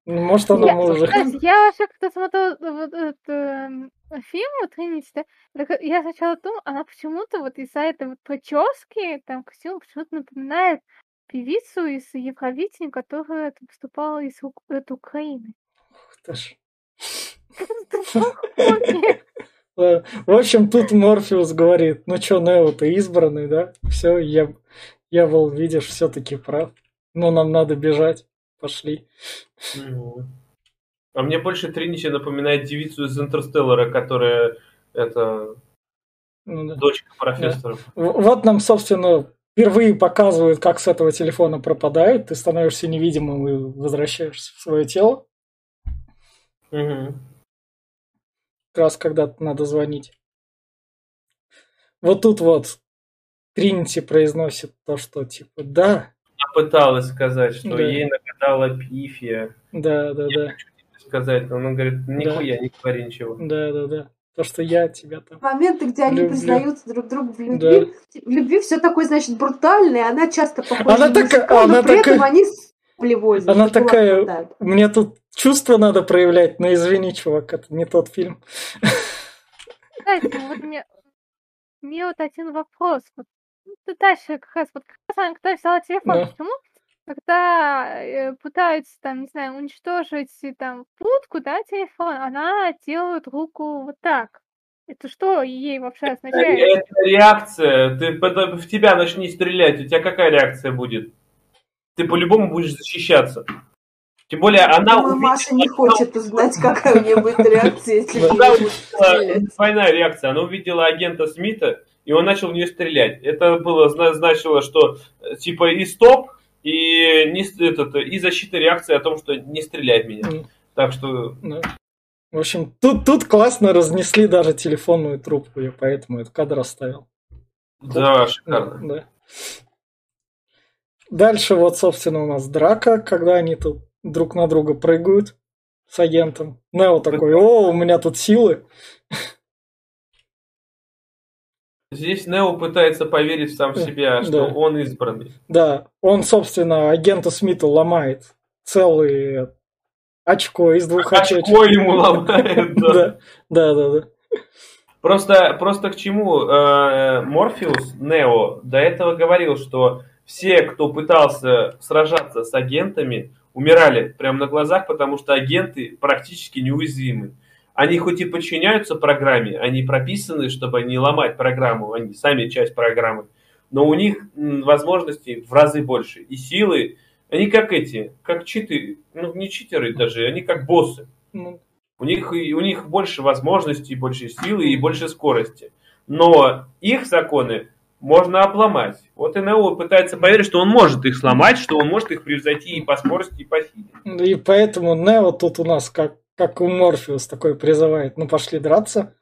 Может, Нет, мужик. Знаете, я вообще когда смотрела вот этот эм, фильм вот Тринити, да, так я сначала думала, она почему-то вот из-за этой вот прически, там, костюм почему-то напоминает певицу из Евровидения, которая там выступала из от Украины. Ты ж. <laughs> В общем, тут Морфеус говорит, ну чё, Нео, ты избранный, да? Все, я, я был, видишь, все-таки прав. Но нам надо бежать. Пошли. А мне больше Тринити напоминает девицу из Интерстеллара, которая это Ну да. дочка профессора. В- Вот нам, собственно, впервые показывают, как с этого телефона пропадают. Ты становишься невидимым и возвращаешься в свое тело. Мгм. Как раз когда надо звонить. Вот тут вот Тринити произносит то, что типа да, пыталась сказать, что Да. ей нагадала пифия. да, да, да, Сказать, но она говорит, нихуя, не говори ничего. да, да, да. То, что я тебя там. Моменты, где они Люблю. признаются друг другу в любви. В любви все такое, значит, брутальное, она часто похожа Она на такая- мужика, но она при этом такая- они с возят. Она такая- мотают. Мне тут чувства надо проявлять, но извини, чувак, это не тот фильм. Кстати, вот мне, мне вот один вопрос. Вот, ну, ты дальше как раз, вот как раз она, когда взяла телефон, Да. почему, когда э, пытаются там, не знаю, уничтожить там путку, да, телефон, она делает руку вот так. Это что ей вообще означает? Это реакция. Ты в тебя начни стрелять, у тебя какая реакция будет? Ты по-любому будешь защищаться. Тем более она Думаю, увидела- Маша не хочет узнать, какая у нее будет <laughs> реакция, если Она увидела, двойная реакция. Она увидела агента Смита, и он начал в нее стрелять. Это было зна- значило, что э, типа и стоп, и, не, этот, и защитная реакция о том, что не стреляй в меня. М, Так что да. В общем, тут, тут классно разнесли даже телефонную трубку, я поэтому этот кадр оставил. да, шикарно. Да. Дальше вот, собственно, у нас драка, когда они тут друг на друга прыгают с агентом. Нео такой, о, у меня тут силы. Здесь Нео пытается поверить в сам Да, себя, что да. он избранный. Да, он, собственно, агента Смита ломает целые очко из двух очечек. Очко <laughs> ему ломает. да. <laughs> Да, да, да, да. Просто, просто к чему э, Морфеус, Нео, до этого говорил, что все, кто пытался сражаться с агентами, умирали прямо на глазах, потому что агенты практически неуязвимы. Они хоть и подчиняются программе, они прописаны, чтобы не ломать программу, они сами часть программы, но у них возможностей в разы больше. И силы, они как эти, как читы, ну не читеры даже, они как боссы. Ну, У них, у них больше возможностей, больше силы и больше скорости. Но их законы можно обломать. Вот и Нео пытается поверить, что он может их сломать, что он может их превзойти и по скорости, и по силе. И поэтому Нео тут у нас, как, как у Морфеус, такой призывает, ну пошли драться.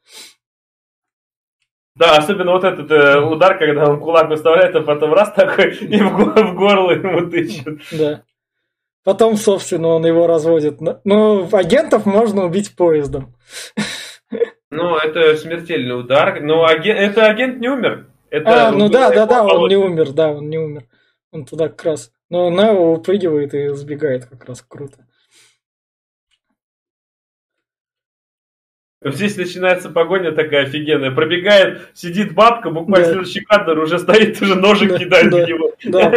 Да, особенно вот этот э, удар, когда он кулак выставляет, а потом раз такой и в, го- в горло ему тычет. Да. Потом, собственно, он его разводит. Ну, агентов можно убить поездом. Ну, это смертельный удар. Но аген- это агент не умер. Это А, ну да, да, да, он не умер, да, он не умер. Он туда как раз. Но Нео упрыгивает и сбегает как раз круто. Здесь начинается погоня такая офигенная. Пробегает, сидит бабка, буквально Да. следующий кадр уже стоит, уже ножик Да, кидает да. в него. Да,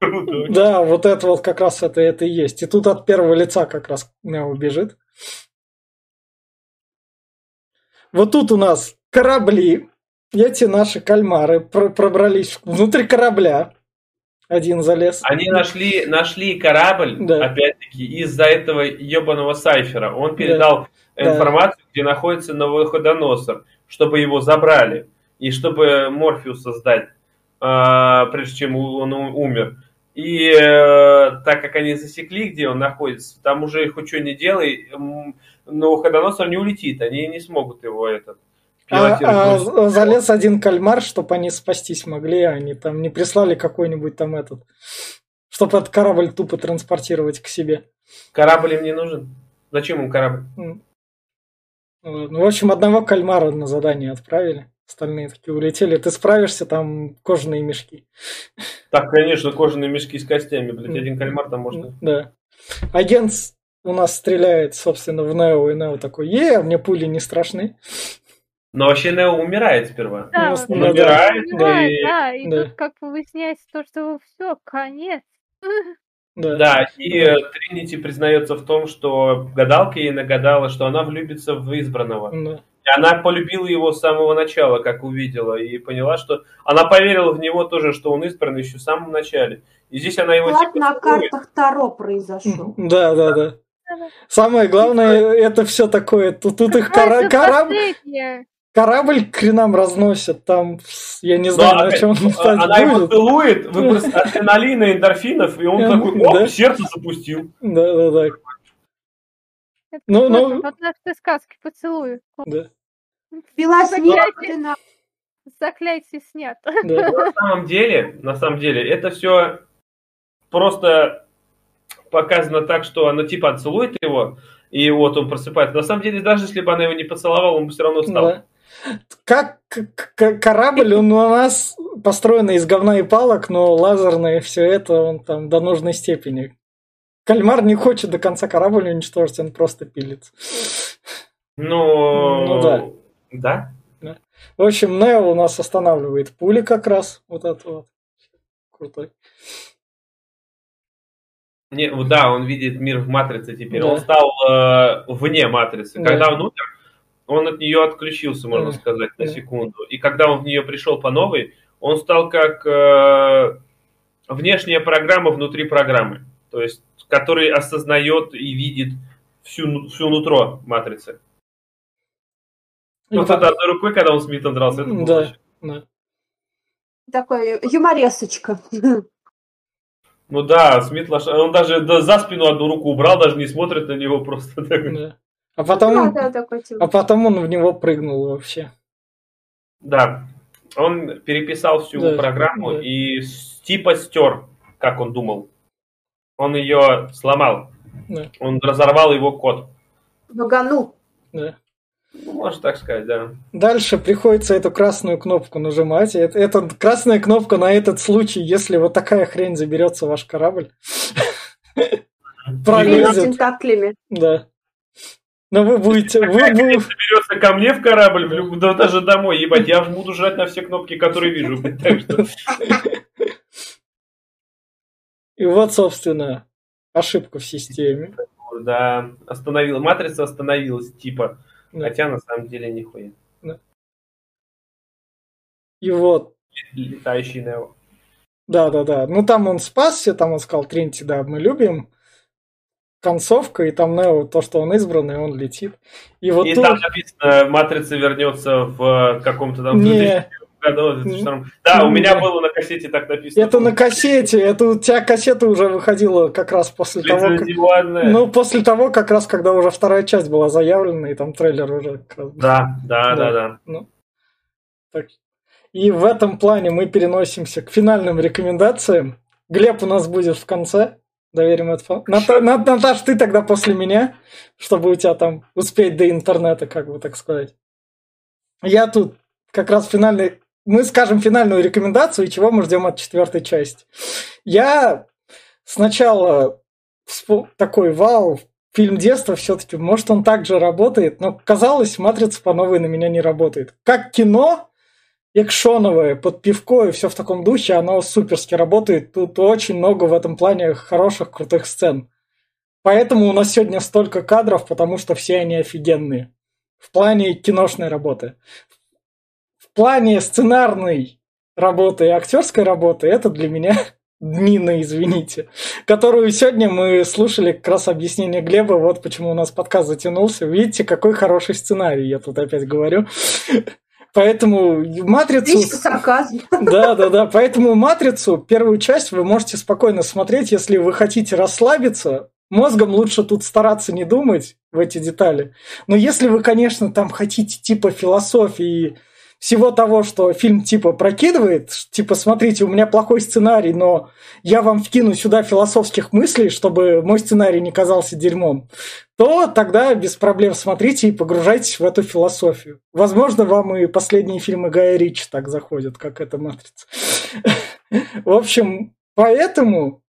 <laughs> да, вот это вот как раз это, это и есть. И тут от первого лица как раз Нео бежит. Вот тут у нас корабли. Эти наши кальмары про- пробрались внутрь корабля. Один залез. Они нашли, нашли корабль, Да. опять-таки, из-за этого ебаного сайфера. Он передал Да. Информацию, где находится новоходоносор, чтобы его забрали. И чтобы Морфеуса сдать, а, прежде чем он умер. И э, так как они засекли, где он находится, там уже хоть что не делай, м, новоходоносор не улетит, они не смогут его этот А, а залез один кальмар, чтобы они спастись могли, а они там не прислали какой-нибудь там этот, чтобы этот корабль тупо транспортировать к себе. Корабль им не нужен. Зачем им корабль? Ладно. В общем, одного кальмара на задание отправили. Остальные такие улетели. Ты справишься, там кожаные мешки. Так, конечно, кожаные мешки с костями, блядь, один кальмар там можно. Да. Агент у нас стреляет, собственно, в Нео, и Нео такой, е, мне пули не страшны. Но вообще Нео умирает сперва. Да, Ну, ну, это умирает, умирает, и- да, и да. тут как бы выясняется то, что все, конец. <laughs> Да. Да, и э, Тринити признается в том, что гадалка ей нагадала, что она влюбится в избранного. Да. И она полюбила его с самого начала, как увидела, и поняла, что она поверила в него тоже, что он избранный еще в самом начале. И здесь она его типа на картах Таро произошел. Да, да, да. Самое главное, это все такое. Тут, тут их же корабль, к хренам разносят. Там, я не Но знаю, на опять, чем он а- стать она его будет. целует, выброс адреналина, эндорфинов, и он Да. такой, оп, Да. сердце запустил. Да, да, да. Это Ну, вот, ну. вот наши сказки поцелуй. Да, Белоснежная. Заклятие снят. да. На самом деле, на самом деле, это все просто показано так, что она типа целует его, и вот он просыпается. На самом деле, даже если бы она его не поцеловала, он бы все равно встал. Да. Как корабль, он у нас построен из говна и палок, но лазерное все это он там до нужной степени. Кальмар не хочет до конца корабль уничтожить, он просто пилится. Ну, Ну да. Да? В общем, Нео у нас останавливает пули как раз. Вот это вот. Крутой. Не, да, он видит мир в матрице теперь. Да. Он стал э, вне матрицы. Да. Когда умер, он от нее отключился, можно Да. сказать, на секунду. И когда он в нее пришел по новой, он стал как э, внешняя программа внутри программы. То есть, который осознает и видит всю, ну- всю нутро матрицы. И Вот по- это одной рукой, когда он с Смитом дрался, это было Да. да. Такой юморесочка. <laughs> Ну да, Смит лош... он даже да, за спину одну руку убрал, даже не смотрит на него просто. так. да. А потом, Да, да, такой типа. а потом он в него прыгнул вообще. Да, он переписал всю Да, программу да. и типа стер, как он думал. Он ее сломал. Да. Он разорвал его код. Баганул. Да. Ну, можно так сказать, да. Дальше приходится эту красную кнопку нажимать. Это, это красная кнопка на этот случай, если вот такая хрень заберется в ваш корабль. Пролезет. Да. Но вы будете... Вы, вы- хрень соберется ко мне в корабль, в люб- да даже домой, ебать, я буду жать на все кнопки, которые вижу. блин, Так что, И вот, собственно, ошибка в системе. да, остановила, матрица остановилась, типа. Да. Хотя на самом деле нихуя. И вот, Летающий Нео. да-да-да. Ну, там он спасся, там он сказал, Тринти, да, мы любим. Концовка, и там Нео, то, что он избранный, он летит. И вот И тут... там написано, матрица вернется в каком-то там... Не. 2000 году, в 2002. Да, у Не. меня было на кассете так написано. Это на кассете, это у тебя кассета уже выходила как раз после того, как... Ну, после того, как раз, когда уже вторая часть была заявлена, и там трейлер уже как раз был. Да, да, Да. да, да. Так. И в этом плане мы переносимся к финальным рекомендациям. Глеб у нас будет в конце. Доверим это. Нат- Наташ, ты тогда после меня, чтобы у тебя там успеть до интернета, как бы так сказать. Я тут как раз финальный... Мы скажем финальную рекомендацию, и чего мы ждем от четвертой части. Я сначала такой, вау, фильм детства все-таки, может, он так же работает, но казалось, «Матрица» по новой на меня не работает. Как кино, экшоновое, под пивко и все в таком духе, оно суперски работает. Тут очень много в этом плане хороших, крутых сцен. Поэтому у нас сегодня столько кадров, потому что все они офигенные. В плане киношной работы. В плане сценарной работы и актерской работы это для меня <laughs> днина, извините, которую сегодня мы слушали как раз объяснение Глеба, вот почему у нас подкаст затянулся. Видите, какой хороший сценарий, я тут опять говорю. <laughs> Поэтому «Матрицу» сарказм. Да, да, да. Поэтому матрицу, первую часть вы можете спокойно смотреть, если вы хотите расслабиться. Мозгом лучше тут стараться не думать в эти детали. Но если вы, конечно, там хотите типа философии всего того, что фильм типа прокидывает, типа, смотрите, у меня плохой сценарий, но я вам вкину сюда философских мыслей, чтобы мой сценарий не казался дерьмом, то тогда без проблем смотрите и погружайтесь в эту философию. Возможно, вам и последние фильмы Гая Ричи так заходят, как эта «Матрица». <laughs> В общем, поэтому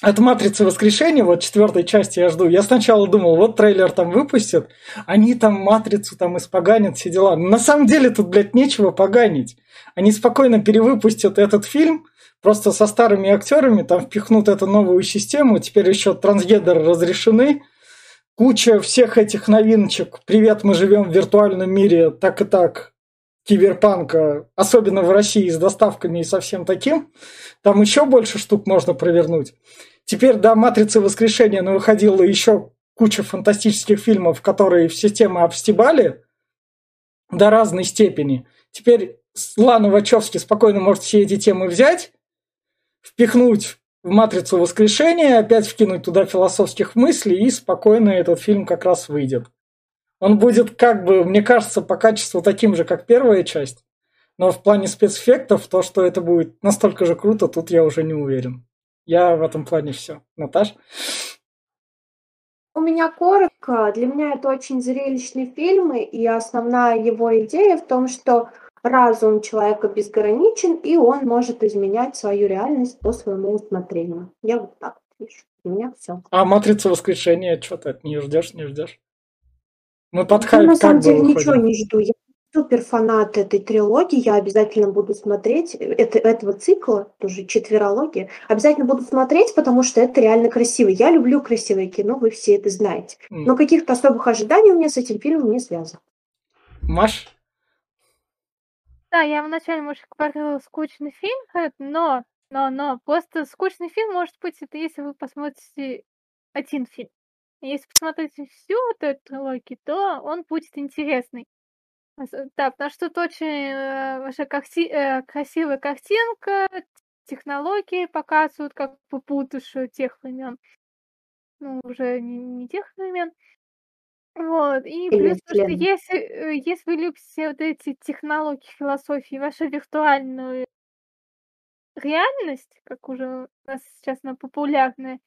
от «Матрицы воскрешения», вот четвертой части я жду. Я сначала думал, вот трейлер там выпустят, они там «Матрицу» там испоганят, все дела. Но на самом деле тут, блядь, нечего поганить. Они спокойно перевыпустят этот фильм, просто со старыми актерами, там впихнут эту новую систему, теперь еще трансгендеры разрешены, куча всех этих новиночек. Привет, мы живем в виртуальном мире, так и так, киберпанка, особенно в России с доставками и со всем таким. Там еще больше штук можно провернуть. Теперь до «Матрицы воскрешения» выходила еще куча фантастических фильмов, которые в систему обстебали до разной степени. Теперь Лана Вачовски спокойно может все эти темы взять, впихнуть в «Матрицу воскрешения», опять вкинуть туда философских мыслей, и спокойно этот фильм как раз выйдет. Он будет, как бы, мне кажется, по качеству таким же, как первая часть. Но в плане спецэффектов, то, что это будет настолько же круто, тут я уже не уверен. Я в этом плане все. Наташ? У меня коротко. Для меня это очень зрелищный фильм, и основная его идея в том, что разум человека безграничен, и он может изменять свою реальность по своему усмотрению. Я вот так вижу. У меня все. А «Матрица воскрешения» что ты от нее ждешь, не ждешь? Мы под хайп на самом деле выходим. ничего не жду. Я супер фанат этой трилогии, я обязательно буду смотреть, это, этого цикла, тоже четверология, обязательно буду смотреть, потому что это реально красиво. Я люблю красивое кино, вы все это знаете. Но каких-то особых ожиданий у меня с этим фильмом не связано. Маш? Да, я вначале, может, говорила скучный фильм, э, но, но, но, просто скучный фильм может быть, это если вы посмотрите один фильм. Если посмотрите всю эту трилогию, то он будет интересный. Да, потому что тут очень э, вообще карти- э, красивая картинка, технологии показывают как бы будущее тех времен. Ну, уже не, не тех времен. Вот, и Или плюс то, что если, э, если вы любите вот эти технологии, философии, вашу виртуальную реальность, как уже у нас сейчас она популярная,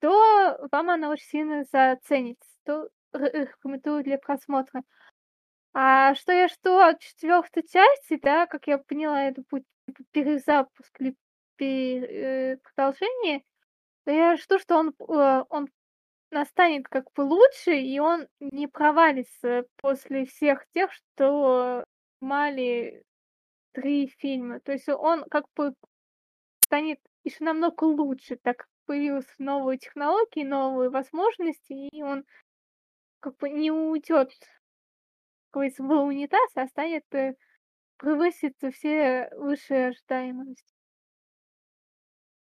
то вам она очень сильно заценится. То ре- рекомендую для просмотра. А что я жду от четвертой части, да, как я поняла, это будет типа перезапуск или пе- э, продолжение, то я жду, что он, э, он настанет как бы лучше, и он не провалится после всех тех, что снимали три фильма. То есть он как бы станет еще намного лучше, так как появились новые технологии, новые возможности, и он как бы не уйдет как говорится, в унитаз, а станет э, превысит все высшие ожидаемости.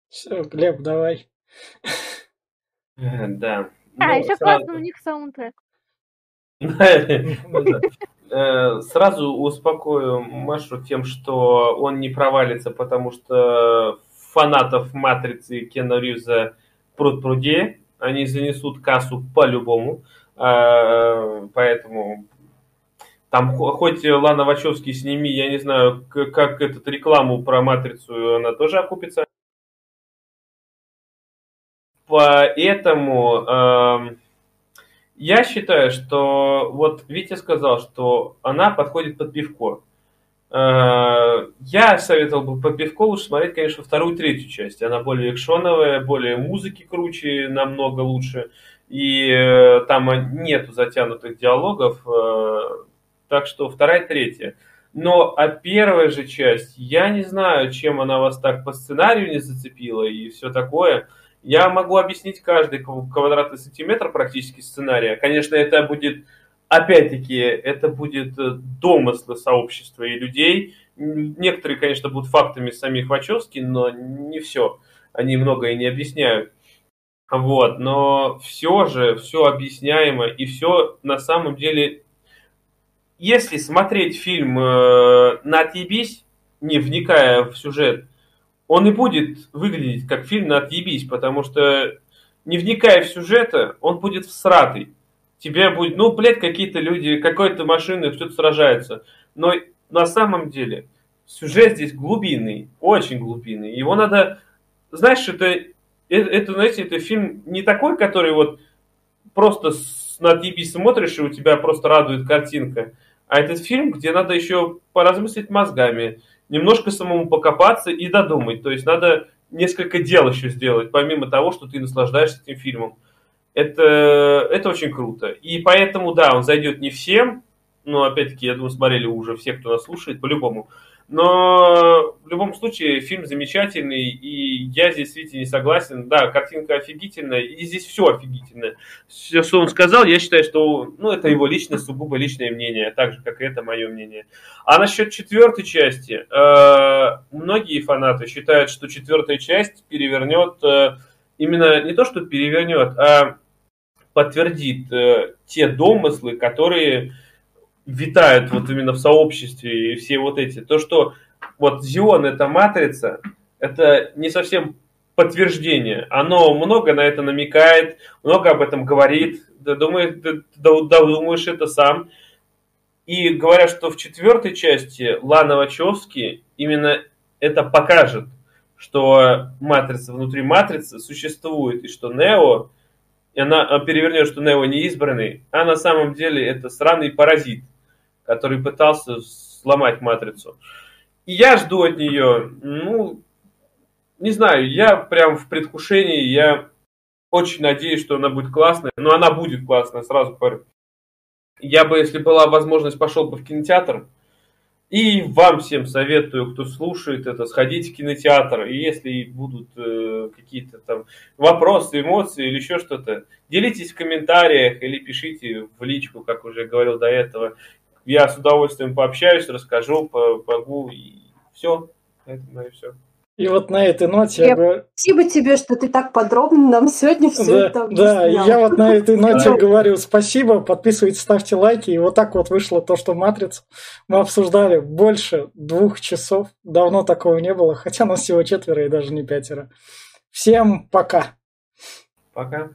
Все, Глеб, давай. Э, Да. А, Ну, еще классно у них саундтрек. <laughs> Ну. Э, Сразу успокою Машу тем, что он не провалится, потому что фанатов «Матрицы» и Кена Ривза пруд пруде. Они занесут кассу по-любому. Поэтому там хо- хоть Лана Вачовски сними, я не знаю, как этот рекламу про «Матрицу», она тоже окупится. Поэтому эм, я считаю, что вот Витя сказал, что она подходит под пивко. Э, Я советовал бы под пивко лучше смотреть, конечно, вторую, третью часть. Она более экшоновая, более музыки круче, намного лучше. И э, там нету затянутых диалогов. э, Так что вторая, третья. Но а первая же часть, я не знаю, чем она вас так по сценарию не зацепила и все такое. Я могу объяснить каждый кв- квадратный сантиметр практически сценария. Конечно, это будет, опять-таки, это будет э, домыслы сообщества и людей. Некоторые, конечно, будут фактами самих Вачовски, но не все. Они многое не объясняют. Вот, но все же, все объясняемо, и все на самом деле, если смотреть фильм э, на отъебись, не вникая в сюжет, он и будет выглядеть как фильм на отъебись, потому что не вникая в сюжет, он будет всратый. Тебе будет, ну, блядь, какие-то люди, какой-то машины, что-то сражается. Но на самом деле сюжет здесь глубинный, очень глубинный. Его надо, знаешь, это, это, это, знаете, это фильм не такой, который вот просто на отъебись смотришь, и у тебя просто радует картинка. А этот фильм, где надо еще поразмыслить мозгами, немножко самому покопаться и додумать. То есть надо несколько дел еще сделать, помимо того, что ты наслаждаешься этим фильмом. Это, это очень круто. И поэтому, да, он зайдет не всем, но опять-таки, я думаю, смотрели уже все, кто нас слушает, по-любому. Но в любом случае фильм замечательный, и я здесь Витей не согласен. Да, картинка офигительная, и здесь все офигительное. Все, что он сказал, я считаю, что ну, это его личное, сугубо личное мнение, так же, как и это мое мнение. А насчет четвертой части, э, многие фанаты считают, что четвертая часть перевернет, э, именно не то, что перевернет, а подтвердит э, те домыслы, которые витают вот именно в сообществе и все вот эти. То, что вот Зион это матрица, это не совсем подтверждение. Оно много на это намекает, много об этом говорит. Да, думаешь, да, да, думаешь это сам. И говорят, что в четвертой части Лана Вачовски именно это покажет, что матрица внутри матрицы существует, и что Нео, и она перевернет, что Нео не избранный, а на самом деле это сраный паразит, который пытался сломать матрицу. И я жду от нее, ну, не знаю, я прям в предвкушении, я очень надеюсь, что она будет классная, но она будет классная, сразу говорю. Я бы, если была возможность, пошел бы в кинотеатр. И вам всем советую, кто слушает это, сходить в кинотеатр. И если будут э, какие-то там вопросы, эмоции или еще что-то, делитесь в комментариях или пишите в личку, как уже говорил до этого. Я с удовольствием пообщаюсь, расскажу, помогу и все. Это и все. И вот на этой ноте я, я говорю... Спасибо тебе, что ты так подробно нам сегодня все да, это объяснял. Да, я вот на этой <laughs> ноте говорю спасибо, подписывайтесь, ставьте лайки. И вот так вот вышло то, что «Матрицу» мы обсуждали больше двух часов. Давно такого не было, хотя нас всего четверо и даже не пятеро. Всем пока. Пока.